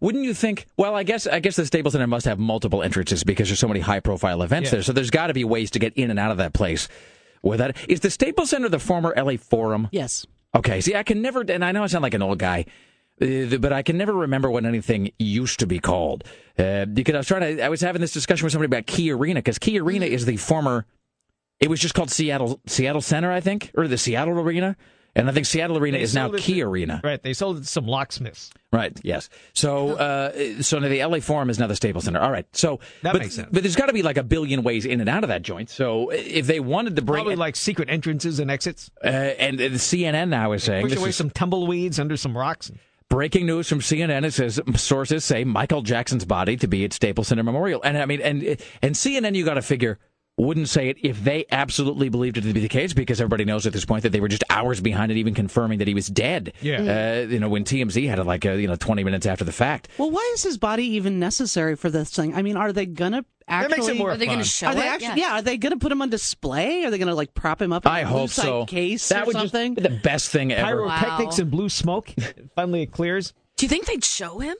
wouldn't you think? Well, I guess I guess the Staples Center must have multiple entrances because there's so many high-profile events Yeah. there. So there's got to be ways to get in and out of that place. Without is the Staples Center the former LA Forum? Yes. Okay. See, I can never, and I know I sound like an old guy, uh, but I can never remember what anything used to be called. Uh, because I was trying to, I was having this discussion with somebody about Key Arena because Key Arena is the former. It was just called Seattle Seattle Center, I think, or the Seattle Arena, and I think Seattle Arena They is now Key to- Arena. Right, they sold it to some locksmiths. Right. Yes. So, uh, so now the LA Forum is now the Staples Center. All right. So That but, makes sense. But there's got to be like a billion ways in and out of that joint. So if they wanted to bring Probably like secret entrances and exits. uh, and the CNN now is saying Push this away is some tumbleweeds under some rocks. breaking news from CNN. It says sources say Michael Jackson's body to be at Staples Center Memorial. And I mean, and and CNN, you got to figure wouldn't say it if they absolutely believed it to be the case because everybody knows at this point that they were just hours behind it even confirming that he was dead. Yeah. Uh, you know, when TMZ had it like uh, you know 20 minutes after the fact. Well, why is his body even necessary for this thing? I mean, are they gonna actually? That makes it more Are they going to show Are they it? actually? Yeah. Are they gonna put him on display? Are they gonna like prop him up? In I a hope lucite so. Case that or would something. just be the best thing ever. Pyrotechnics Wow. and blue smoke. Finally, it clears. Do you think they'd show him?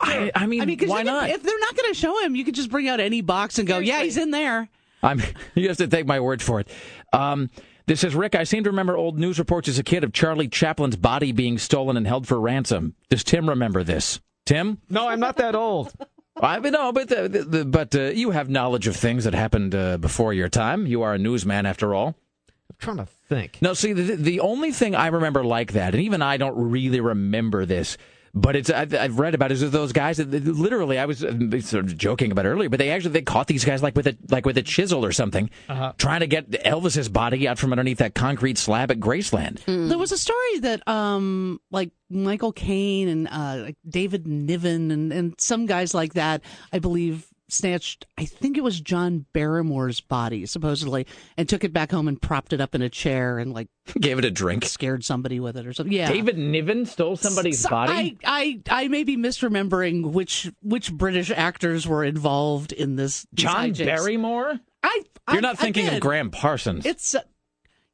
I, I mean, I mean, 'cause why you can- not? If they're not going to show him, you could just bring out any box and go, "Yeah, he's in there." I'm, you have to take my word for it. Um, this says, Rick, I seem to remember old news reports as a kid of Charlie Chaplin's body being stolen and held for ransom. Does Tim remember this? Tim? No, I'm not that old. I mean, no, but uh, the, the, but uh, you have knowledge of things that happened uh, before your time. You are a newsman, after all. I'm trying to think. No, see, the, the only thing I remember like that, and even I don't really remember this, but it's I've, I've read about it, is those guys that that literally I was uh, sort of joking about earlier, but they actually they caught these guys like with a like with a chisel or something, Uh-huh. trying to get Elvis's body out from underneath that concrete slab at Graceland. There was a story that, um, like Michael Caine and uh, like David Niven and, and some guys like that, I believe, snatched. I think it was John Barrymore's body, supposedly, and took it back home and propped it up in a chair and like Gave it a drink. scared somebody with it or something. Yeah, David Niven stole somebody's So body. I, I I may be misremembering which which British actors were involved in this. John hijinks. Barrymore. I, You're not thinking again, of Gram Parsons. It's uh,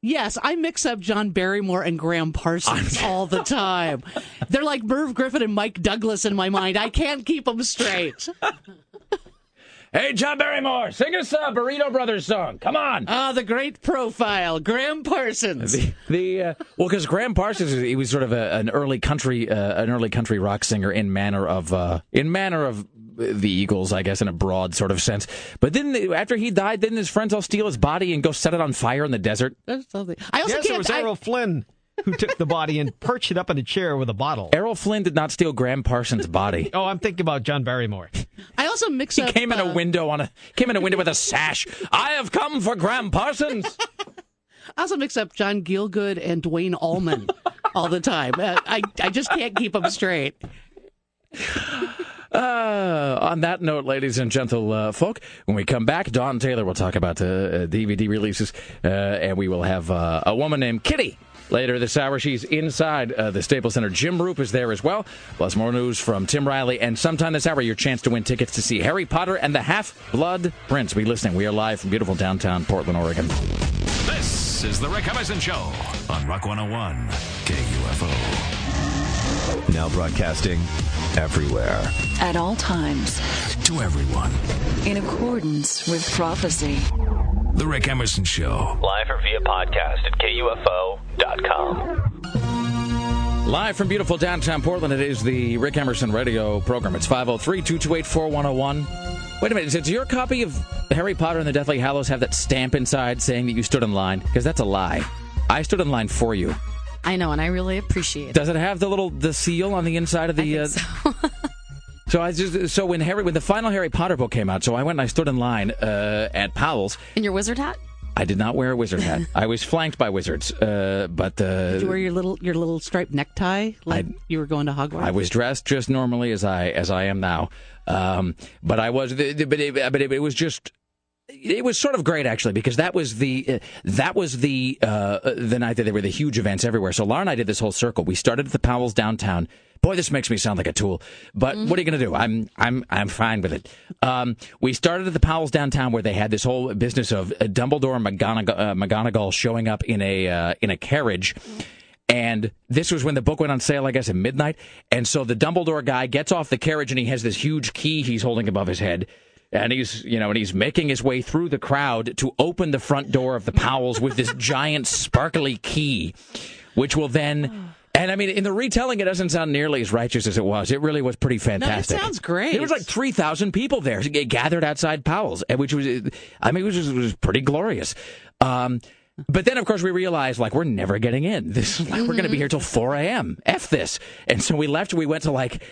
yes, I mix up John Barrymore and Gram Parsons all the time. They're like Merv Griffin and Mike Douglas in my mind. I can't keep them straight. hey, John Barrymore, sing us a Burrito Brothers song. Come on. Ah, the great profile, Gram Parsons. The, the uh, well, because Gram Parsons, he was sort of a, an early country, uh, an early country rock singer in manner of, uh, in manner of the Eagles, I guess, in a broad sort of sense. But then, after he died, didn't his friends all steal his body and go set it on fire in the desert? That's something. I also yes, it can't. was I- Errol Flynn who took the body and perched it up in a chair with a bottle. Errol Flynn did not steal Gram Parsons' body. Oh, I'm thinking about John Barrymore. I also mix He up. came in a uh, window on a came in a window with a sash. I have come for Gram Parsons. I also mix up John Gielgud and Duane Allman all the time. Uh, I I just can't keep them straight. Uh, on that note, ladies and gentle uh, folk, when we come back, Dawn Taylor will talk about uh, uh, DVD releases, uh, and we will have uh, a woman named Kitty later this hour. She's inside uh, the Staples Center. Jim Roope is there as well. Plus, more news from Tim Riley, and sometime this hour, your chance to win tickets to see Harry Potter and the Half Blood Prince. Be listening. We are live from beautiful downtown Portland, Oregon. This is the Rick Emerson Show on Rock 101 KUFO. Now broadcasting everywhere. At all times, To everyone. in accordance with prophecy. The Rick Emerson Show. Live or via podcast at KUFO.com. Live from beautiful downtown Portland, it is the Rick Emerson radio program. It's 503 228 4101. Wait a minute, does your copy of Harry Potter and the Deathly Hallows have that stamp inside saying that you stood in line? Because that's a lie. I stood in line for you. I know, and I really appreciate it. Does it have the little the seal on the inside of the? uh, so. I just so when Harry when the final Harry Potter book came out, so I went and I stood in line uh, at Powell's. In your wizard hat? I did not wear a wizard hat. I was flanked by wizards, uh, but uh, Did you wear your little your little striped necktie like you were going to Hogwarts? I was dressed just normally as I as I am now. Um, but I was, but it, but it, it was just. It was sort of great actually because that was the uh, that was the uh, the night that there were the huge events everywhere. So Laura and I did this whole circle. We started at the Powell's downtown. Boy, this makes me sound like a tool, but what are you going to do? I'm I'm I'm fine with it. Um, we started at the Powell's downtown where they had this whole business of uh, Dumbledore and McGonagall, uh, McGonagall showing up in a uh, in a carriage. And this was when the book went on sale, I guess, at midnight. And so the Dumbledore guy gets off the carriage and he has this huge key he's holding above his head. And he's, you know, and he's making his way through the crowd to open the front door of the Powells with this giant sparkly key, which will then. And I mean, in the retelling, it doesn't sound nearly as righteous as it was. It really was pretty fantastic. sounds great. There was like three thousand people there gathered outside Powell's, which was, I mean, it was, it was pretty glorious. Um, but then, of course, we realized like we're never getting in. This like we're going to be here till four a.m. F this. And so we left. We went to like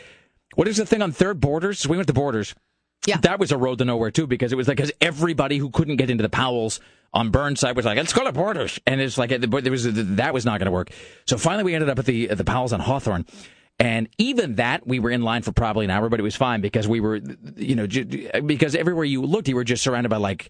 what is the thing on Third Borders? So we went to Borders. Yeah, that was a road to nowhere too because it was like because everybody who couldn't get into the Powells on Burnside was like, let's go to Borders, and it's like there was that was not going to work. So finally, we ended up at the at the Powells on Hawthorne. And even that, we were in line for probably an hour, but it was fine because we were, you know, because everywhere you looked, you were just surrounded by like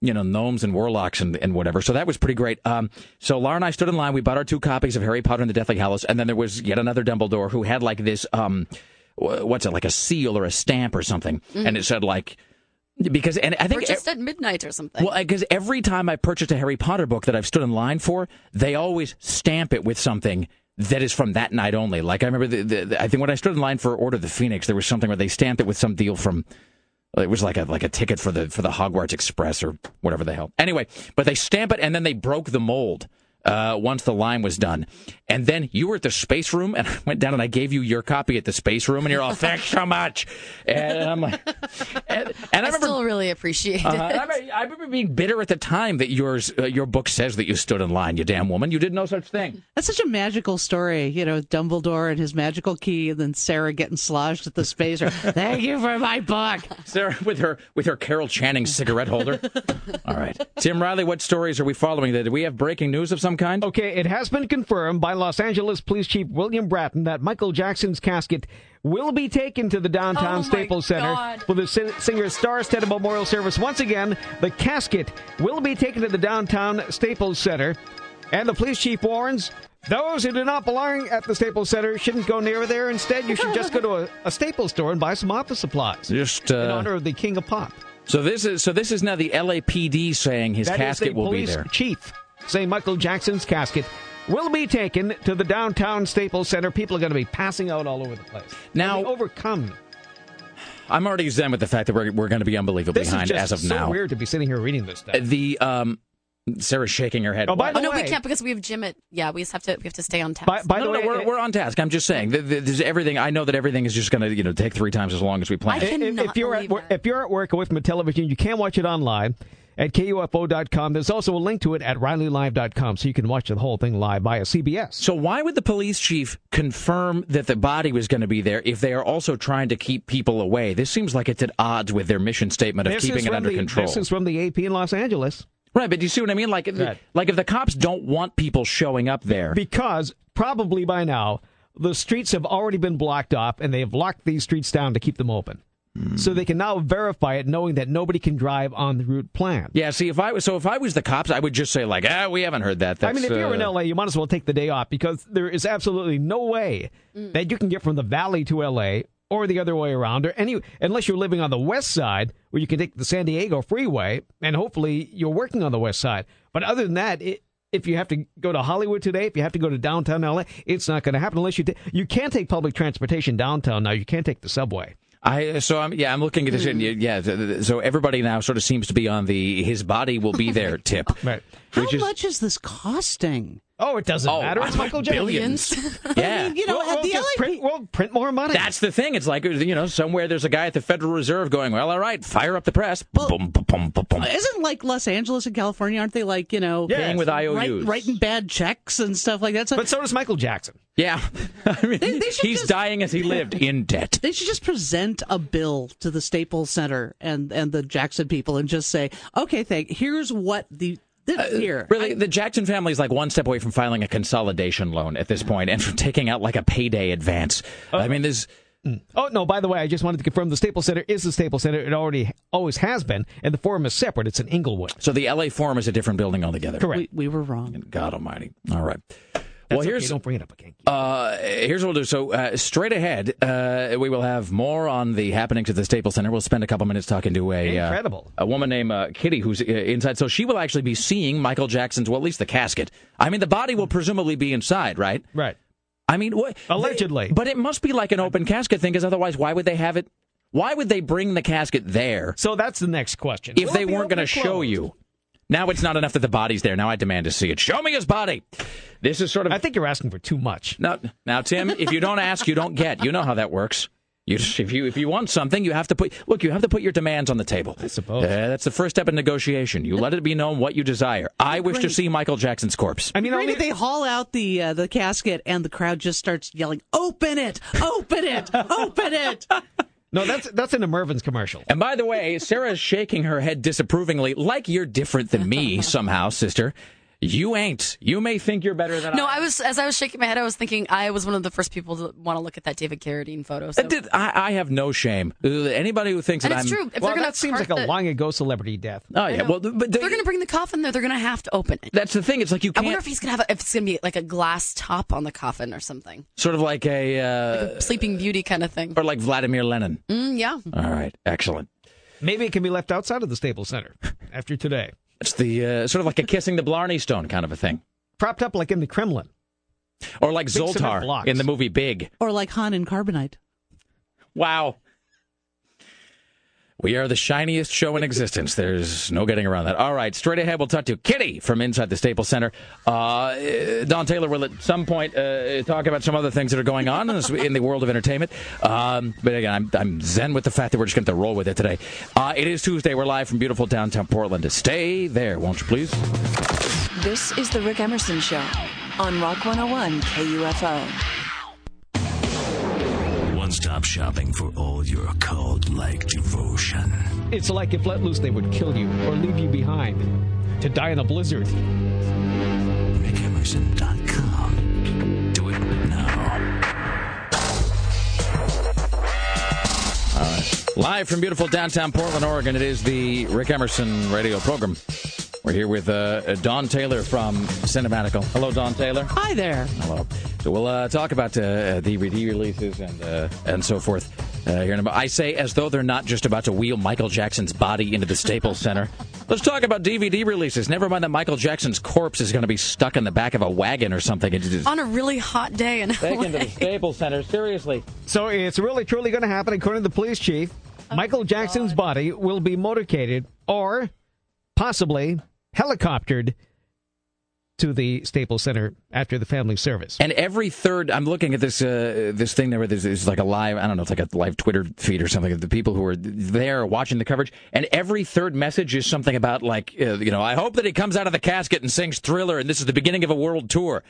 you know, gnomes and warlocks and, and whatever. So that was pretty great. Um, so Laura and I stood in line. We bought our two copies of Harry Potter and the Deathly Hallows, and then there was yet another Dumbledore who had like this, um, what's it, like a seal or a stamp or something, Mhm. and it said like. Because and I think or just at midnight or something. well, because every time I purchased a Harry Potter book that I've stood in line for, they always stamp it with something that is from that night only. Like I remember, the, the, the- I think when I stood in line for Order of the Phoenix, there was something where they stamped it with some deal from. It was like a like a ticket for the for the Hogwarts Express or whatever the hell. Anyway, but they stamp it and then they broke the mold. Uh, once the line was done, and then you were at the space room, and I went down and I gave you your copy at the space room, and you're all thanks so much, and I'm like, and, and I, I, still really appreciate it. uh, I, remember, I remember being bitter at the time that yours uh, your book says that you stood in line. You damn woman, you did no such thing. That's such a magical story, you know, Dumbledore and his magical key, and then Sarah getting sloshed at the spacer. Thank you for my book. Sarah with her with her Carol Channing cigarette holder. All right, Tim Riley, what stories are we following? There, do we have breaking news of some kind? Okay, it has been confirmed by Los Angeles Police Chief William Bratton that Michael Jackson's casket will be taken to the downtown Oh, my Staples Center God. for the singer's star-studded memorial service. Once again, the casket will be taken to the downtown Staples Center, and the police chief warns. Those who do not belong at the Staples Center shouldn't go near there. Instead, you should just go to a, a Staples store and buy some office supplies Just uh, in honor of the King of Pop. So this is so this is now the LAPD saying his That is casket the will be there. Chief saying Michael Jackson's casket will be taken to the downtown Staples Center. People are going to be passing out all over the place. Now- be overcome. I'm already zen with the fact that we're we're going to be unbelievably This behind is just as of so now. weird to be sitting here reading this stuff. The um, Sarah's shaking her head. Oh, by oh the no, we can't because we have gym at. Yeah, we just have to. We have to stay on task. By, by no, the no, way, we're, we're on task. I'm just saying. th- th- There's everything. I know that everything is just going to you know take three times as long as we plan. I if, cannot if you're at believe work, if you're at work or with my television, you can't watch it online at KUFO.com. There's also a link to it at RileyLive.com, so you can watch the whole thing live via CBS. So why would the police chief confirm that the body was going to be there if they are also trying to keep people away? This seems like it's at odds with their mission statement of This keeping it under the, control. This is from the AP in Los Angeles. Right, but do you see what I mean? Like, Right. like if the cops don't want people showing up there, Because probably by now, the streets have already been blocked off, and they've locked these streets down to keep them open. So they can now verify it, knowing that nobody can drive on the route plan. yeah. See, if I was so, if I was the cops, I would just say like, ah, we haven't heard that. I mean, if you're in uh, LA, you might as well take the day off because there is absolutely no way that you can get from the valley to LA or the other way around, or any unless you're living on the west side where you can take the San Diego freeway, and hopefully you're working on the west side. But other than that, it, if you have to go to Hollywood today, if you have to go to downtown LA, it's not going to happen unless you ta- you can take public transportation downtown now. You can't take the subway. I so I'm yeah I'm looking at this and hmm. yeah th- th- so everybody now sort of seems to be on the his body will be there tip. Right. How is- much is this costing? Oh, it doesn't Oh, matter. It's Michael Jackson. billions. Yeah. you know, We'll, at we'll the just LA print, we'll print more money. That's the thing. It's like you know somewhere there's a guy at the Federal Reserve going well all right fire up the press. Boom, boom, boom, boom, boom. Isn't like Los Angeles and California? Aren't they like you know Yeah. Paying with write- IOUs. writing bad checks and stuff like that? So but so does Michael Jackson. Yeah, I mean, They- they he's just- dying as he lived in debt. they should just present a bill to the Staples Center and and the Jackson people and just say, okay, thank. Here's what the this, uh, here. Really, the Jackson family is like one step away from filing a consolidation loan at this point and from taking out like a payday advance. Oh. I mean, there's. Mm. Oh no! By the way, I just wanted to confirm the Staples Center is the Staples Center. It already always has been, and the Forum is separate. It's in Inglewood. So the LA Forum is a different building altogether. Correct. we, we were wrong. God Almighty. All right. Well, okay, here's don't bring it up again. uh, here's what we'll do. So uh, straight ahead, uh, we will have more on the happenings at the Staples Center. We'll spend a couple minutes talking to a uh, Incredible. a woman named uh, Kitty who's uh, inside. So she will actually be seeing Michael Jackson's, well, at least the casket. I mean, the body will presumably be inside, right? Right. I mean, what? Allegedly. but it must be like an open casket thing, because otherwise, why would they have it? Why would they bring the casket there So that's the next question. if Will they weren't going to show you? Now it's not enough that the body's there. Now I demand to see it. Show me his body. This is sort of I think you're asking for too much. now, now, Tim. If you don't ask, you don't get. You know how that works. You just, if you if you want something, you have to put look. You have to put your demands on the table. I suppose. that's the first step in negotiation. You let it be known what you desire. I wish to see Michael Jackson's corpse. I mean, Great only, if they haul out the uh, the casket and the crowd just starts yelling, "Open it! Open it! Open it!" no, that's that's in a Mervyn's commercial. And by the way, Sarah's shaking her head disapprovingly, like you're different than me somehow, sister. You ain't. You may think you're better than No, I. I was as I was shaking my head, I was thinking I was one of the first people to want to look at that David Carradine photo. So. I, did, I, I have no shame. Anybody who thinks and that it's I'm true. If well, that seems cart like a the- long ago celebrity death. oh yeah, well, but if they're going to bring the coffin there, they're going to have to open it. that's the thing. It's like you can't I wonder if he's going to have a, if it's going to be like a glass top on the coffin or something, sort of like a, uh, Sleeping Beauty kind of thing. or like Vladimir Lenin. Mm, yeah. All right, excellent. Maybe it can be left outside of the Staples Center after today, It's the uh, sort of like a kissing the Blarney Stone kind of a thing, propped up like in the Kremlin. or like cement Zoltar in the movie Big. Or like Han and Carbonite. Wow. We are the shiniest show in existence. There's no getting around that. All right, straight ahead, we'll talk to Kitty from inside the Staples Center. Uh, Dawn Taylor will at some point uh, talk about some other things that are going on in, this, in the world of entertainment. Um, but again, I'm, I'm zen with the fact that we're just going to roll with it today. Uh, it is Tuesday. We're live from beautiful downtown Portland. Stay there, won't you please? This is The Rick Emerson Show on Rock 101 KUFO. One stop shopping for all your cult like devotion. It's like if let loose, they would kill you or leave you behind to die in a blizzard. RickEmerson.com. Do it now. Live from beautiful downtown Portland, Oregon, it is the Rick Emerson radio program. We're here with uh, Dawn Taylor from Cinematical. Hello, Dawn Taylor. Hi there. Hello. So we'll uh, talk about uh, DVD releases and uh, and so forth uh, here in a moment. I say as though they're not just about to wheel Michael Jackson's body into the Staples Center. Let's talk about DVD releases. Never mind that Michael Jackson's corpse is going to be stuck in the back of a wagon or something. It just On a really hot day in back LA. into the Staples Center. Seriously. So it's really truly going to happen, according to the police chief. Michael Jackson's body will be motorcaded or possibly helicoptered to the Staples Center after the family service. And every third, I'm looking at this uh, this thing there. Where there's, there's like a live, I don't know, it's like a live Twitter feed or something of the people who are there watching the coverage. And every third message is something about like, uh, you know, I hope that he comes out of the casket and sings Thriller, and this is the beginning of a world tour.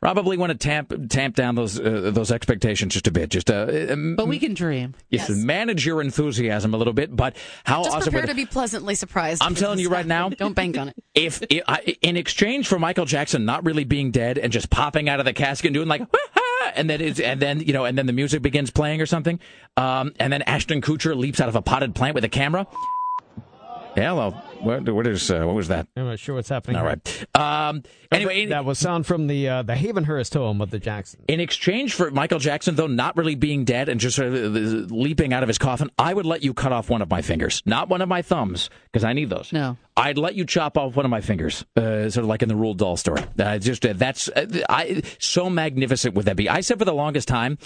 Probably want to tamp tamp down those uh, those expectations just a bit. Just uh, um, But we can dream. yes, manage your enthusiasm a little bit. But how Just awesome! prepare would- to be pleasantly surprised. I'm telling you right now. Don't bank on it. if, if I, in exchange for Michael Jackson not really being dead and just popping out of the casket and doing like and then it's and then you know and then the music begins playing or something um, and then Ashton Kutcher leaps out of a potted plant with a camera yeah well what, what is uh, what was that I'm not sure what's happening. all here. right um, anyway in, that was sound from the uh, the Havenhurst home of the Jacksons. in exchange for Michael Jackson though not really being dead and just sort of uh, leaping out of his coffin I would let you cut off one of my fingers not one of my thumbs because I need those No. I'd let you chop off one of my fingers, uh, sort of like in the Roald Dahl story. Uh, just uh, that's uh, I, so magnificent would that be? I said for the longest time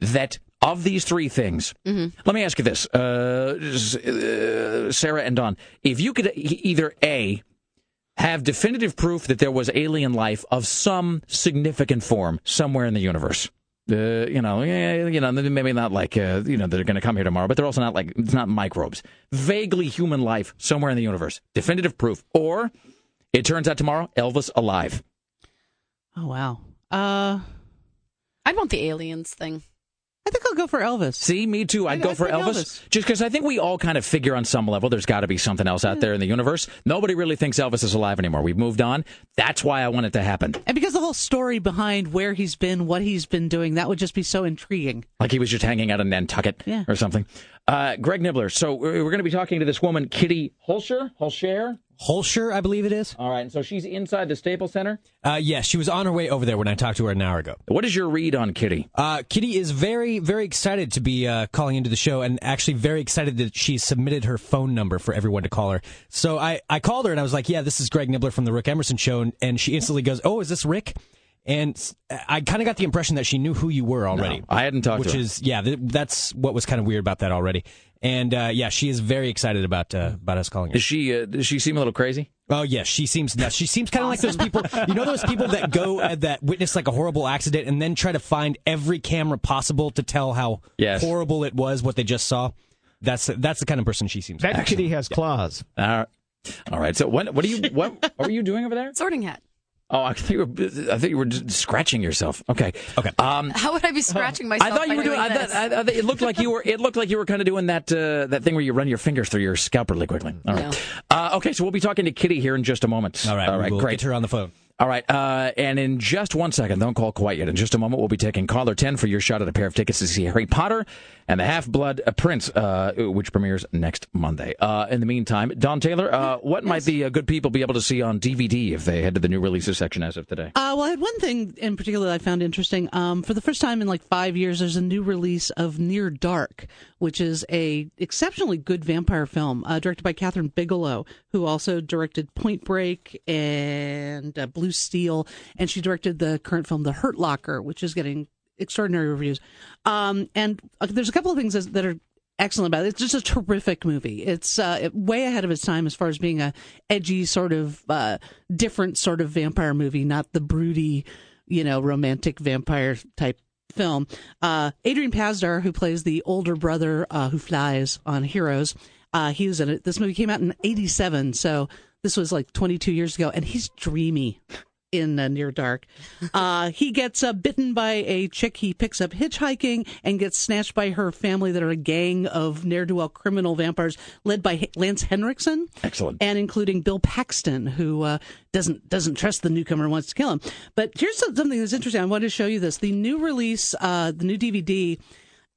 that Of these three things, let me ask you this, uh, uh, Sarah and Dawn. If you could e- either A, have definitive proof that there was alien life of some significant form somewhere in the universe. Uh, you know, yeah, you know, maybe not like uh, you know they're going to come here tomorrow, but they're also not like it's not microbes. Vaguely human life somewhere in the universe. Definitive proof. Or it turns out tomorrow Elvis alive. Oh wow. Uh, I'd want the aliens thing. I think I'll go for Elvis. See, me too. I'd I- go for Elvis, Elvis. just because I think we all kind of figure on some level there's got to be something else out hmm. there in the universe. Nobody really thinks Elvis is alive anymore. We've moved on. That's why I want it to happen. And because the whole story behind where he's been, what he's been doing, that would just be so intriguing. Like he was just hanging out in Nantucket Yeah. or something. Uh, Greg Nibler. So we're going to be talking to this woman, Kitty Holscher. Holscher. Holscher, I believe it is. All right. And so she's inside the Staples Center. Uh, yes, she was on her way over there when I talked to her an hour ago. What is your read on Kitty? Uh, Kitty is very, very excited to be uh, calling into the show, and actually very excited that she submitted her phone number for everyone to call her. So I, I called her and I was like, "Yeah, this is Greg Nibler from the Rick Emerson Show," and, and she instantly goes, "Oh, is this Rick?" And I kind of got the impression that she knew who you were already. No, I hadn't talked to which her. is yeah, th- that's what was kind of weird about that already. And uh, yeah, she is very excited about uh, about us calling her. Is she? Uh, does she seem a little crazy? Oh yes, she seems nuts. She seems kind of like those people. You know those people that go uh, that witness like a horrible accident and then try to find every camera possible to tell how Yes. horrible it was what they just saw. That's that's the kind of person she seems. That like. kitty has claws. All right. All right. So what? What are you? What, what were you doing over there? Sorting hat. Oh, I thought you were. I thought you were just scratching yourself. Okay. Okay. Um, How would I be scratching myself? I thought you by were doing. I this? thought, I, I, thought it looked like you were. It looked like you were kind of doing that uh, that thing where you run your fingers through your scalp really quickly. All right. Uh, okay, so we'll be talking to Kitty here in just a moment. All right, All right. we'll great. get her on the phone. All right, uh, and in just one second, don't call quite yet. In just a moment, we'll be taking caller 10 for your shot at a pair of tickets to see Harry Potter and the Half Blood Prince, uh, which premieres next Monday. Uh, in the meantime, Dawn Taylor, uh, what might the uh, good people be able to see on DVD if they head to the new releases section as of today? Uh, well, I had one thing in particular that I found interesting. Um, for the first time in like five years, there's a new release of Near Dark, which is a exceptionally good vampire film uh, directed by Kathryn Bigelow, who also directed Point Break and uh, Blue Steel, and she directed the current film The Hurt Locker, which is getting extraordinary reviews. Um, and uh, there's a couple of things that are excellent about it. It's just a terrific movie. It's uh, way ahead of its time as far as being a edgy sort of uh, different sort of vampire movie, not the broody, you know, romantic vampire type film. Uh, Adrian Pasdar, who plays the older brother uh, who flies on Heroes, uh, he was in it. This movie came out in '87, so this was like 22 years ago, and he's dreamy in uh, Near Dark. Uh, he gets uh, bitten by a chick he picks up hitchhiking and gets snatched by her family that are a gang of ne'er do well criminal vampires led by H- Lance Henriksen. Excellent. And including Bill Paxton, who uh, doesn't doesn't trust the newcomer and wants to kill him. But here's something that's interesting. I wanted to show you this. The new release, uh, the new DVD.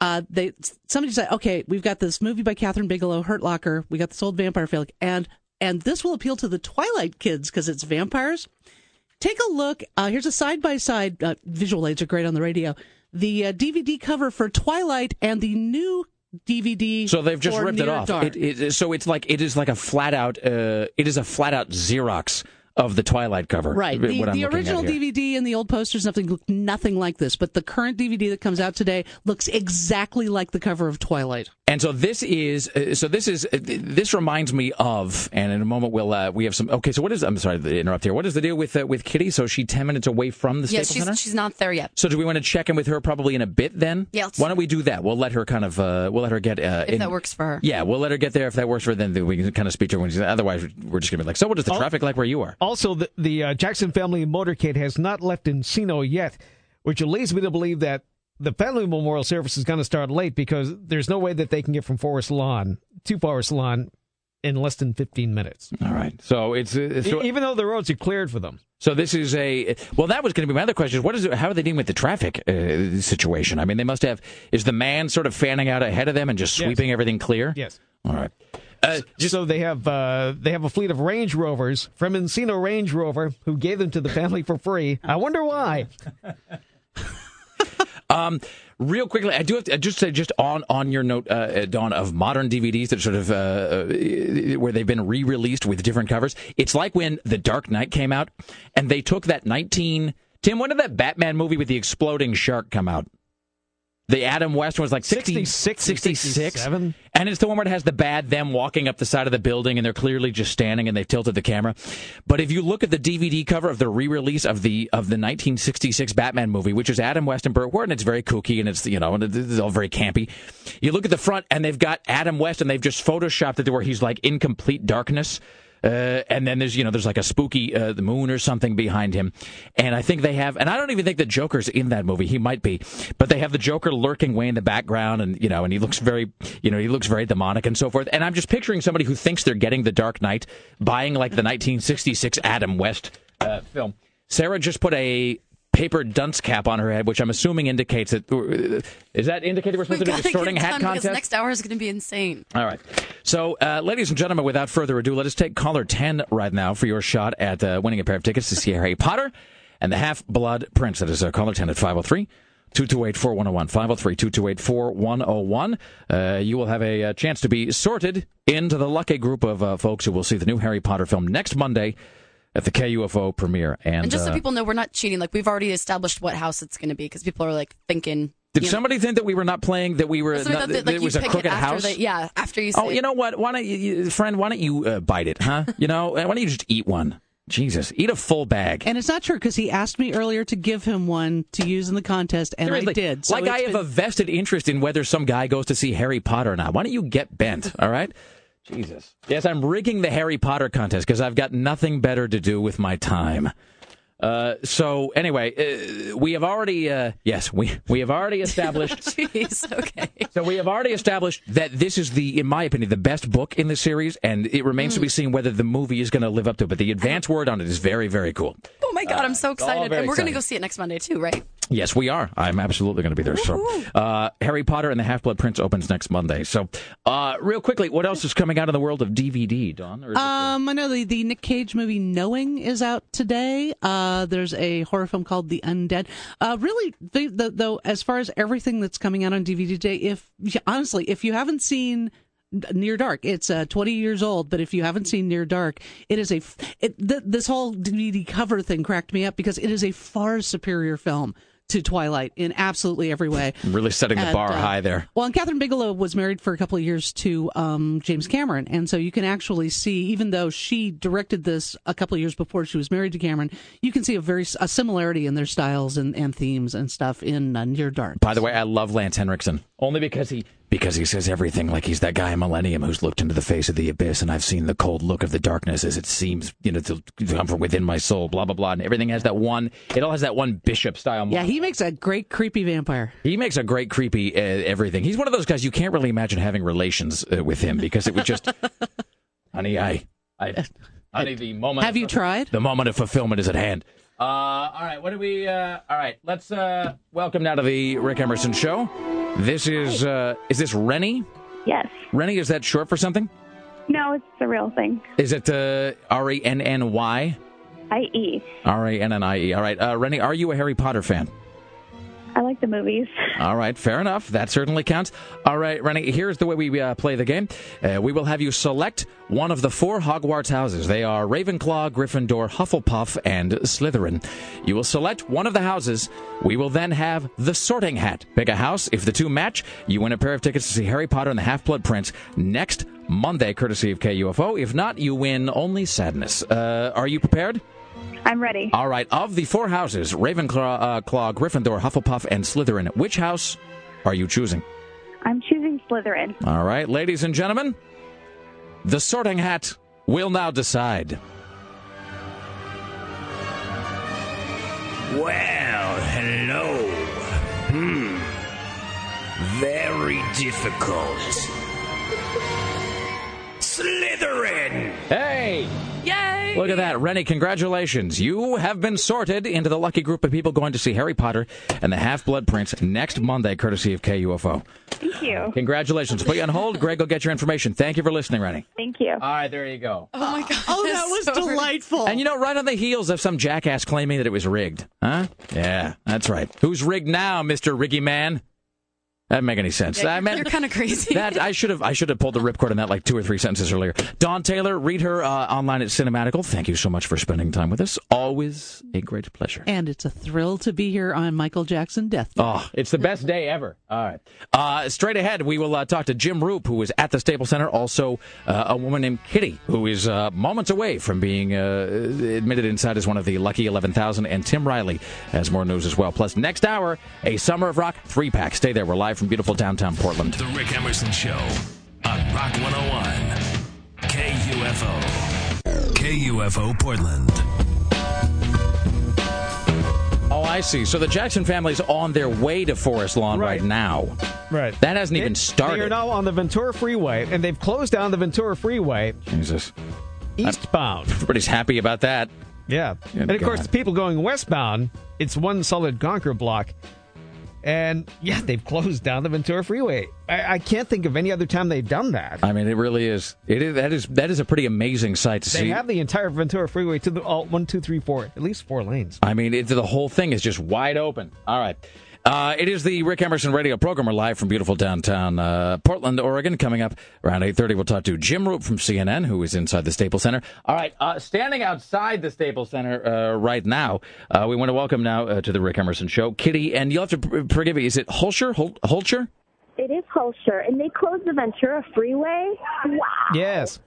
Uh, they somebody said, okay, we've got this movie by Kathryn Bigelow, Hurt Locker. We got this old vampire flick, and and this will appeal to the Twilight kids because it's vampires. Take a look. Uh, here's a side by side. Visual aids are great on the radio. The uh, DVD cover for Twilight and the new DVD. So they've just ripped it off. It, it, so it's like it is like a flat out. Uh, it is a flat out Xerox of the Twilight cover. Right. what The, I'm the looking at original here. DVD and the old posters, nothing look nothing like this. But the current DVD that comes out today looks exactly like the cover of Twilight. And so this is uh, so this is uh, this reminds me of, and in a moment we'll uh, we have some. Okay, so what is? I'm sorry to interrupt here. What is the deal with uh, with Kitty? So she's ten minutes away from the Yes, Staples she's Center. she's not there yet. So do we want to check in with her probably in a bit then? Yeah, Why don't we do that? We'll let her kind of uh, we'll let her get uh, If in- that works for her. Yeah, we'll let her get there if that works for her. Then we can kind of speak to her when she's. Otherwise, we're just gonna be like, so what is the Oh. traffic like where you are? Also, the, the uh, Jackson family motorcade has not left Encino yet, which leads me to believe that the family memorial service is going to start late because there's no way that they can get from Forest Lawn to Forest Lawn in less than 15 minutes. All right. So it's uh, so, even though the roads are cleared for them. So this is a well. That was going to be my other question. Is what is it, how are they dealing with the traffic uh, situation? I mean, they must have. Is the man sort of fanning out ahead of them and just Yes. sweeping everything clear? Yes. All right. Uh, so they have uh, they have a fleet of Range Rovers from Encino Range Rover who gave them to the family for free. I wonder why. Um, real quickly, I do have to just say, just on on your note, uh, uh, Dawn, of modern DVDs that sort of uh, uh, where they've been re-released with different covers. It's like when The Dark Knight came out, and they took that nineteen. Tim, when did that Batman movie with the exploding shark come out? The Adam West one was like 60, 66, 66. 67. And it's the one where it has the bad them walking up the side of the building and they're clearly just standing and they've tilted the camera. But if you look at the DVD cover of the re-release of the of the 1966 Batman movie, which is Adam West and Burt Ward, and it's very kooky and it's you know and it's all very campy. You look at the front and they've got Adam West and they've just photoshopped it to where he's like in complete darkness. Uh, and then there's you know there's like a spooky uh, the moon or something behind him, and I think they have and I don't even think the Joker's in that movie. He might be, but they have the Joker lurking way in the background, and you know, and he looks very you know he looks very demonic and so forth. And I'm just picturing somebody who thinks they're getting the Dark Knight buying like the 1966 Adam West uh, film. Sarah just put a paper dunce cap on her head, which I'm assuming indicates that uh, is that indicating we're supposed We to do a sorting hat contest. because next hour is going to be insane. All right. So, uh, ladies and gentlemen, without further ado, let us take caller 10 right now for your shot at uh, winning a pair of tickets to see Harry Potter and the Half Blood Prince. That is uh, caller 10 at 503 228 4101. 503 228 4101. Uh, You will have a uh, chance to be sorted into the lucky group of uh, folks who will see the new Harry Potter film next Monday at the KUFO premiere. And, And just so uh, people know, we're not cheating. Like we've already established what house it's going to be because people are like thinking. Did you know- somebody think that we were not playing, that we were, So we not, thought that, that, like, it was a crooked house? the- yeah, after you Oh, say you know what? Why don't you, you- friend? Why don't you uh, bite it, huh? You know, why don't you just eat one? Jesus, eat a full bag. And it's not true because he asked me earlier to give him one to use in the contest, and Seriously, I did. So like I have been- a vested interest in whether some guy goes to see Harry Potter or not. Why don't you get bent? All right. Jesus. Yes, I'm rigging the Harry Potter contest because I've got nothing better to do with my time. Uh, so anyway, uh, we have already uh, yes we we have already established. Jeez, okay. So we have already established that this is the, in my opinion, the best book in the series, and it remains to Mm. be seen whether the movie is going to live up to it. But the advance word on it is very, very cool. Oh my god, I'm so excited! And we're going to go see it next Monday too, right? Yes, we are. I'm absolutely going to be there. So, uh, Harry Potter and the Half Blood Prince opens next Monday. So, uh, real quickly, what else is coming out in the world of DVD, Dawn? Um, I know the, the Nick Cage movie Knowing is out today. Uh, there's a horror film called The Undead. Uh, really, the, the, though, as far as everything that's coming out on DVD today, if honestly, if you haven't seen Near Dark, it's uh, 20 years old, but if you haven't seen Near Dark, it is a it, th- this whole DVD cover thing cracked me up because it is a far superior film to Twilight in absolutely every way. really setting the And, bar uh, high there. Well, and Kathryn Bigelow was married for a couple of years to um, James Cameron, and so you can actually see, even though she directed this a couple of years before she was married to Cameron, you can see a very a similarity in their styles and, and themes and stuff in uh, Near Dark. By the way, I love Lance Henriksen only because he because he says everything like he's that guy in Millennium who's looked into the face of the abyss, and I've seen the cold look of the darkness as it seems, you know, to come from within my soul. Blah blah blah, and everything has that one. It all has that one bishop style. Yeah, he makes a great creepy vampire. He makes a great creepy uh, everything. He's one of those guys you can't really imagine having relations uh, with him because it would just, honey, I, I, honey, the moment. Have you tried? The moment of fulfillment is at hand. Uh, all right, what do we? Uh, all right, let's uh, welcome now to the Rick Emerson Show. This is uh, is this Rennie? Yes. Rennie, is that short for something? No, it's a real thing. Is it uh, R E N N Y? I.E. R A N N I E. All right, uh, Rennie, are you a Harry Potter fan? I like the movies. All right, fair enough. That certainly counts. All right, Rennie, here's the way we uh, play the game. Uh, we will have you select one of the four Hogwarts houses. They are Ravenclaw, Gryffindor, Hufflepuff, and Slytherin. You will select one of the houses. We will then have the sorting hat. Pick a house. If the two match, you win a pair of tickets to see Harry Potter and the Half Blood Prince next Monday, courtesy of KUFO. If not, you win only sadness. Uh, are you prepared? I'm ready. All right. Of the four houses, Ravenclaw, uh, Claw, Gryffindor, Hufflepuff, and Slytherin, which house are you choosing? I'm choosing Slytherin. All right, ladies and gentlemen, the sorting hat will now decide. Well, hello. Hmm. Very difficult. Slytherin! Hey! Yay! Look at that. Rennie, congratulations. You have been sorted into the lucky group of people going to see Harry Potter and the Half Blood Prince next Monday, courtesy of KUFO. Thank you. Congratulations. Put you on hold. Greg will get your information. Thank you for listening, Rennie. Thank you. All right, there you go. Oh my god! Oh, that was so delightful. And you know, right on the heels of some jackass claiming that it was rigged. Huh? Yeah, that's right. Who's rigged now, Mr. Riggy Man? That didn't make any sense. Yeah, you're, you're kind of crazy. that I should have I should have pulled the ripcord on that like two or three sentences earlier. Dawn Taylor, read her uh, online at Cinematical. Thank you so much for spending time with us. Always a great pleasure. And it's a thrill to be here on Michael Jackson Death Day. Oh, it's the best day ever. All right. Uh, straight ahead, we will uh, talk to Jim Roope, who is at the Staples Center. Also, uh, a woman named Kitty, who is uh, moments away from being uh, admitted inside as one of the lucky 11,000. And Tim Riley has more news as well. Plus, next hour, a Summer of Rock three pack. Stay there. We're live from beautiful downtown Portland. The Rick Emerson Show on Rock 101. KUFO. KUFO Portland. Oh, I see. So the Jackson family's on their way to Forest Lawn right, Right. now. Right. That hasn't even started. They are now on the Ventura Freeway, and they've closed down the Ventura Freeway Jesus. eastbound. Everybody's happy about that. Yeah. Good and of course, the people going westbound, it's one solid Gonker block. And yeah, they've closed down the Ventura Freeway. I, I can't think of any other time they've done that. I mean, it really is. It is that is that is a pretty amazing sight to see. They have the entire Ventura Freeway to the all, one, two, three, four, at least four lanes. I mean, it, the whole thing is just wide open. All right. Uh, it is the Rick Emerson radio program. We're live from beautiful downtown uh, Portland, Oregon. Coming up around 8.30, we'll talk to Jim Roope from CNN, who is inside the Staples Center. All right, uh, standing outside the Staples Center uh, right now, uh, we want to welcome now uh, to the Rick Emerson Show, Kitty, and you'll have to pr- forgive me, is it Holscher? Hol- Holscher? It is Holscher, and they closed the Ventura Freeway. Wow. Yes.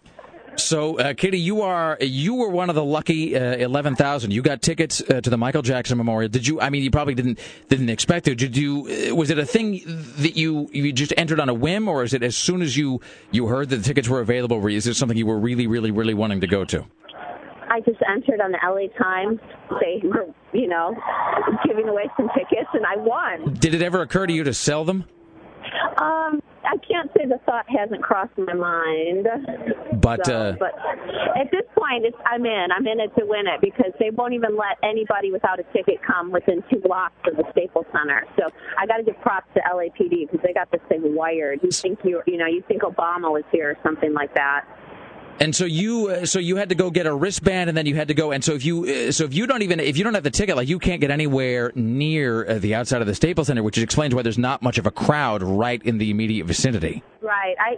So, uh, Kitty, you are you were one of the lucky uh, eleven thousand. You got tickets uh, to the Michael Jackson Memorial. Did you? I mean, you probably didn't didn't expect it. Did you? Uh, was it a thing that you you just entered on a whim, or is it as soon as you you heard that the tickets were available? Were, is it something you were really, really, really wanting to go to? I just entered on the LA Times. They were, you know, giving away some tickets, and I won. Did it ever occur to you to sell them? Um, I can't say the thought hasn't crossed my mind. But So, uh, but at this point, it's, I'm in. I'm in it to win it because they won't even let anybody without a ticket come within two blocks of the Staples Center. So I got to give props to LAPD because they got this thing wired. You think you, you know, you think Obama was here or something like that. And so you uh, so you had to go get a wristband, and then you had to go. And so if you uh, so if you don't even if you don't have the ticket, like you can't get anywhere near uh, the outside of the Staples Center, which explains why there's not much of a crowd right in the immediate vicinity. Right. I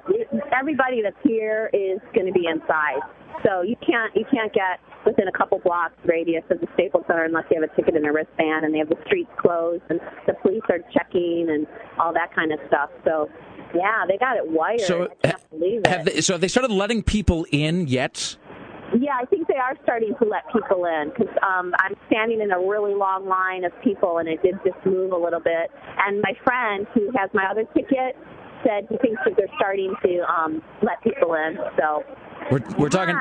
everybody that's here is going to be inside. So you can't you can't get within a couple blocks radius of the Staples Center unless you have a ticket and a wristband, and they have the streets closed, and the police are checking and all that kind of stuff. So yeah, they got it wired. So I can't believe it. Have they, so have they started letting people in yet? Yeah, I think they are starting to let people in because um, I'm standing in a really long line of people, and it did just move a little bit. And my friend, who has my other ticket, said he thinks that they're starting to um, let people in. So We're, we're talking.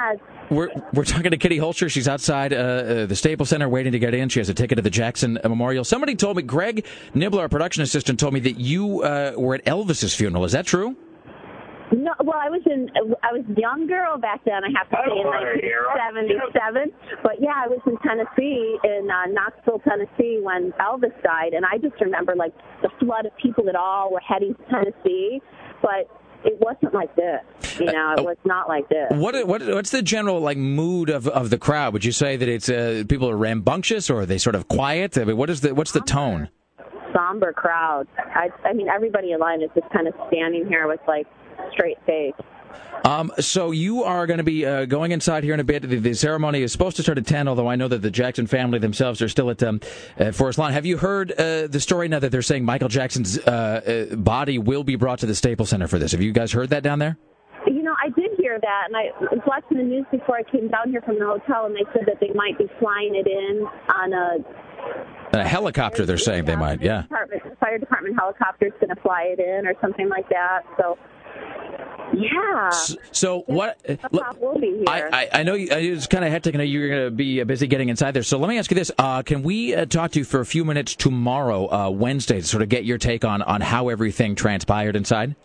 We're, we're talking to Kitty Holscher. She's outside uh, uh, the Staples Center waiting to get in. She has a ticket to the Jackson Memorial. Somebody told me, Greg Nibler, our production assistant, told me that you uh, were at Elvis's funeral. Is that true? No, well, I was in. I was a young girl back then. I have to say, in 1977. But yeah, I was in Tennessee, in uh, Knoxville, Tennessee, when Elvis died, and I just remember like the flood of people that all were heading to Tennessee, but it wasn't like this. You know, it was not like this. What, what what's the general like mood of, of the crowd? Would you say that it's uh, people are rambunctious or are they sort of quiet? I mean, what is the what's the tone? Somber crowd. I, I mean, everybody in line is just kind of standing here with like straight face. Um, so you are going to be uh, going inside here in a bit. The, the ceremony is supposed to start at ten, although I know that the Jackson family themselves are still at um, uh, Forest Lawn. Have you heard uh, the story now that they're saying Michael Jackson's uh, uh, body will be brought to the Staples Center for this? Have you guys heard that down there? You know, I did hear that, and I was watching the news before I came down here from the hotel, and they said that they might be flying it in on a A helicopter, they're saying they might. Yeah. department, fire department helicopter is going to fly it in or something like that. So, yeah. So what? uh, look, will be here. I, I, I know you, uh, it's kind of hectic. I know you're going to be uh, busy getting inside there. So let me ask you this: uh, Can we uh, talk to you for a few minutes tomorrow, uh, Wednesday, to sort of get your take on on how everything transpired inside?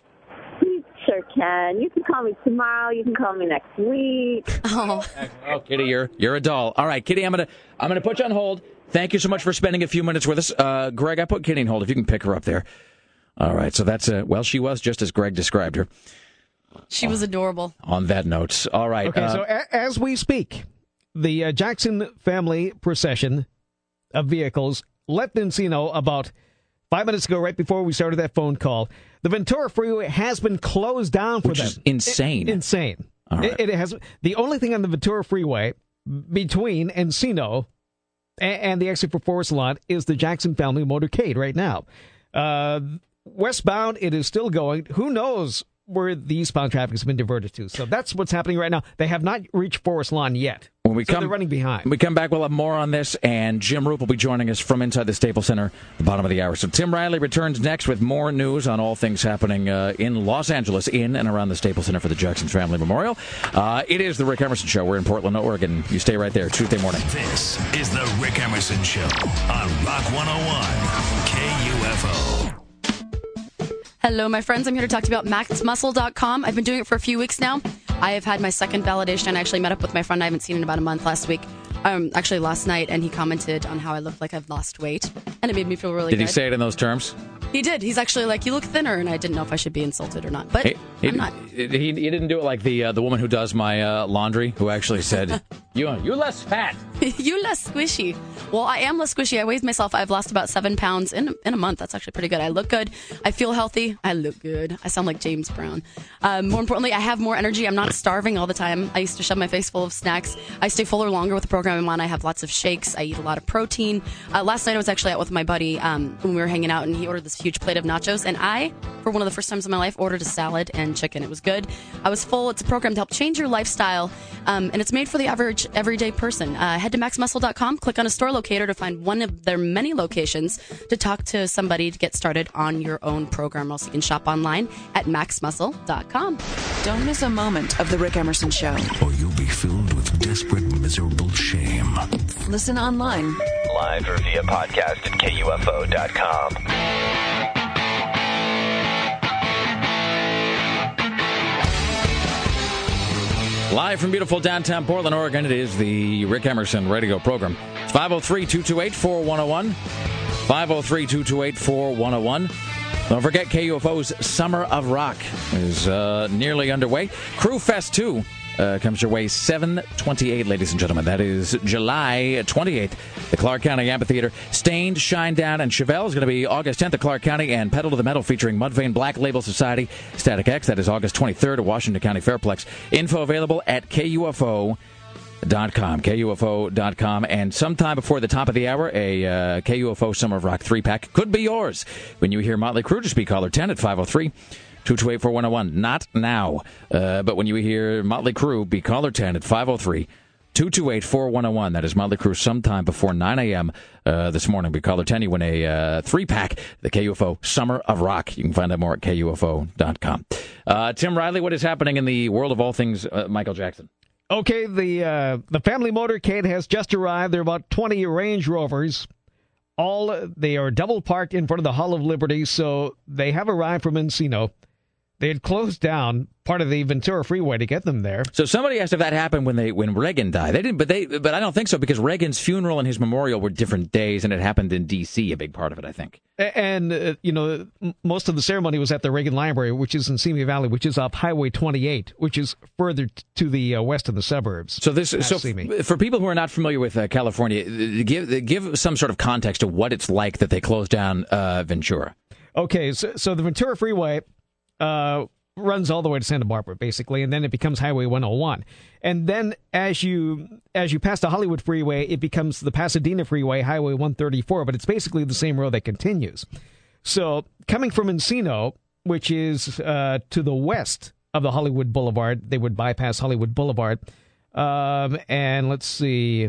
You sure can. You can call me tomorrow. You can call me next week. Oh, Oh, Kitty, you're you're a doll. All right, Kitty, I'm gonna I'm gonna put you on hold. Thank you so much for spending a few minutes with us, uh, Greg. I put Kitty on hold. If you can pick her up there. All right, so that's uh, well, she was just as Greg described her. She was adorable. On that note, all right. Okay, uh, so a- as we speak, the uh, Jackson family procession of vehicles left Encino about five minutes ago, right before we started that phone call, the Ventura Freeway has been closed down for Which them. is insane. I- insane. All right. It, it has the only thing on the Ventura Freeway between Encino and, and the exit for Forest Lawn is the Jackson Family Motorcade right now. Uh, westbound, it is still going. Who knows where the eastbound traffic has been diverted to? So that's what's happening right now. They have not reached Forest Lawn yet. When we so come, they're running behind. When we come back, we'll have more on this, and Jim Roope will be joining us from inside the Staples Center, at the bottom of the hour. So Tim Riley returns next with more news on all things happening uh, in Los Angeles, in and around the Staples Center for the Jackson Family Memorial. Uh, it is the Rick Emerson Show. We're in Portland, Oregon. You stay right there. Tuesday morning. This is the Rick Emerson Show on Rock 101 KUFO. Hello, my friends. I'm here to talk to you about maxmuscle.com. I've been doing it for a few weeks now. I have had my second validation. I actually met up with my friend I haven't seen in about a month last week. Um, actually, last night, and he commented on how I look like I've lost weight, and it made me feel really Did good. he say it in those terms? He did. He's actually like, "You look thinner," and I didn't know if I should be insulted or not. But He, he, I'm not. he, he didn't do it like the uh, the woman who does my uh, laundry, who actually said, "You you're less fat." you less squishy. Well, I am less squishy. I weighed myself. I've lost about seven pounds in in a month. That's actually pretty good. I look good. I feel healthy. I look good. I sound like James Brown. Um, more importantly, I have more energy. I'm not starving all the time. I used to shove my face full of snacks. I stay fuller longer with the program I'm on. I have lots of shakes. I eat a lot of protein. Uh, last night I was actually out with my buddy um, when we were hanging out, and he ordered this huge plate of nachos. And I, for one of the first times in my life, ordered a salad and chicken. It was good. I was full. It's a program to help change your lifestyle, um, and it's made for the average everyday person. Uh, head to maxmuscle.com, click on a store locator to find one of their many locations to talk to somebody to get started on your own program. Also, you can shop online at maxmuscle.com. Don't miss a moment of The Rick Emerson Show. Or you'll be filled with desperate, miserable shame. Listen online. Live or via podcast at KUFO.com. Live from beautiful downtown Portland, Oregon, it is the Rick Emerson radio program. It's 503 228 4101. 503 228 4101. Don't forget, KUFO's Summer of Rock is uh, nearly underway. Crüe Fest 2 uh, comes your way 728, ladies and gentlemen. That is July 28th. The Clark County Amphitheater. Staind, Shine Down, and Chevelle is going to be August 10th at Clark County, and Pedal to the Metal featuring Mudvayne Black Label Society, Static X. That is August 23rd at Washington County Fairplex. Info available at KUFO. Dot com, KUFO.com, and sometime before the top of the hour, a uh, KUFO Summer of Rock three pack could be yours. When you hear Motley Crue, just be caller 10 at 503 228 4101. Not now, uh, but when you hear Motley Crue, be caller 10 at 503 228 4101. That is Motley Crue sometime before 9 a.m. Uh, this morning. Be caller 10. You win a uh, three pack, the KUFO Summer of Rock. You can find out more at KUFO.com. Uh, Tim Riley, what is happening in the world of all things uh, Michael Jackson? Okay, the uh, the family motorcade has just arrived. There are about 20 Range Rovers. All they are double parked in front of the Hall of Liberty, so they have arrived from Encino. They had closed down part of the Ventura Freeway to get them there. So somebody asked if that happened when they when Reagan died. They didn't, but they but I don't think so because Reagan's funeral and his memorial were different days, and it happened in D.C. A big part of it, I think. And, uh, you know, most of the ceremony was at the Reagan Library, which is in Simi Valley, which is up Highway 28, which is further t- to the uh, west of the suburbs. So this so f- for people who are not familiar with uh, California, uh, give give some sort of context to what it's like that they closed down uh, Ventura. Okay, so, so the Ventura Freeway uh, runs all the way to Santa Barbara, basically, and then it becomes Highway 101. And then as you as you pass the Hollywood Freeway, it becomes the Pasadena Freeway, Highway 134. But it's basically the same road that continues. So coming from Encino, which is uh, to the west of the Hollywood Boulevard, they would bypass Hollywood Boulevard. Um, and let's see.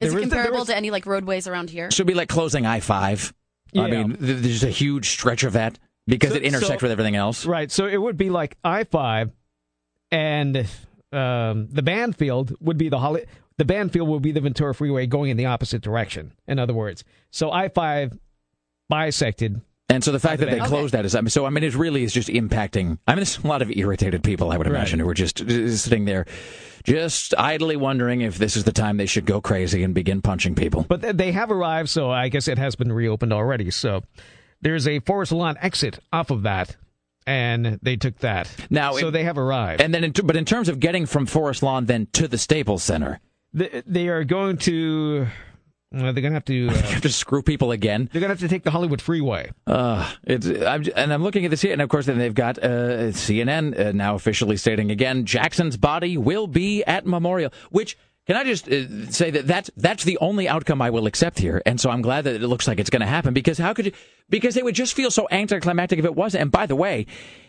Is There it comparable is- to any like roadways around here? Should be like closing I five. I mean, there's a huge stretch of that because So- it intersects so- with everything else. Right. So it would be like I five, and um, the Banfield would be the Holly. The Banfield would be the Ventura Freeway going in the opposite direction. In other words, so I five bisected. And so the fact that the they closed that is, I mean, so I mean, it really is just impacting. I mean, there's a lot of irritated people, I would imagine, who are just uh, sitting there, just idly wondering if this is the time they should go crazy and begin punching people. But they have arrived, so I guess it has been reopened already. So there's a Forest Lawn exit off of that, and they took that. Now, so it- they have arrived. And then, in, but in terms of getting from Forest Lawn then to the Staples Center, They, they are going to Uh, they're gonna have to. Uh, have to screw people again. They're gonna have to take the Hollywood freeway. Uh, it's, I'm, and I'm looking at this here, and of course, then they've got uh, CNN uh, now officially stating again Jackson's body will be at Memorial. Which can I just uh, say that that's that's the only outcome I will accept here, and so I'm glad that it looks like it's going to happen because how could you? Because it would just feel so anticlimactic if it wasn't. And by the way,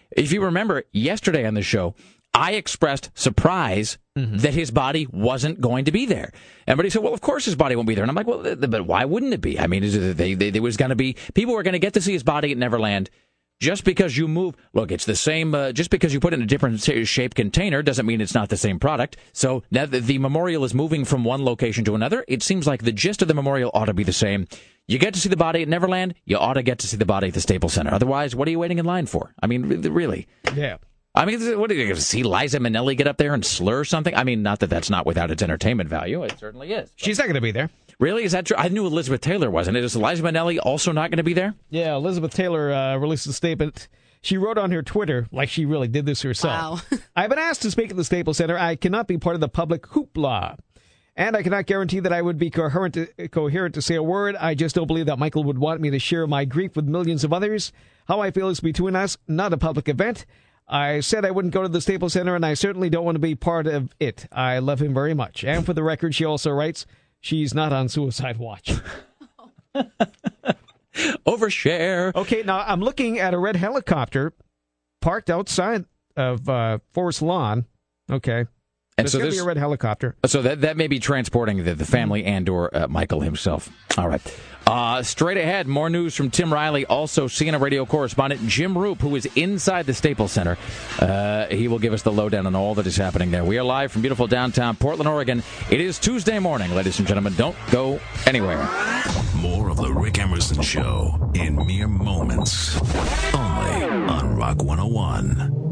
if you remember yesterday on the show. I expressed surprise Mm-hmm. that his body wasn't going to be there. Everybody said, "Well, of course his body won't be there." And I'm like, "Well, but why wouldn't it be? I mean, it, they, they, there was going to be people were going to get to see his body at Neverland." Just because you move, look, it's the same. Uh, just because you put it in a different shaped container doesn't mean it's not the same product. So now that the memorial is moving from one location to another, it seems like the gist of the memorial ought to be the same. You get to see the body at Neverland, you ought to get to see the body at the Staples Center. Otherwise, what are you waiting in line for? I mean, really. Yeah. I mean, what are you going to see Liza Minnelli get up there and slur something? I mean, not that that's not without its entertainment value. It certainly is. She's not going to be there. Really? Is that true? I knew Elizabeth Taylor wasn't. Is Liza Minnelli also not going to be there? Yeah, Elizabeth Taylor uh, released a statement. She wrote on her Twitter, like she really did this herself. Wow. I've been asked to speak at the Staples Center. I cannot be part of the public hoopla. And I cannot guarantee that I would be coherent to, coherent to say a word. I just don't believe that Michael would want me to share my grief with millions of others. How I feel is between us, not a public event. I said I wouldn't go to the Staples Center, and I certainly don't want to be part of it. I love him very much. And for the record, she also writes, she's not on suicide watch. Overshare. Okay, now I'm looking at a red helicopter parked outside of uh, Forest Lawn. Okay. And There's so going to this- be a red helicopter. So that that may be transporting the, the family and or uh, Michael himself. All right. Uh, straight ahead, more news from Tim Riley, also CNN radio correspondent Jim Roop, who is inside the Staples Center. Uh, he will give us the lowdown on all that is happening there. We are live from beautiful downtown Portland, Oregon. It is Tuesday morning, ladies and gentlemen. Don't go anywhere. More of the Rick Emerson Show in mere moments. Only on Rock 101.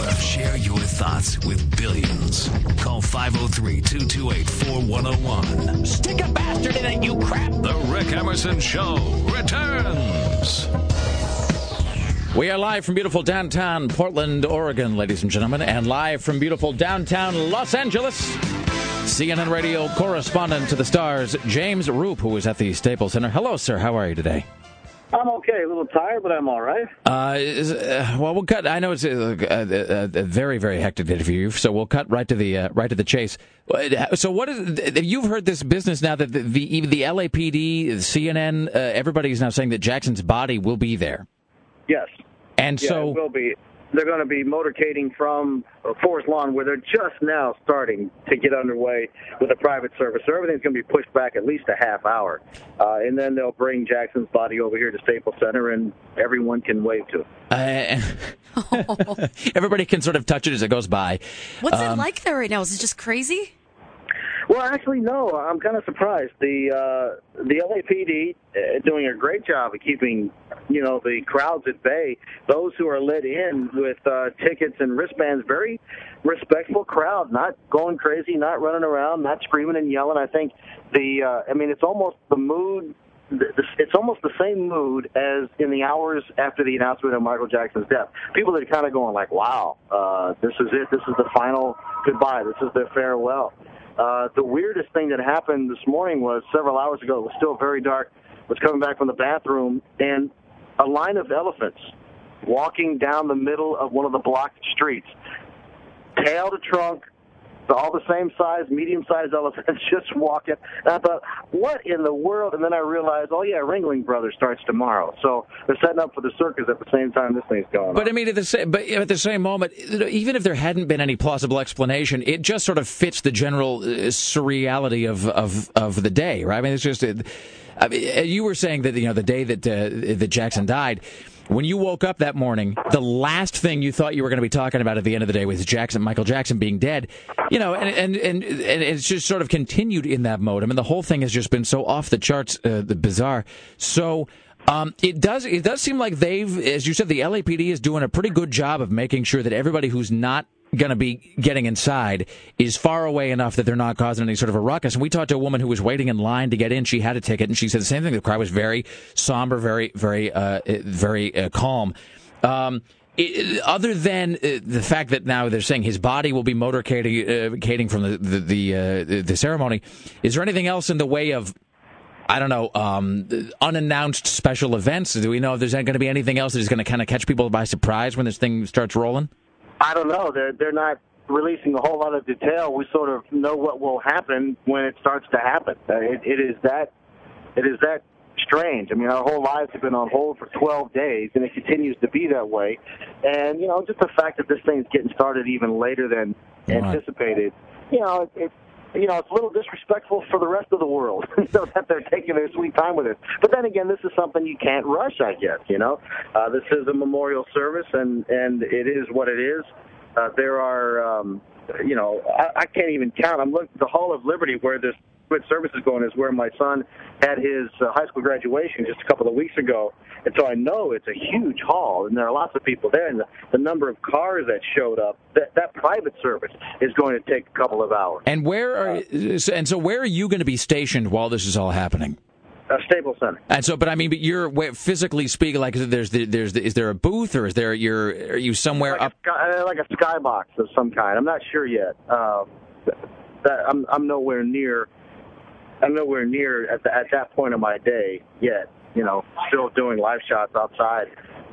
KUF. Share your thoughts with billions. Call 503 228 4101. Stick a bastard in it, you crap. The Rick Emerson Show returns. We are live from beautiful downtown Portland, Oregon, ladies and gentlemen, and live from beautiful downtown Los Angeles. CNN radio correspondent to the stars, James Roope, who is at the Staples Center. Hello, sir. How are you today? I'm okay. A little tired, but I'm all right. Uh, is, uh, well, we'll cut. I know it's a, a, a, very, very hectic day for you, so we'll cut right to the uh, right to the chase. Uh, So, what is? You've heard this business now that the the, even the LAPD, CNN, uh, everybody's now saying that Jackson's body will be there. Yes. And yeah, so- it will be. They're going to be motorcading from uh, Forest Lawn, where they're just now starting to get underway with a private service. So everything's going to be pushed back at least a half hour, uh, and then they'll bring Jackson's body over here to Staples Center, and everyone can wave to him. Uh, everybody can sort of touch it as it goes by. What's it Um, like there right now? Is it just crazy? Well, actually, no. I'm kind of surprised. The uh, the LAPD uh, doing a great job of keeping, you know, the crowds at bay. Those who are let in with uh, tickets and wristbands, very respectful crowd, not going crazy, not running around, not screaming and yelling. I think the, uh, I mean, it's almost the mood. It's almost the same mood as in the hours after the announcement of Michael Jackson's death. People are kind of going like, "Wow, uh, this is it. This is the final goodbye. This is the farewell." Uh, the weirdest thing that happened this morning was several hours ago. It was still very dark. Was coming back from the bathroom and a line of elephants walking down the middle of one of the blocked streets, tail to trunk, all the same size, medium-sized elephants just walking. And I thought, what in the world? And then I realized, oh yeah, Ringling Brothers starts tomorrow, so they're setting up for the circus at the same time this thing's going on. But I mean, at the same, but at the same moment, even if there hadn't been any plausible explanation, it just sort of fits the general uh, surreality of of of the day, right? I mean, it's just. It, I mean, you were saying that you know the day that uh, that Jackson died. When you woke up that morning, the last thing you thought you were going to be talking about at the end of the day was Jackson, Michael Jackson being dead. You know, and and and, and it's just sort of continued in that mode. I mean, the whole thing has just been so off the charts, uh, the bizarre. So. Um, it does. It does seem like they've, as you said, the LAPD is doing a pretty good job of making sure that everybody who's not going to be getting inside is far away enough that they're not causing any sort of a ruckus. And we talked to a woman who was waiting in line to get in. She had a ticket, and she said the same thing. The crowd was very somber, very, very, uh, very uh, calm. Um, other than uh, the fact that now they're saying his body will be motorcading uh, from the the the, uh, the ceremony, is there anything else in the way of I don't know, um, unannounced special events? Do we know if there's going to be anything else that is going to kind of catch people by surprise when this thing starts rolling? I don't know. They're they're not releasing a whole lot of detail. We sort of know what will happen when it starts to happen. Uh, It, it is that it is that strange. I mean, our whole lives have been on hold for 12 days, and it continues to be that way. And you know, just the fact that this thing's getting started even later than anticipated, you know, it, it you know, it's a little disrespectful for the rest of the world, you know, that they're taking their sweet time with it. But then again, this is something you can't rush, I guess. You know, uh, this is a memorial service, and and it is what it is. Uh, there are, um, you know, I, I can't even count. I'm looking the Hall of Liberty where this good service is going is where my son had his uh, high school graduation just a couple of weeks ago, and so I know it's a huge hall, and there are lots of people there, and the, the number of cars that showed up. That that private service is going to take a couple of hours. And where are and so where are you going to be stationed while this is all happening? Uh, Staples Center. And so, but I mean, but you're physically speaking, like there's the, there's the, is there a booth or is there you're are you somewhere up? Sky, uh, like a skybox of some kind. I'm not sure yet. Uh, that I'm I'm nowhere near. I'm nowhere near at the, at that point of my day yet. You know, still doing live shots outside.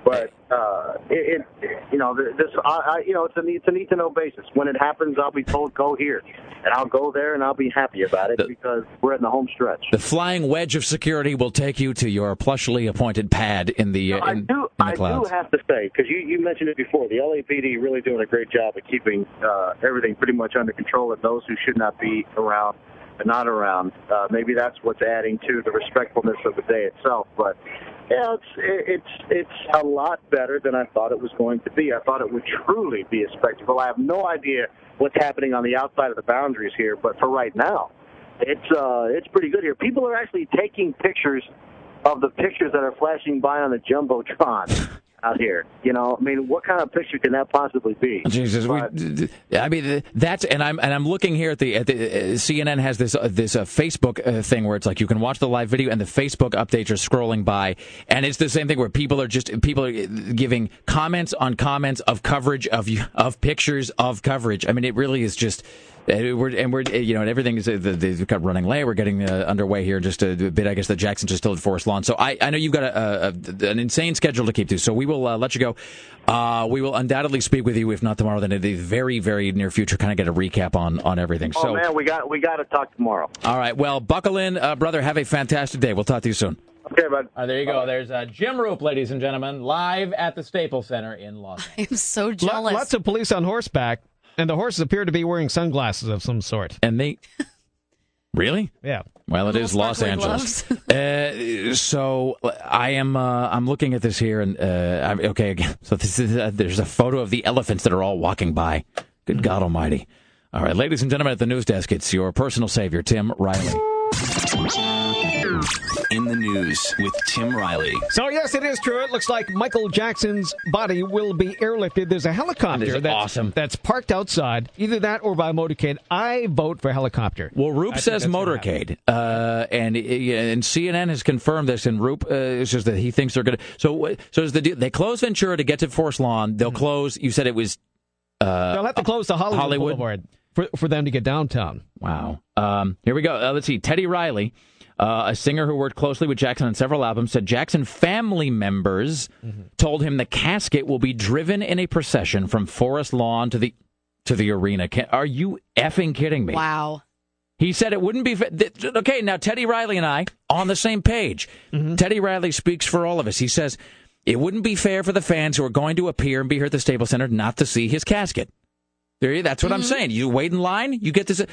But uh, it, it, you know, this, I, I, you know, it's a need, it's a need to know basis. When it happens, I'll be told go here, and I'll go there, and I'll be happy about it because we're in the home stretch. The flying wedge of security will take you to your plushly appointed pad in the uh, I in, do, in the I do have to say because you, you mentioned it before. The LAPD really doing a great job of keeping uh, everything pretty much under control, and those who should not be around are not around. Uh, maybe that's what's adding to the respectfulness of the day itself. But yeah, it's it's it's a lot better than I thought it was going to be. I thought it would truly be a spectacle. I have no idea what's happening on the outside of the boundaries here, but for right now, it's uh it's pretty good here. People are actually taking pictures of the pictures that are flashing by on the jumbotron out here. You know, I mean, what kind of picture can that possibly be? Jesus, we, I mean that's and I'm and I'm looking here at the at the uh, CNN has this uh, this uh, Facebook uh, thing where it's like you can watch the live video and the Facebook updates are scrolling by and it's the same thing where people are just people are giving comments on comments of coverage of of pictures of coverage. I mean, it really is just. Uh, We're, and we're, you know, and everything is, uh, the- the- we've got running late. We're getting uh, underway here in just a bit. I guess that Jackson's just still at Forest Lawn. So I, I know you've got a, a, an insane schedule to keep to. So we will uh, let you go. Uh, we will undoubtedly speak with you, if not tomorrow, then in the very, very near future, kind of get a recap on, on everything. Oh So, man, we got we got to talk tomorrow. all right. Well, buckle in, uh, brother. Have a fantastic day. We'll talk to you soon. Okay, bud. Uh, there you go. There's uh, Jim Roope, ladies and gentlemen, live at the Staples Center in Los Angeles. I'm so Lo- jealous. lots of police on horseback, and the horses appear to be wearing sunglasses of some sort. And they. Really? Yeah. Well, it is Los Angeles. uh, so I am. Uh, I'm looking at this here, and uh, I'm, okay. Again, so this is. Uh, there's a photo of the elephants that are all walking by. Good God Almighty! All right, ladies and gentlemen, at the news desk, it's your personal savior, Tim Riley. In the news with Tim Riley. So yes, it is true. It looks like Michael Jackson's body will be airlifted. There's a helicopter That is that's, awesome. that's parked outside. Either that or by motorcade. I vote for helicopter. Well, Roope I says that's gonna happen. motorcade, uh, and and CNN has confirmed this. And Roope uh, says that he thinks they're going to. So so is the? They close Ventura to get to Forest Lawn. They'll close. You said it was. Uh, They'll have to close the Hollywood, Hollywood. Boulevard for for them to get downtown. Wow. Um, here we go. Uh, let's see. Teddy Riley, uh, a singer who worked closely with Jackson on several albums, said Jackson family members mm-hmm. told him the casket will be driven in a procession from Forest Lawn to the to the arena. Can, are you effing kidding me? wow. He said it wouldn't be fa- th- okay. Now Teddy Riley and I on the same page. Mm-hmm. Teddy Riley speaks for all of us. He says it wouldn't be fair for the fans who are going to appear and be here at the Staples Center not to see his casket. There, you- that's what I'm mm-hmm. saying. You wait in line, you get this.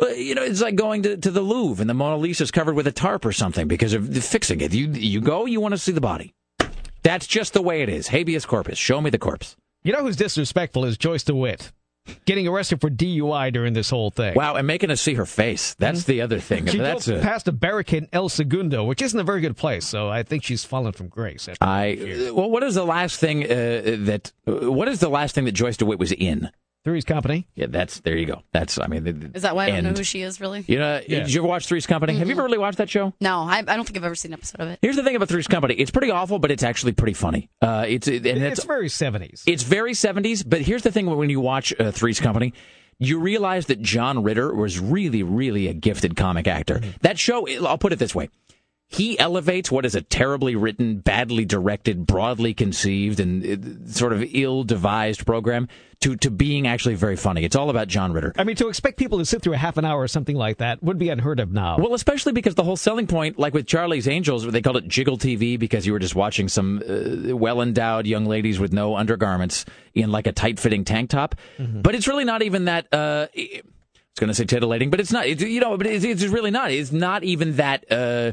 Uh, you know, it's like going to, to the Louvre and the Mona Lisa's covered with a tarp or something because of fixing it. You you go, you want to see the body. That's just the way it is. Habeas corpus. Show me the corpse. You know who's disrespectful is Joyce DeWitt, getting arrested for DUI during this whole thing. Wow, and making us see her face. That's the other thing. She That's a, past a barricade in El Segundo, which isn't a very good place. So I think she's fallen from grace. after I well, what is the last thing uh, that? Uh, what is the last thing that Joyce DeWitt was in? Three's Company. Yeah, that's there you go. That's I mean, the, Is that why I don't know who she is, really? You know, Yeah. did you ever watch Three's Company? Have you ever really watched that show? No, I, I don't think I've ever seen an episode of it. Here's the thing about Three's Company. It's pretty awful, but it's actually pretty funny. Uh, it's and It's, it's very 70s. it's very 70s. But here's the thing: when you watch uh, Three's Company. You realize that John Ritter was really, really a gifted comic actor. That show, I'll put it this way. He elevates what is a terribly written, badly directed, broadly conceived, and uh, sort of ill-devised program to to being actually very funny. It's all about John Ritter. I mean, to expect people to sit through a half an hour or something like that would be unheard of now. Well, especially because the whole selling point, like with Charlie's Angels, they called it jiggle TV because you were just watching some uh, well-endowed young ladies with no undergarments in like a tight-fitting tank top. But it's really not even that. Uh, I was going to say titillating, but it's not. It's, you know, but it's, it's really not. It's not even that. Uh,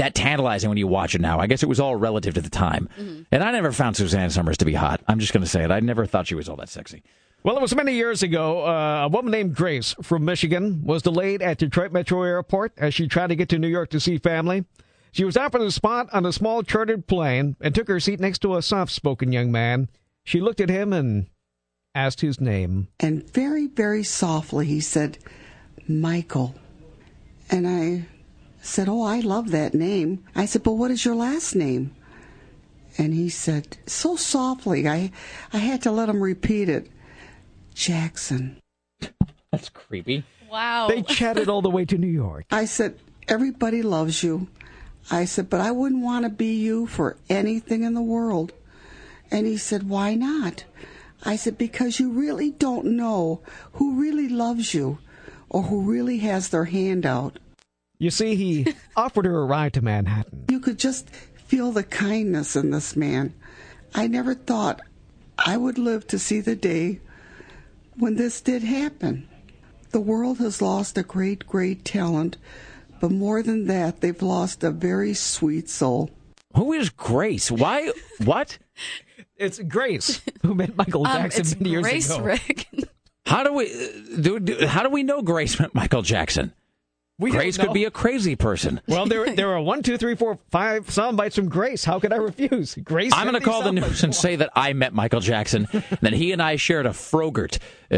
that tantalizing when you watch it now. I guess it was all relative to the time. And I never found Suzanne Somers to be hot. I'm just going to say it. I never thought she was all that sexy. Well, it was many years ago. Uh, a woman named Grace from Michigan was delayed at Detroit Metro Airport as she tried to get to New York to see family. She was offered a spot on a small chartered plane and took her seat next to a soft spoken young man. She looked at him and asked his name. And very, very softly, he said, Michael. And I said, Oh, I love that name. I said, But what is your last name? And he said, so softly, I, I had to let him repeat it Jackson. That's creepy. Wow. They chatted all the way to New York. I said, Everybody loves you. I said, But I wouldn't want to be you for anything in the world. And he said, Why not? I said, Because you really don't know who really loves you or who really has their hand out. You see, he offered her a ride to Manhattan. You could just feel the kindness in this man. I never thought I would live to see the day when this did happen. The world has lost a great, great talent, but more than that, they've lost a very sweet soul. Who is Grace? Why? What? It's Grace who met Michael Um, Jackson it's many years Grace ago. Rick. How do we uh, do, do? How do we know Grace met Michael Jackson? We Grace could be a crazy person. Well, there there are one, two, three, four, five sound bites from Grace. How could I refuse? Grace. I'm going to call the news and say that I met Michael Jackson. that he and I shared a Frogurt, uh,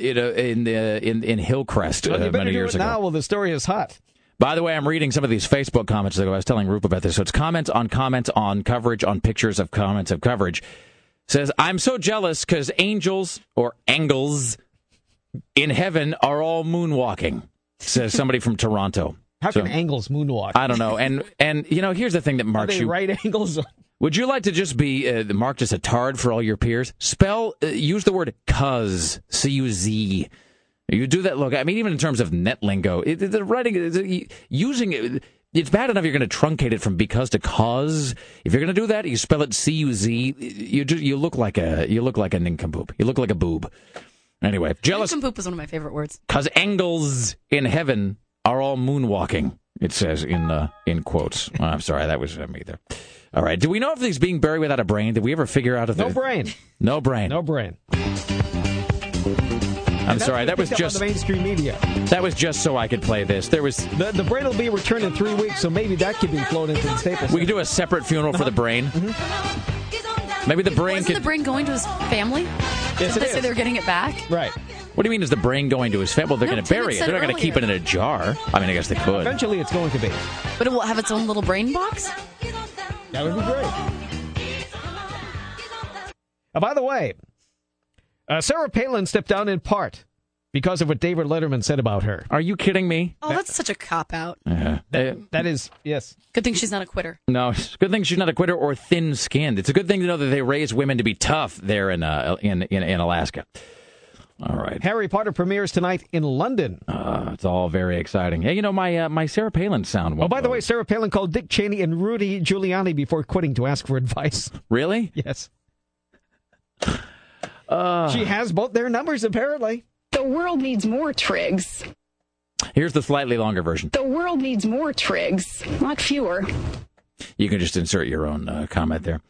you know, in uh, in in Hillcrest Well, uh, many years ago. now while the story is hot. By the way, I'm reading some of these Facebook comments. Ago. I was telling Roope about this. So it's comments on comments on coverage on pictures of comments of coverage. Says I'm so jealous because angels or angles in heaven are all moonwalking. Says somebody from Toronto. How So- can angles moonwalk? I don't know. And and you know, here's the thing that marks you. right angles? Would you like to just be uh, marked as a tard for all your peers? Spell, uh, use the word cuz, C U Z. You do that. Look, I mean, even in terms of net lingo, it, the writing, it- using it, it's bad enough you're going to truncate it from because to cause. If you're going to do that, you spell it C U Z. You you look like a you look like a nincompoop. You look like a boob. Anyway, jealous Poop is one of my favorite words. because angels in heaven are all moonwalking. It says in uh, in quotes. Oh, I'm sorry, that was me there. All right. Do we know if he's being buried without a brain? Did we ever figure out if No the- brain. No brain. No brain. I'm sorry. That was Picked up on just the mainstream media. that was just so I could play this. There was The, the brain will be returned in three weeks, so maybe that could be flown into the Staples. we could do a separate funeral for the brain. Maybe the brain Wasn't could. the brain going to his family? Yes, Did it they say they were getting it back? Right. What do you mean? Is the brain going to his family? Well, they're No, going to bury it. They're not going to keep it in a jar. I mean, I guess they could. Eventually, it's going to be. But it will have its own little brain box? That would be great. Uh, by the way, uh, Sarah Palin stepped down in part because of what David Letterman said about her. Are you kidding me? Oh, that's such a cop out. Uh, uh, That is, yes. Good thing she's not a quitter. No, it's good thing she's not a quitter or thin-skinned. It's a good thing to know that they raise women to be tough there in uh, in, in in Alaska. All right, Harry Potter premieres tonight in London. uh, it's all very exciting. Hey, you know my uh, my Sarah Palin sound. Oh, by the way, Sarah Palin called Dick Cheney and Rudy Giuliani before quitting to ask for advice. really? Yes. Uh, She has both their numbers, apparently. The world needs more Trigs. here's the slightly longer version. The world needs more Trigs, not fewer. You can just insert your own uh, comment there.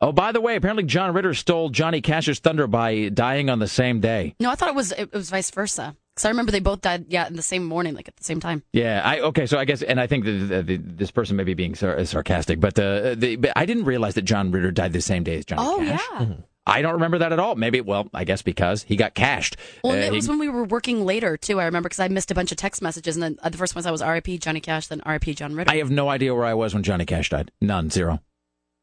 Oh, by the way, apparently John Ritter stole Johnny Cash's thunder by dying on the same day. No, I thought it was it was vice versa. Because I remember they both died, yeah, in the same morning, like at the same time. Yeah, I okay. So I guess, and I think that the, the, this person may be being sar- sarcastic, but uh, the but I didn't realize that John Ritter died the same day as Johnny Cash. Oh, Cash. yeah. I don't remember that at all. Maybe, well, I guess because he got cashed. Well, Uh, it he- was when we were working later, too. I remember because I missed a bunch of text messages. And then uh, the first ones I was RIP Johnny Cash, then RIP John Ritter. I have no idea where I was when Johnny Cash died. None, zero.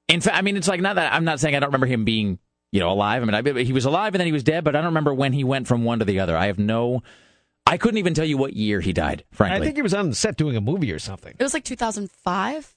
In fact, I mean, it's like not that I'm not saying I don't remember him being, you know, alive. I mean, I, he was alive and then he was dead, but I don't remember when he went from one to the other. I have no. I couldn't even tell you what year he died. Frankly, I think he was on set doing a movie or something. it was like 2005.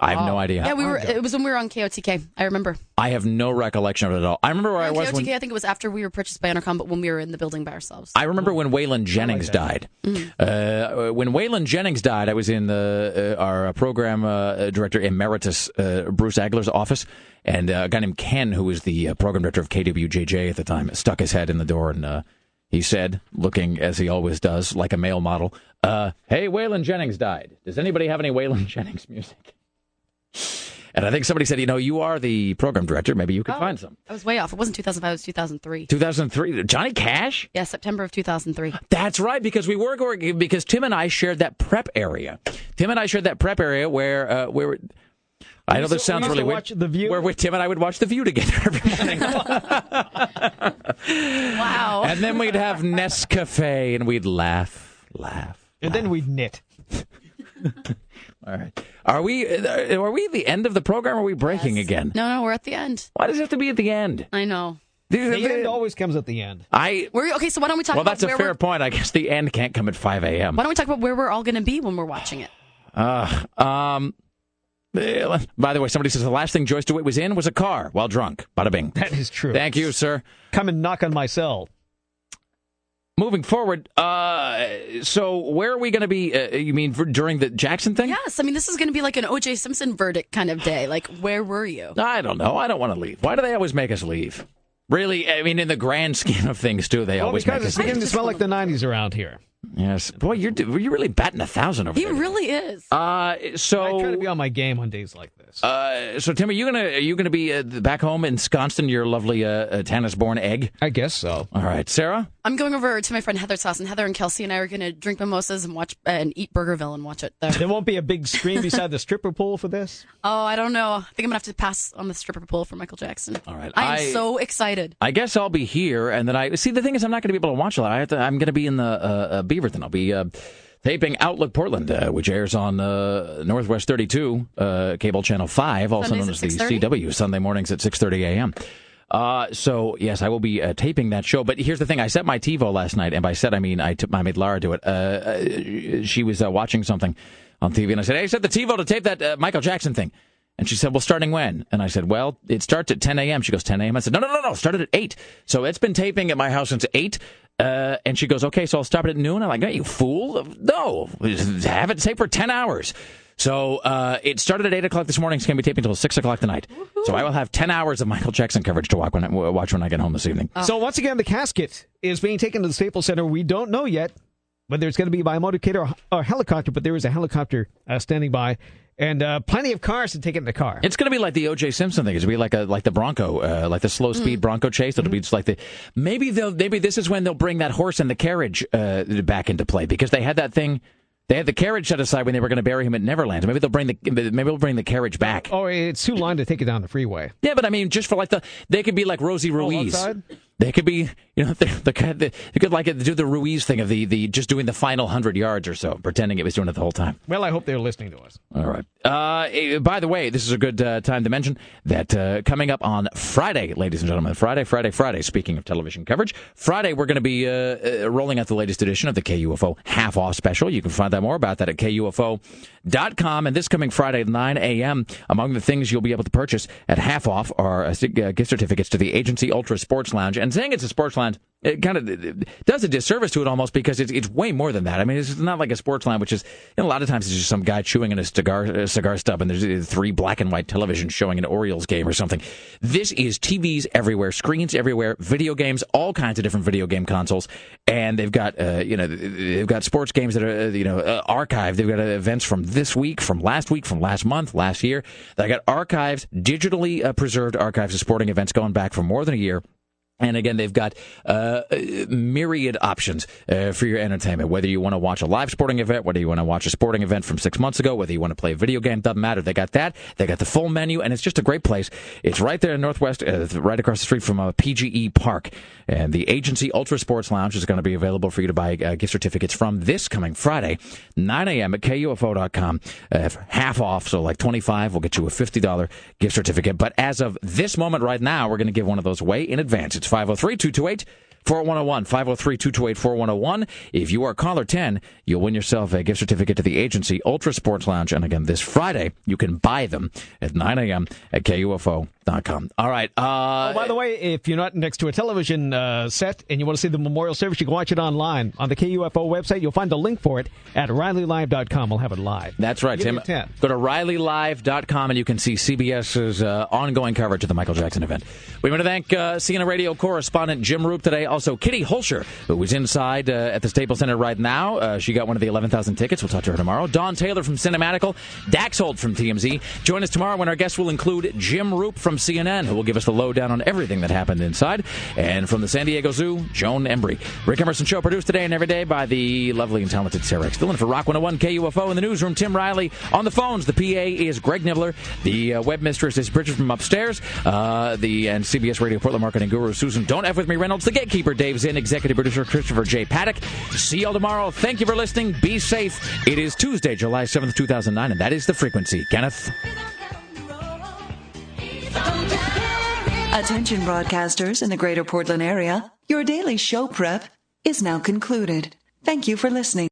I have no idea. Yeah, we were. It was when we were on KOTK. I remember. I have no recollection of it at all. I remember where I was KOTK, when I think it was after we were purchased by Entercom, but when we were in the building by ourselves. I remember when Waylon Jennings died. Mm. Uh, when Waylon Jennings died, I was in the uh, our program uh, director emeritus uh, Bruce Agler's office, and uh, a guy named Ken, who was the uh, program director of KWJJ at the time, stuck his head in the door and uh, he said, looking as he always does, like a male model, uh, "Hey, Waylon Jennings died. Does anybody have any Waylon Jennings music?" And I think somebody said, "You know, you are the program director. Maybe you could Oh. find some." I was way off. It wasn't 2005. It was 2003. 2003, Johnny Cash. Yeah, September of 2003. That's right, because we were going because Tim and I shared that prep area. Tim and I shared that prep area where uh, where I know this So sounds really weird. watch The View? Where, where Tim and I would watch The View together every morning, Wow. and then we'd have Nescafe and we'd laugh, laugh. And then we'd knit. All right, are we uh, are we at the end of the program? Or are we breaking again? No, no, we're at the end. Why does it have to be at the end? I know. The end always comes at the end. I We're, okay, so why don't we talk about well, about that's a where fair we're, point. I guess the end can't come at five a.m. why don't we talk about where we're all going to be when we're watching it? Uh, um. eh, By the way, somebody says the last thing Joyce DeWitt was in was a car while drunk. Bada bing. That is true. Thank you, sir. Come and knock on my cell. Moving forward, uh, so where are we going to be? Uh, you mean for, during the Jackson thing? Yes, I mean this is going to be like an O.J. Simpson verdict kind of day. Like, where were you? I don't know. I don't want to leave. Why do they always make us leave? Really? I mean, in the grand scheme of things, too, they Well, always make because us it's leave. beginning to smell like the 90s around here. Yes. Boy, you're you're really batting a thousand over He there. He really is. Uh, so I try to be on my game on days like this. Uh, so Tim, are you gonna are you gonna be uh, back home ensconced in your lovely uh, uh, Tannis-born egg? I guess so. All right, Sarah. I'm going over to my friend Heather's house, and Heather and Kelsey and I are going to drink mimosas and watch and eat Burgerville and watch it there. There won't be a big screen beside the stripper pole for this. Oh, I don't know. I think I'm gonna have to pass on the stripper pole for Michael Jackson. All right, I am I- so excited. I guess I'll be here, and then I see. The thing is, I'm not going to be able to watch a lot. I have to, I'm going to be in the uh, uh, Beaverton. I'll be uh, taping Outlook Portland, uh, which airs on uh, Northwest 32, uh, cable channel five, also known as the CW, Sunday mornings at 6:30 a.m. Uh, so yes, I will be uh, taping that show. But here's the thing: I set my TiVo last night, and by set I mean I, took I made Lara do it. She was uh, watching something on TV, and I said, "Hey, set the TiVo to tape that uh, Michael Jackson thing." And she said, "Well, starting when?" And I said, "Well, it starts at 10 a.m." She goes, "10 a.m." I said, "No, no, no, no. Started at 8." So it's been taping at my house since 8. Uh, and she goes, "Okay, so I'll stop it at noon." I'm like, "No, you fool! No, have it tape for 10 hours." So uh, it started at 8 o'clock this morning. It's going to be taping until 6 o'clock tonight. So I will have 10 hours of Michael Jackson coverage to watch when I, watch when I get home this evening. So once again, the casket is being taken to the Staples Center. We don't know yet whether it's going to be by motorcade or, or helicopter, but there is a helicopter uh, standing by, and uh, plenty of cars to take it in the car. It's going to be like the O.J. Simpson thing. It's going to be like a like the Bronco, uh, like the slow speed Bronco chase. It'll be just like the maybe they'll maybe this is when they'll bring that horse and the carriage uh, back into play because they had that thing. They had the carriage set aside when they were going to bury him at Neverland. Maybe they'll bring the maybe they'll bring the carriage back. Oh, it's too long to take it down the freeway. Yeah, but I mean, just for like the they could be like Rosie Ruiz. outside? They could be, you know, the, the, the they could like do the Ruiz thing of the the just doing the final hundred yards or so, pretending it was doing it the whole time. Well, I hope they're listening to us. All right. Uh, eh, by the way, this is a good uh, time to mention that uh, coming up on Friday, ladies and gentlemen, Friday, Friday, Friday. Speaking of television coverage, Friday we're going to be uh, uh, rolling out the latest edition of the KUFO half off special. You can find out more about that at KUFO.com. And this coming Friday, 9 a.m., among the things you'll be able to purchase at half off are uh, gift certificates to the Agency Ultra Sports Lounge. And saying it's a sports land it kind of does a disservice to it almost because it's, it's way more than that. I mean, it's not like a sports lounge, which is you know, a lot of times it's just some guy chewing in a cigar a cigar stub, and there's uh, three black and white televisions showing an Orioles game or something. This is TVs everywhere, screens everywhere, video games, all kinds of different video game consoles, and they've got uh, you know they've got sports games that are uh, you know uh, archived. They've got uh, events from this week, from last week, from last month, last year. They got archives, digitally uh, preserved archives of sporting events going back for more than a year. And again, they've got uh, myriad options uh, for your entertainment. Whether you want to watch a live sporting event, whether you want to watch a sporting event from six months ago, whether you want to play a video game, doesn't matter. They got that. They got the full menu, and it's just a great place. It's right there in Northwest, uh, right across the street from uh, PGE Park. And the Agency Ultra Sports Lounge is going to be available for you to buy uh, gift certificates from this coming Friday, 9 a.m. at KUFO.com. Uh, half off, so like 25 will get you a $50 gift certificate. But as of this moment right now, we're going to give one of those away in advance. It's 503 228 4101 503 228 4101. If you are caller 10, you'll win yourself a gift certificate to the agency Ultra Sports Lounge. And again, this Friday, you can buy them at 9 a.m. at KUFO.com. All right. Uh, oh, by the way, if you're not next to a television uh, set and you want to see the memorial service, you can watch it online on the KUFO website. You'll find a link for it at RileyLive.com. We'll have it live. That's right, Tim. Go to RileyLive.com and you can see CBS's uh, ongoing coverage of the Michael Jackson event. We want to thank uh, CNN radio correspondent Jim Roope today. Also, Kitty Holscher, who was inside uh, at the Staples Center right now. Uh, she got one of the 11,000 tickets. We'll talk to her tomorrow. Dawn Taylor from Cinematical. Dax Holt from TMZ. Join us tomorrow when our guests will include Jim Roope from CNN, who will give us the lowdown on everything that happened inside. And from the San Diego Zoo, Joan Embery. Rick Emerson Show produced today and every day by the lovely and talented Sarah X. Filling for Rock 101 KUFO in the newsroom. Tim Riley on the phones. The PA is Greg Nibler. The uh, web mistress is Bridget from upstairs. Uh, the and CBS Radio Portland marketing guru Susan Don't F with me Reynolds. The gatekeeper Dave Zinn. Executive producer Christopher J. Paddock. See y'all tomorrow. Thank you for listening. Be safe. It is Tuesday, July 7th, 2009, and that is the frequency. Kenneth. Attention broadcasters in the greater Portland area. Your daily show prep is now concluded. Thank you for listening.